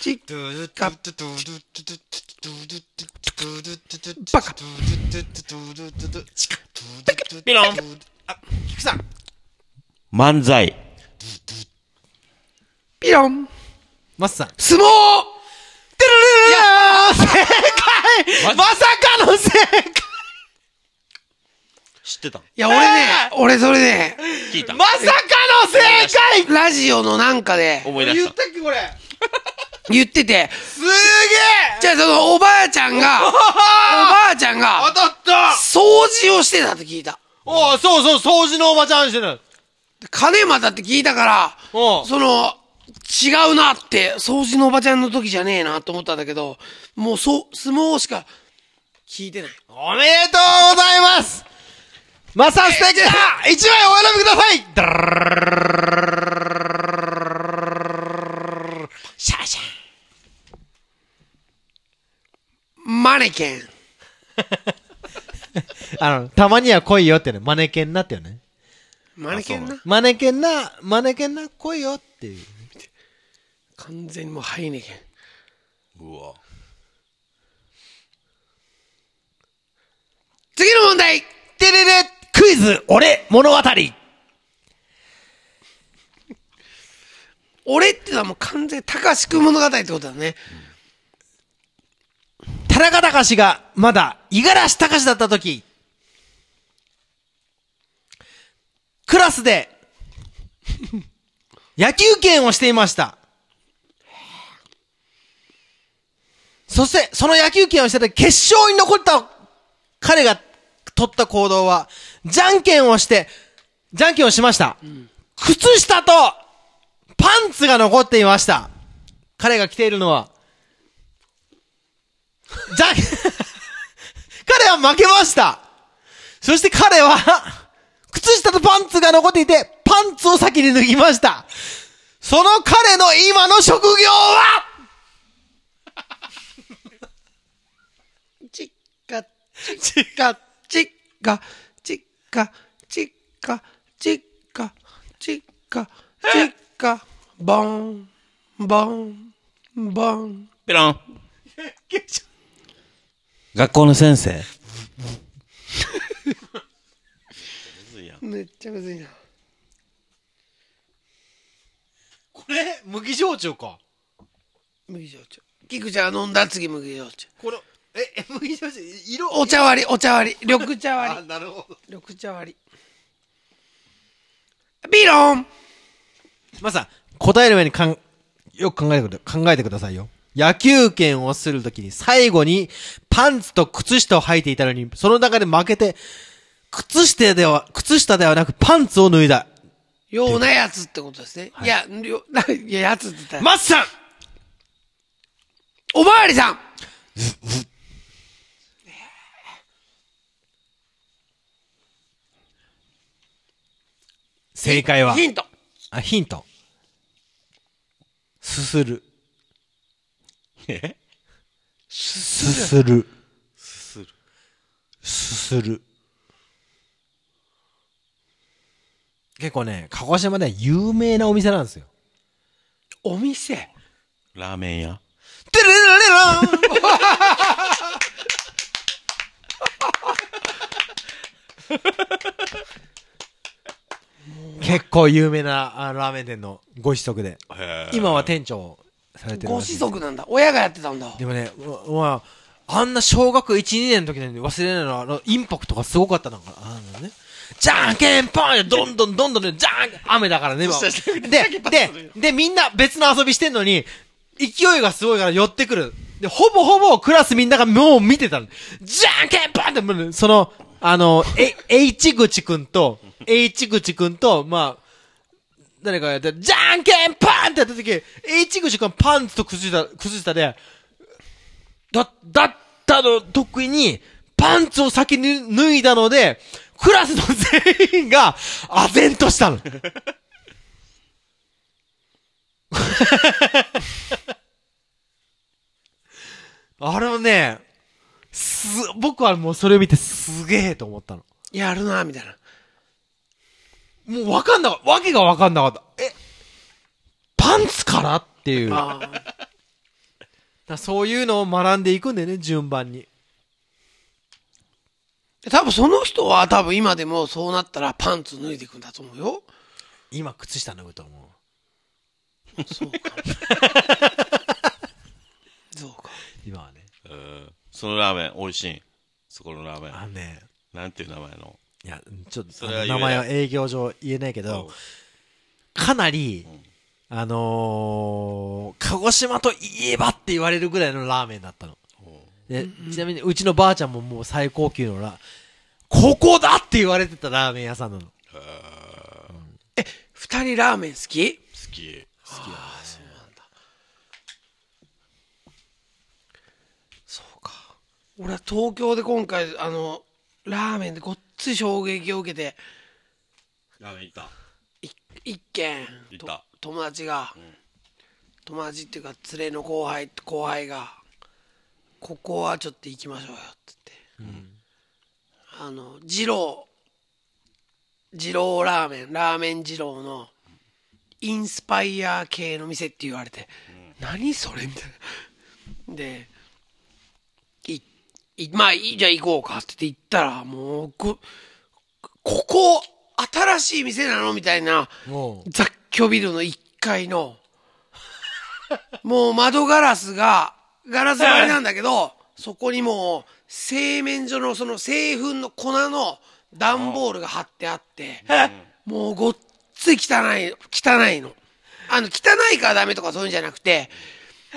チッカバカピロン菊さん。漫才。ピロンマスさん。相撲正解。まさかの正解。ってたんいや、俺ね、俺それね、聞いた。んまさかの正解。ラジオのなんかで。思い出し言ったたっけこれ？言ってて、すげえ！じゃあそのおばあちゃんが、おばあちゃん当が、たった！掃除をしてたって聞いた。おうそうそう、掃除のおばちゃんしてる。金またって聞いたから、その、違うなって、掃除のおばちゃんの時じゃねえなと思ったんだけど、もうそう、相撲しか聞いてない。おめでとうございますマサステキだ一枚お選びくださいダルシャシャマネケン。あの、たまには来いよってね、マネケンなってよね。マネケンな。マネケンな、マネケンな、来いよっていう。完全にもうハイネケン。うわ次の問題てれれクイズ、俺、物語俺ってのはもう完全に高橋くん物語ってことだね。田中隆がまだ五十嵐隆だった時、クラスで野球拳をしていました。そして、その野球拳をしてて決勝に残った彼が取った行動は、じゃんけんをして、じゃんけんをしました。靴下とパンツが残っていました。彼が着ているのは、じゃん、彼は負けました。そして彼は、靴下とパンツが残っていて、パンツを先に脱ぎました。その彼の今の職業はチッカ、チッカ、チッカ、チッカ、チッカ、チッカ、チッカ、チッカ、ボン、ボン、ボン。ペロン。学校の先生。めっちゃむずいな。これ、麦焼酎か。麦焼酎。キクちゃんが飲んだ？次麦焼酎。これ、え、え麦焼酎、色お茶割り、お茶割り。緑茶割あ、なるほど。り。緑茶割り。ビロンまあさ、答える前にかん、よく考えてくだ考えてくださいよ。野球拳をするときに最後にパンツと靴下を履いていたのに、その中で負けて、靴下では、靴下ではなくパンツを脱いだ。ようなやつってことですね。い、や、よないや、やつって言ったら。マッさんおまわりさん正解は、ヒント。あ、ヒント。すする。え？すする。すするすする。結構ね、鹿児島では有名なお店なんですよ。お店？ラーメン屋？てれれれらん結構有名なあラーメン店のご子息で。へ今は店長されてるご子息なんだ。親がやってたんだ。でもね、うわあんな小学1、2年の時なんで忘れないのは、あの、インパクトがすごかったのかな。あのね。じゃんけんぽんでどんどんどんどんね、じゃん雨だからね、今。で、で、で、みんな別の遊びしてんのに、勢いがすごいから寄ってくる。で、ほぼほぼクラスみんながもう見てたの。じゃんけんぽんってその、あの、え、H 口くんと、H 口くんと、まあ、誰かがやって、じゃんけんパンってやった時、H 口くんパンツと靴下、靴下で、だ、だったの得意に、パンツを先に脱いだので、クラスの全員が、唖然としたの。あれはね、す、僕はもうそれを見てすげえと思ったの。やるな、みたいな。もうわかんなかった。わけがわかんなかった。え、パンツからっていう。だそういうのを学んでいくんだよね、順番に。多分その人は多分今でもそうなったらパンツ脱いでいくんだと思うよ。今、靴下脱ぐと思そうか。そうか。う。今はね。うんそのラーメン美味しい。そこのラーメン。あのね、なんていう名前の？いや、ちょっと、それは言えない名前は営業上言えないけど、かなり、あのー、鹿児島といえばって言われるぐらいのラーメンだったの。で、ちなみにうちのばあちゃんももう最高級のラ、ここだって言われてたラーメン屋さんなの。二人ラーメン好き？好き。そうか。俺は東京で今回、あの、ラーメンでごっつい衝撃を受けて、ラーメンいた？い一軒いた。と友達が、友達っていうか連れの後輩後輩がここはちょっと行きましょうよって言って、あの二郎二郎ラーメンラーメン二郎のインスパイア系の店って言われて、何それ？みたいな。でまあいいじゃあ行こうかって言って行ったらもうこここ新しい店なのみたいな雑居ビルの1階の、もう窓ガラスが、ガラス張りなんだけど、そこにもう、製麺所のその製粉の粉の段ボールが貼ってあって、もうごっつい汚い、汚いの。あの、汚いからダメとかそういうんじゃなくて、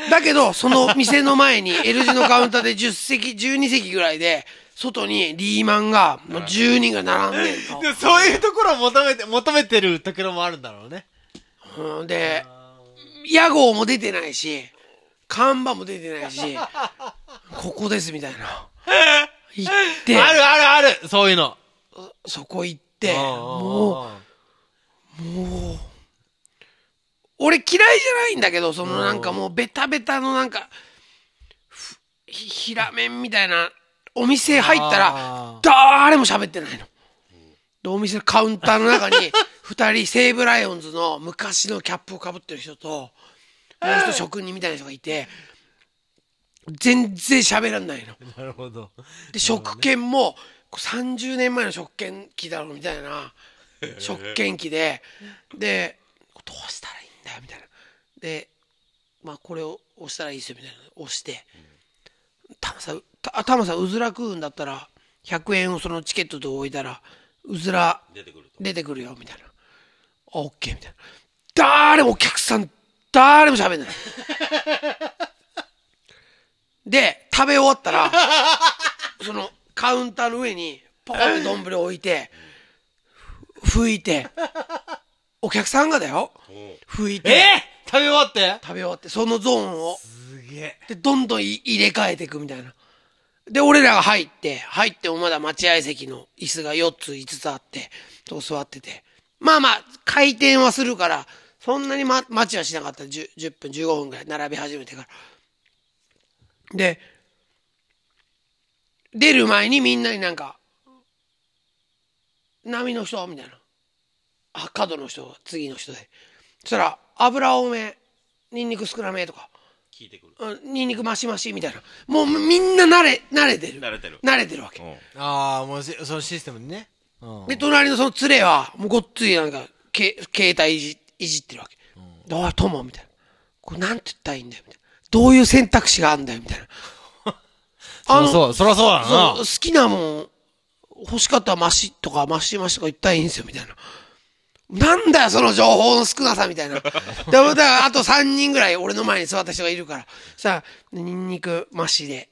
だけど、その店の前に L 字のカウンターで10席、12席ぐらいで、外にリーマンが、もう10人が並んでんの。でもそういうところを求めて、求めてるところもあるんだろうね。うん、で、屋号も出てないし、看板も出てないし、ここですみたいな。行って、あるあるあるそういうの。そこ行って、ももう、俺嫌いじゃないんだけど、そのなんかもうベタベタのなんか、ふひ平麺みたいなお店入ったらあ、誰も喋ってないの。で、お店のカウンターの中に、二人、西武ライオンズの昔のキャップをかぶってる人と、もう一人職人みたいな人がいて、全然喋らんないの。なるほど。で、食券も、30年前の食券機だろみたいな、食券機で、で、どうしたらいいんだよみたいな。で、まあこれを押したらいいですよみたいな。押して、タマさん、たタマさん、うずら食うんだったら、100円をそのチケットで置いたら、うずら出てくると出てくるよみたいな。あ、オッケーみたいな。誰もお客さん、誰も喋んない。で、食べ終わったら、そのカウンターの上に、ポコって丼置いて、ふ拭いて、お客さんがだよ、拭いえて、食べ終わって？食べ終わって、そのゾーンを、すげえ。で、どんどんい入れ替えていくみたいな。で、俺らが入って、入ってもまだ待合席の椅子が4つ、5つあって、そこ座ってて。まあまあ、回転はするから、そんなに、ま、待ちはしなかった。10, 10分、15分ぐらい並び始めてから。で、出る前にみんなになんか、波の人？みたいな。あ、角の人、次の人で。そしたら、油多め、ニンニク少なめとか。聞いてくるうんニンニクマシマシみたいな。もうみんな慣れ、慣れてる。慣れてる慣れてるわけ。うんああ、もうしそのシステムにね。うん。で、隣のその連れは、もうごっついなんか、け携帯いじいじってるわけ。でおい、友みたいな。これなんて言ったらいいんだよ、みたいな。どういう選択肢があんだよ、みたいな。そらそう、そらそうだそうな。好きなもん、欲しかったらマシとかマシマシとか言ったらいいんですよ、みたいな。なんだよ、その情報の少なさみたいな。で、だから、あと3人ぐらい俺の前に座った人がいるから。さあ、ニンニクマシで。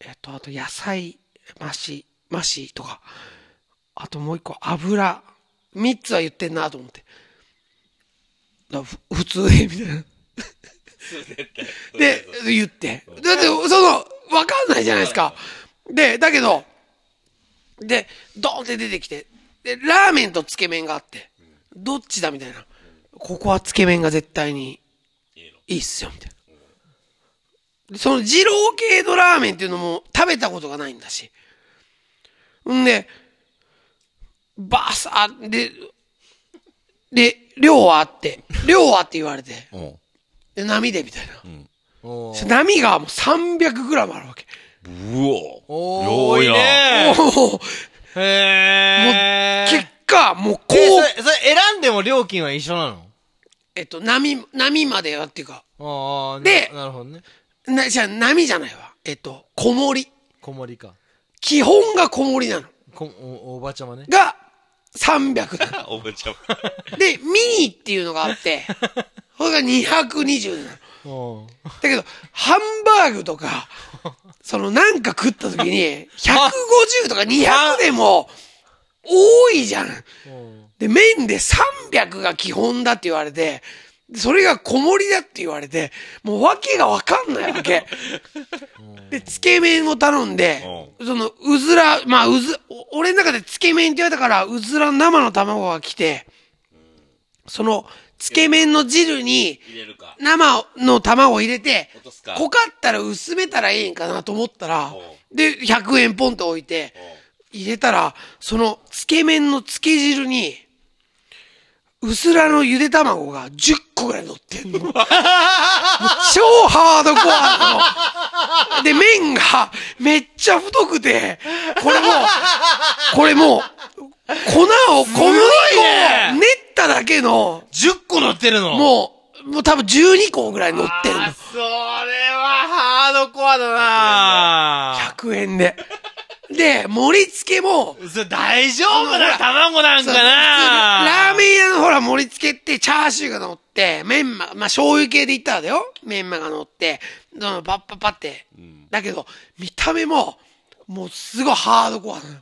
えっと、あと野菜マシ、マシとか。あともう一個油。3つは言ってんなと思って。だ普通で、みたいな。で、言って。だって、その、わかんないじゃないですか。で、だけど、で、ドーンって出てきて、で、ラーメンとつけ麺があって、どっちだみたいな。ここはつけ麺が絶対にいいっすよ、みたいな。でその二郎系のラーメンっていうのも食べたことがないんだし。んで、バーサー、で、で、量はあって、量はって言われて、うんで、波でみたいな。おー波がもう300グラムあるわけ。うお多いねへえ。結果、もうこう、え、それ、それ選んでも料金は一緒なの？えっと、波、波まではっていうか、ああ、でななるほどね。な、じゃあ波じゃないわ。えっと、小盛り。小盛りか。基本が小盛りなの。こおおばちゃまね。が300だ。あ おばちゃん。で、ミニっていうのがあって、これが220なの。うん。だけど、ハンバーグとか、そのなんか食った時に、150とか200でも、多いじゃん。で、麺で300が基本だって言われて、それが小盛りだって言われて、もう訳がわかんないわけ。で、つけ麺を頼んで、その、うずら、まあ、うず、お俺の中でつけ麺って言われたから、うずら生の卵が来て、その、つけ麺の汁に。生の卵を入れて濃かったら薄めたらいいんかなと思ったらで、100円ポンと置いて、入れたら、その、つけ麺のつけ汁に、うすらのゆで卵が10個ぐらい乗ってんの。超ハードコアなの。で、麺がめっちゃ太くて、これもう、これもう、粉を、小麦粉を練っただけの、10個乗ってるのもう、もう多分12個ぐらい乗ってるのあ。それはハードコアだな100円で。で、盛り付けも、大丈夫だ卵なんかなラーメン屋のほら盛り付けってチャーシューが乗って、メンマ、まあ醤油系で言ったらだよ。メンマが乗って、どんパッパッパって。だけど、見た目も、もうすごいハードコアなの。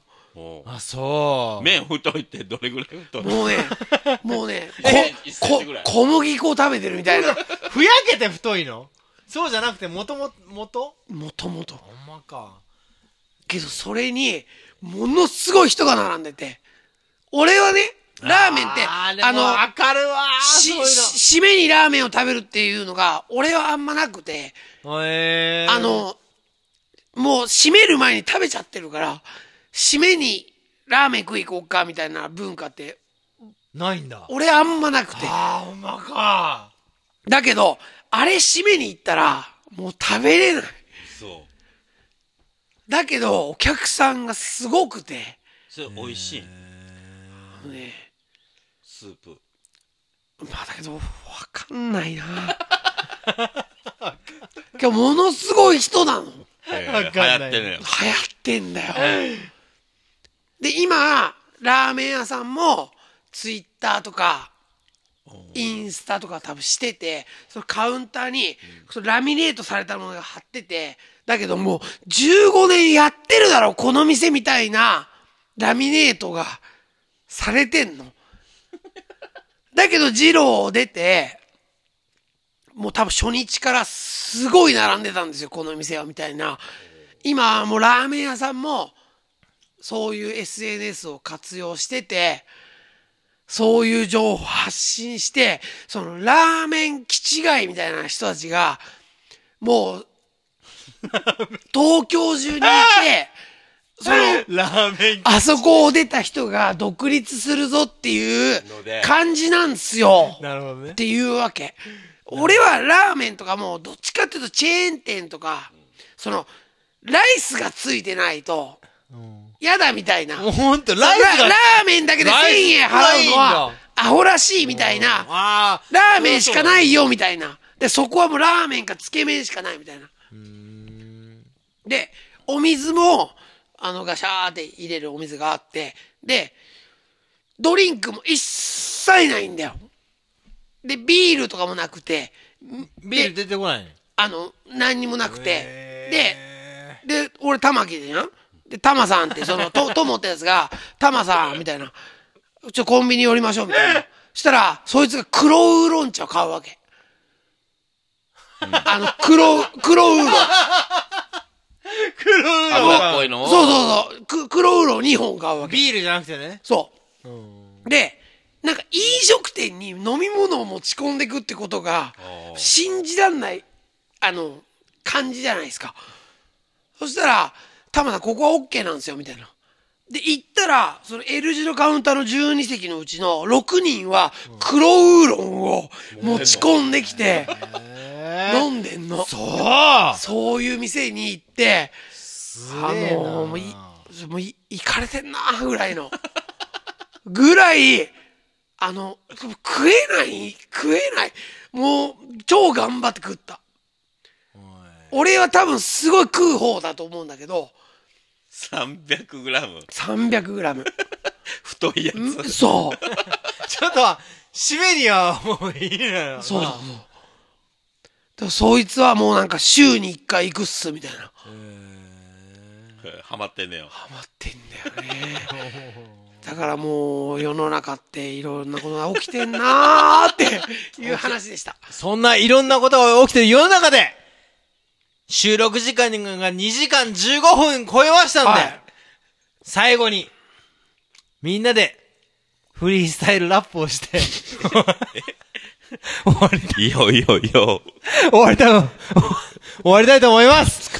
あ、そう。麺太いってどれぐらい太いもうね、もうね、え1センこチぐらい小麦粉を食べてるみたいな。ふやけて太いの？そうじゃなくて、もとも、もともともと。ほんまか。けどそれに、ものすごい人が並んでて。俺はね、ラーメンって、あーあの、わかるわーし、し締めにラーメンを食べるっていうのが、俺はあんまなくて、ー、あ、の、もう締める前に食べちゃってるから、締めにラーメン食い行こうかみたいな文化って、ないんだ。俺あんまなくて。あー、ほんまか。だけど、あれ締めに行ったら、もう食べれない。そう。だけど、お客さんがすごくて、それ美味しい。ね、スープ。まあだけど、わかんないな今日ものすごい人なの。えーわかんない流行ってるのよ。流行ってんだよ。で、今、ラーメン屋さんも、ツイッターとか、インスタとか多分してて、そのカウンターに、そのラミネートされたものが貼ってて、だけどもう、15年やってるだろ、この店みたいな、ラミネートが、されてんの。だけど、二郎出て、もう多分初日からすごい並んでたんですよ、この店は、みたいな。今もうラーメン屋さんも、そういう SNS を活用してて、そういう情報を発信して、そのラーメン気違いみたいな人たちが、もう、東京中に いて、その、ラーメンあそこを出た人が独立するぞっていう感じなんですよ。なるほどねっ。ていうわけ。俺はラーメンとかもどっちかっていうとチェーン店とか、その、ライスがついてないと、嫌だみたいな。もうほんと、ラライスが。ラーメンだけで1000ライス円払うのはだ、アホらしいみたいな。ラーメンしかないよみたいな。で、そこはもうラーメンかつけ麺しかないみたいな。で、お水も、あの、ガシャーって入れるお水があって、で、ドリンクも一切ないんだよ。で、ビールとかもなくて、ビール出てこないね。あの、何にもなくて、で、で、で、俺、玉木でじゃんで、玉さんって、その、と、と思ったやつが、玉さん、みたいな。ちょ、コンビニ寄りましょう、みたいな。したら、そいつが黒ウーロン茶を買うわけ。あの、黒、黒ウーロン。黒い脂っこいのをそうそうそう。く黒ウーロン2本買うわけ。ビールじゃなくてね。そう。で、なんか飲食店に飲み物を持ち込んでくってことが、信じらんない、あの、感じじゃないですか。そしたら、たまさんここは OK なんですよ、みたいな。で、行ったら、その L 字のカウンターの12席のうちの6人は黒ウーロンを持ち込んできて、飲んでんの。そうそういう店に行って、あのーもうい、もうい、行かれてんなぐらいの。ぐらい、あの、食えない、食えない。もう、超頑張って食った。俺は多分すごい食う方だと思うんだけど、300g。300g。太いやつ。そう。ちょっと、締めにはもういいのよ。そうだ、そう。そいつはもうなんか週に1回行くっす、みたいな。ハマってんだよ。ハマってんだよね。だからもう世の中っていろんなことが起きてんなーっていう話でした。そんないろんなことが起きてる世の中で収録時間が2時間15分超えましたんで、はい、最後に、みんなで、フリースタイルラップをして。終わりたい。いよいよいよ。終わりたい、終わりたいと思います。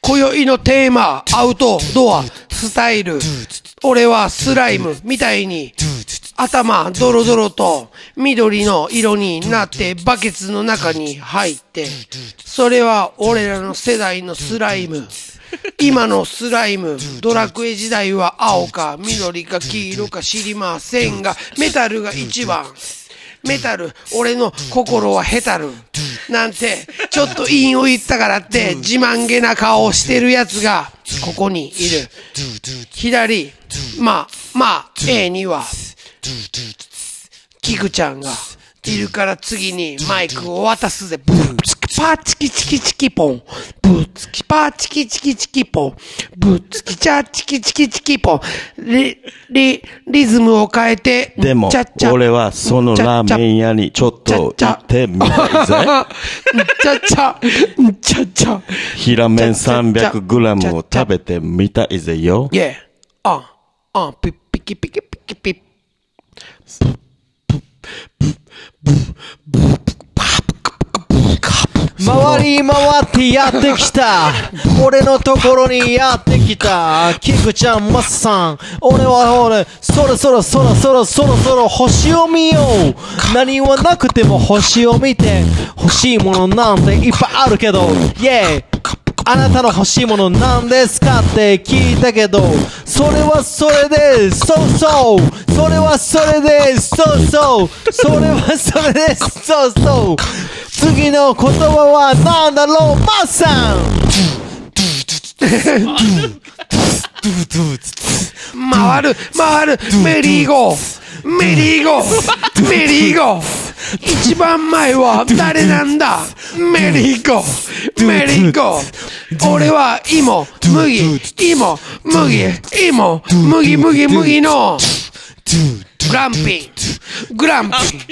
今宵のテーマ、アウトドア、スタイル。俺はスライムみたいに、頭ドロドロと緑の色になってバケツの中に入って、それは俺らの世代のスライム。今のスライム、ドラクエ時代は青か緑か黄色か知りませんが、メタルが一番。メタル、俺の心はヘタル。なんて、ちょっと陰を言ったからって、自慢げな顔をしてる奴が、ここにいる。左、まあ、まあ、A には、キクちゃんがいるから次にマイクを渡すぜ。ブーパーチキチキチキポン。ぶつきパーチキチキチキポン。ぶっつきチャーチキチキチキポン。リ、リ、リズムを変えて。でも、俺はそのラーメン屋にちょっと行ってみたいぜ。ちゃちゃ、ちゃちゃ。ひらめん300グラムを食べてみたいぜよ。いえ、あ、あ、ピピキピキピキピッ。ブッ、ブッ、ブッ、ブッ、ブッ。回り回ってやってきた。俺のところにやってきた。キクちゃんマッさん俺は俺そろそろそろそろそろそろ星を見よう。何はなくても星を見て欲しいものなんていっぱいあるけど。イェイあなたの欲しいものなんですかって聞いたけど、それはそれで。そうそう。それはそれで。そうそう。それはそれで。そうそう。次の言葉は何だろう、まっさん。回る、回る、メリーゴー。メリーゴー。メリーゴー。一番前は誰なんだ？メリーゴー。メリーゴー。俺は芋、麦、芋、麦、芋、麦、麦、麦の。グランピン。グ、グランピン。グ、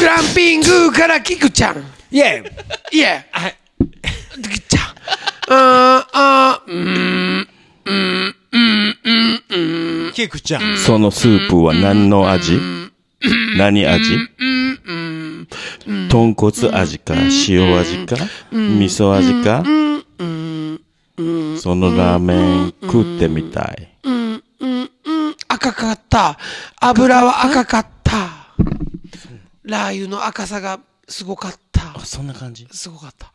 グランピングからキくちゃん。イェイイェイキクちゃん。あー、あー、うん、うん、うん、うん、うん。結局ちゃん。そのスープは何の味？何味？豚骨味か、塩味か、味噌味か、そのラーメン食ってみたい。赤かった。油は赤かった。ラー油の赤さがすごかった。あ、そんな感じ？すごかった。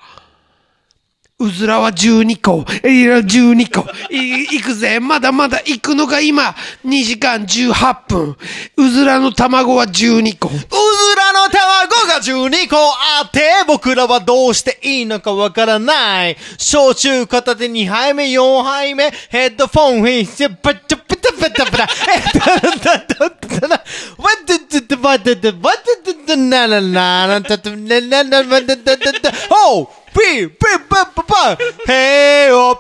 うずらは12個、エリラ12個、い、くぜ、まだまだ行くのが今、2時間18分。うずらの卵は12個。うずらの卵が12個。あって、僕らはどうしていいのかわからない。焼酎片手2杯目、4杯目、ヘッドフォン、フェイス、バッチャプタプタプタ、えっと、だだだだだ、わっとっと、わっとっと、わっとと、なななな、たと、ななな、わっとっと、おう bi, bi, ba, ba, ba. Hej hopp!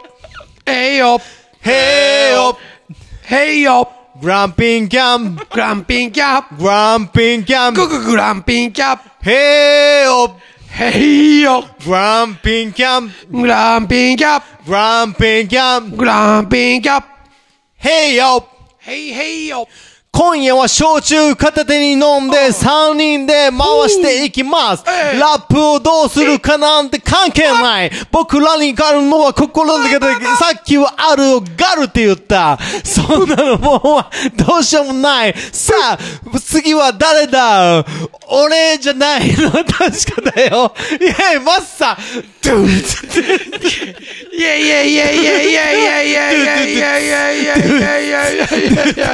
Hej hopp! Hej hopp! Hej upp! Grumping gum! Grumping gum! Grumping gum! Grumping gum! Hej hopp! Hej hopp! Grumping gum! Grumping gum! Grumping gum! Grumping gum! Hej hopp! Hej, hej hopp! 今夜は焼酎片手に飲んで3人で回していきます。ラップをどうするかなんて関係ない。僕らにあるのは心だけで、さっきはあるをガルって言った。そんなのもうどうしようもない。さあ、次は誰だ？俺じゃないの？確かだよ。いや、マッサドゥンいやいやいやいやいやいやいやいやいやいやいやいやいやいやいや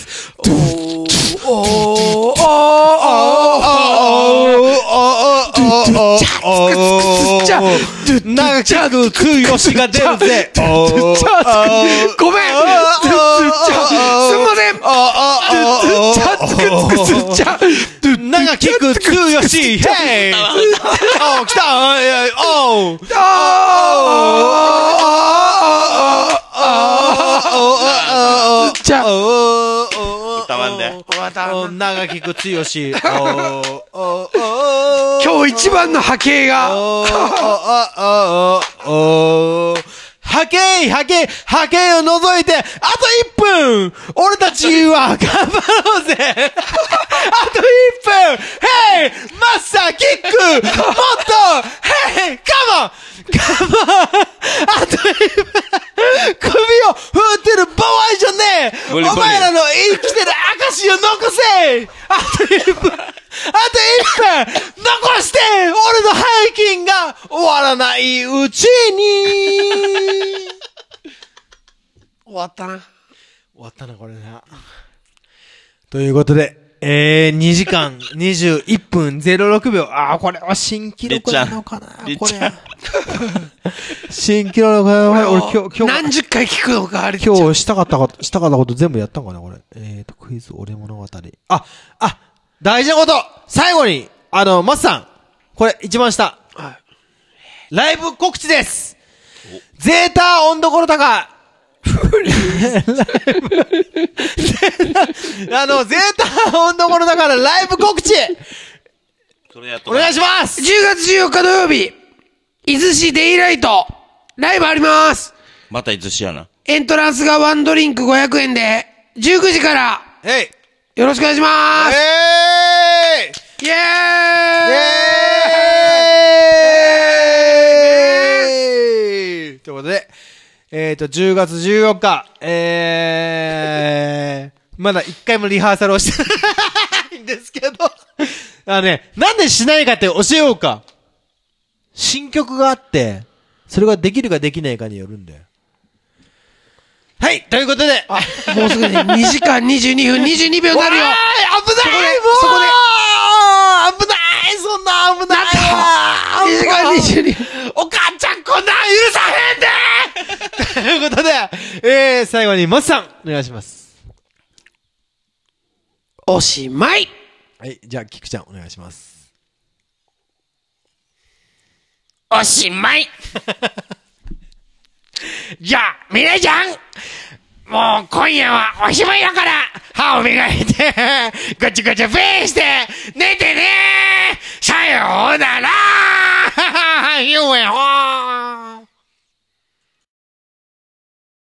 長く食うよしが出るぜ。ちょごめんすんませんちゃつくつくちゃ長きく食うよし、ヘイお来たおうじゃ歌わんで。お長きくつよし、おおお今日一番の波形が、おお波形、波形、波形を除いて、あと1分俺たちは頑張ろうぜあと1分ヘイマスターキックもっとヘイカモンカモンあと1分首を振ってる場合じゃねえ。お前らの生きてる証を残せ。あと1分。あと1分。残して俺のハイキンが終わらないうちに。終わったな。終わったな、これな。ということで、えー、2時間21分06秒。あー、これは新記録なのかなりっちゃんこれ。新記録なのかな俺今日、今日、何十回聞くのか、あれ。今日したかったこと、したかったこと全部やったんかなこれ。えーと、クイズ俺物語。あ、あ、大事なこと最後に、あの、マスさん。これ、一番下。はい。ライブ告知ですゼータ温度ころ高 あの、ゼータ温度ころ高のライブ告知。それやっとお願いします。10月14日土曜日、伊豆市デイライト、ライブあります。またいつしやな。エントランスがワンドリンク500円で、19時から、えい。よろしくお願いします。えイエーイ。えーということで、えっ、と、10月14日、えー、まだ一回もリハーサルをしてないんですけど、あのね、なんでしないかって教えようか。新曲があって、それができるかできないかによるんだよ。はい、ということで、もうすぐに2時間22分22秒になるよ。危ないそこでもうそこでそんな危ないわ。2時間もう22お母ちゃんこんなん許さへんで。ということで、えー、最後に、マスさん、お願いします。おしまい。はい、じゃあ、キクちゃん、お願いします。おしまい。じゃあ、みなちゃんもう今夜はおしまいだから、歯を磨いて、ガチガチャペーして、寝てねさようなら。夢ほー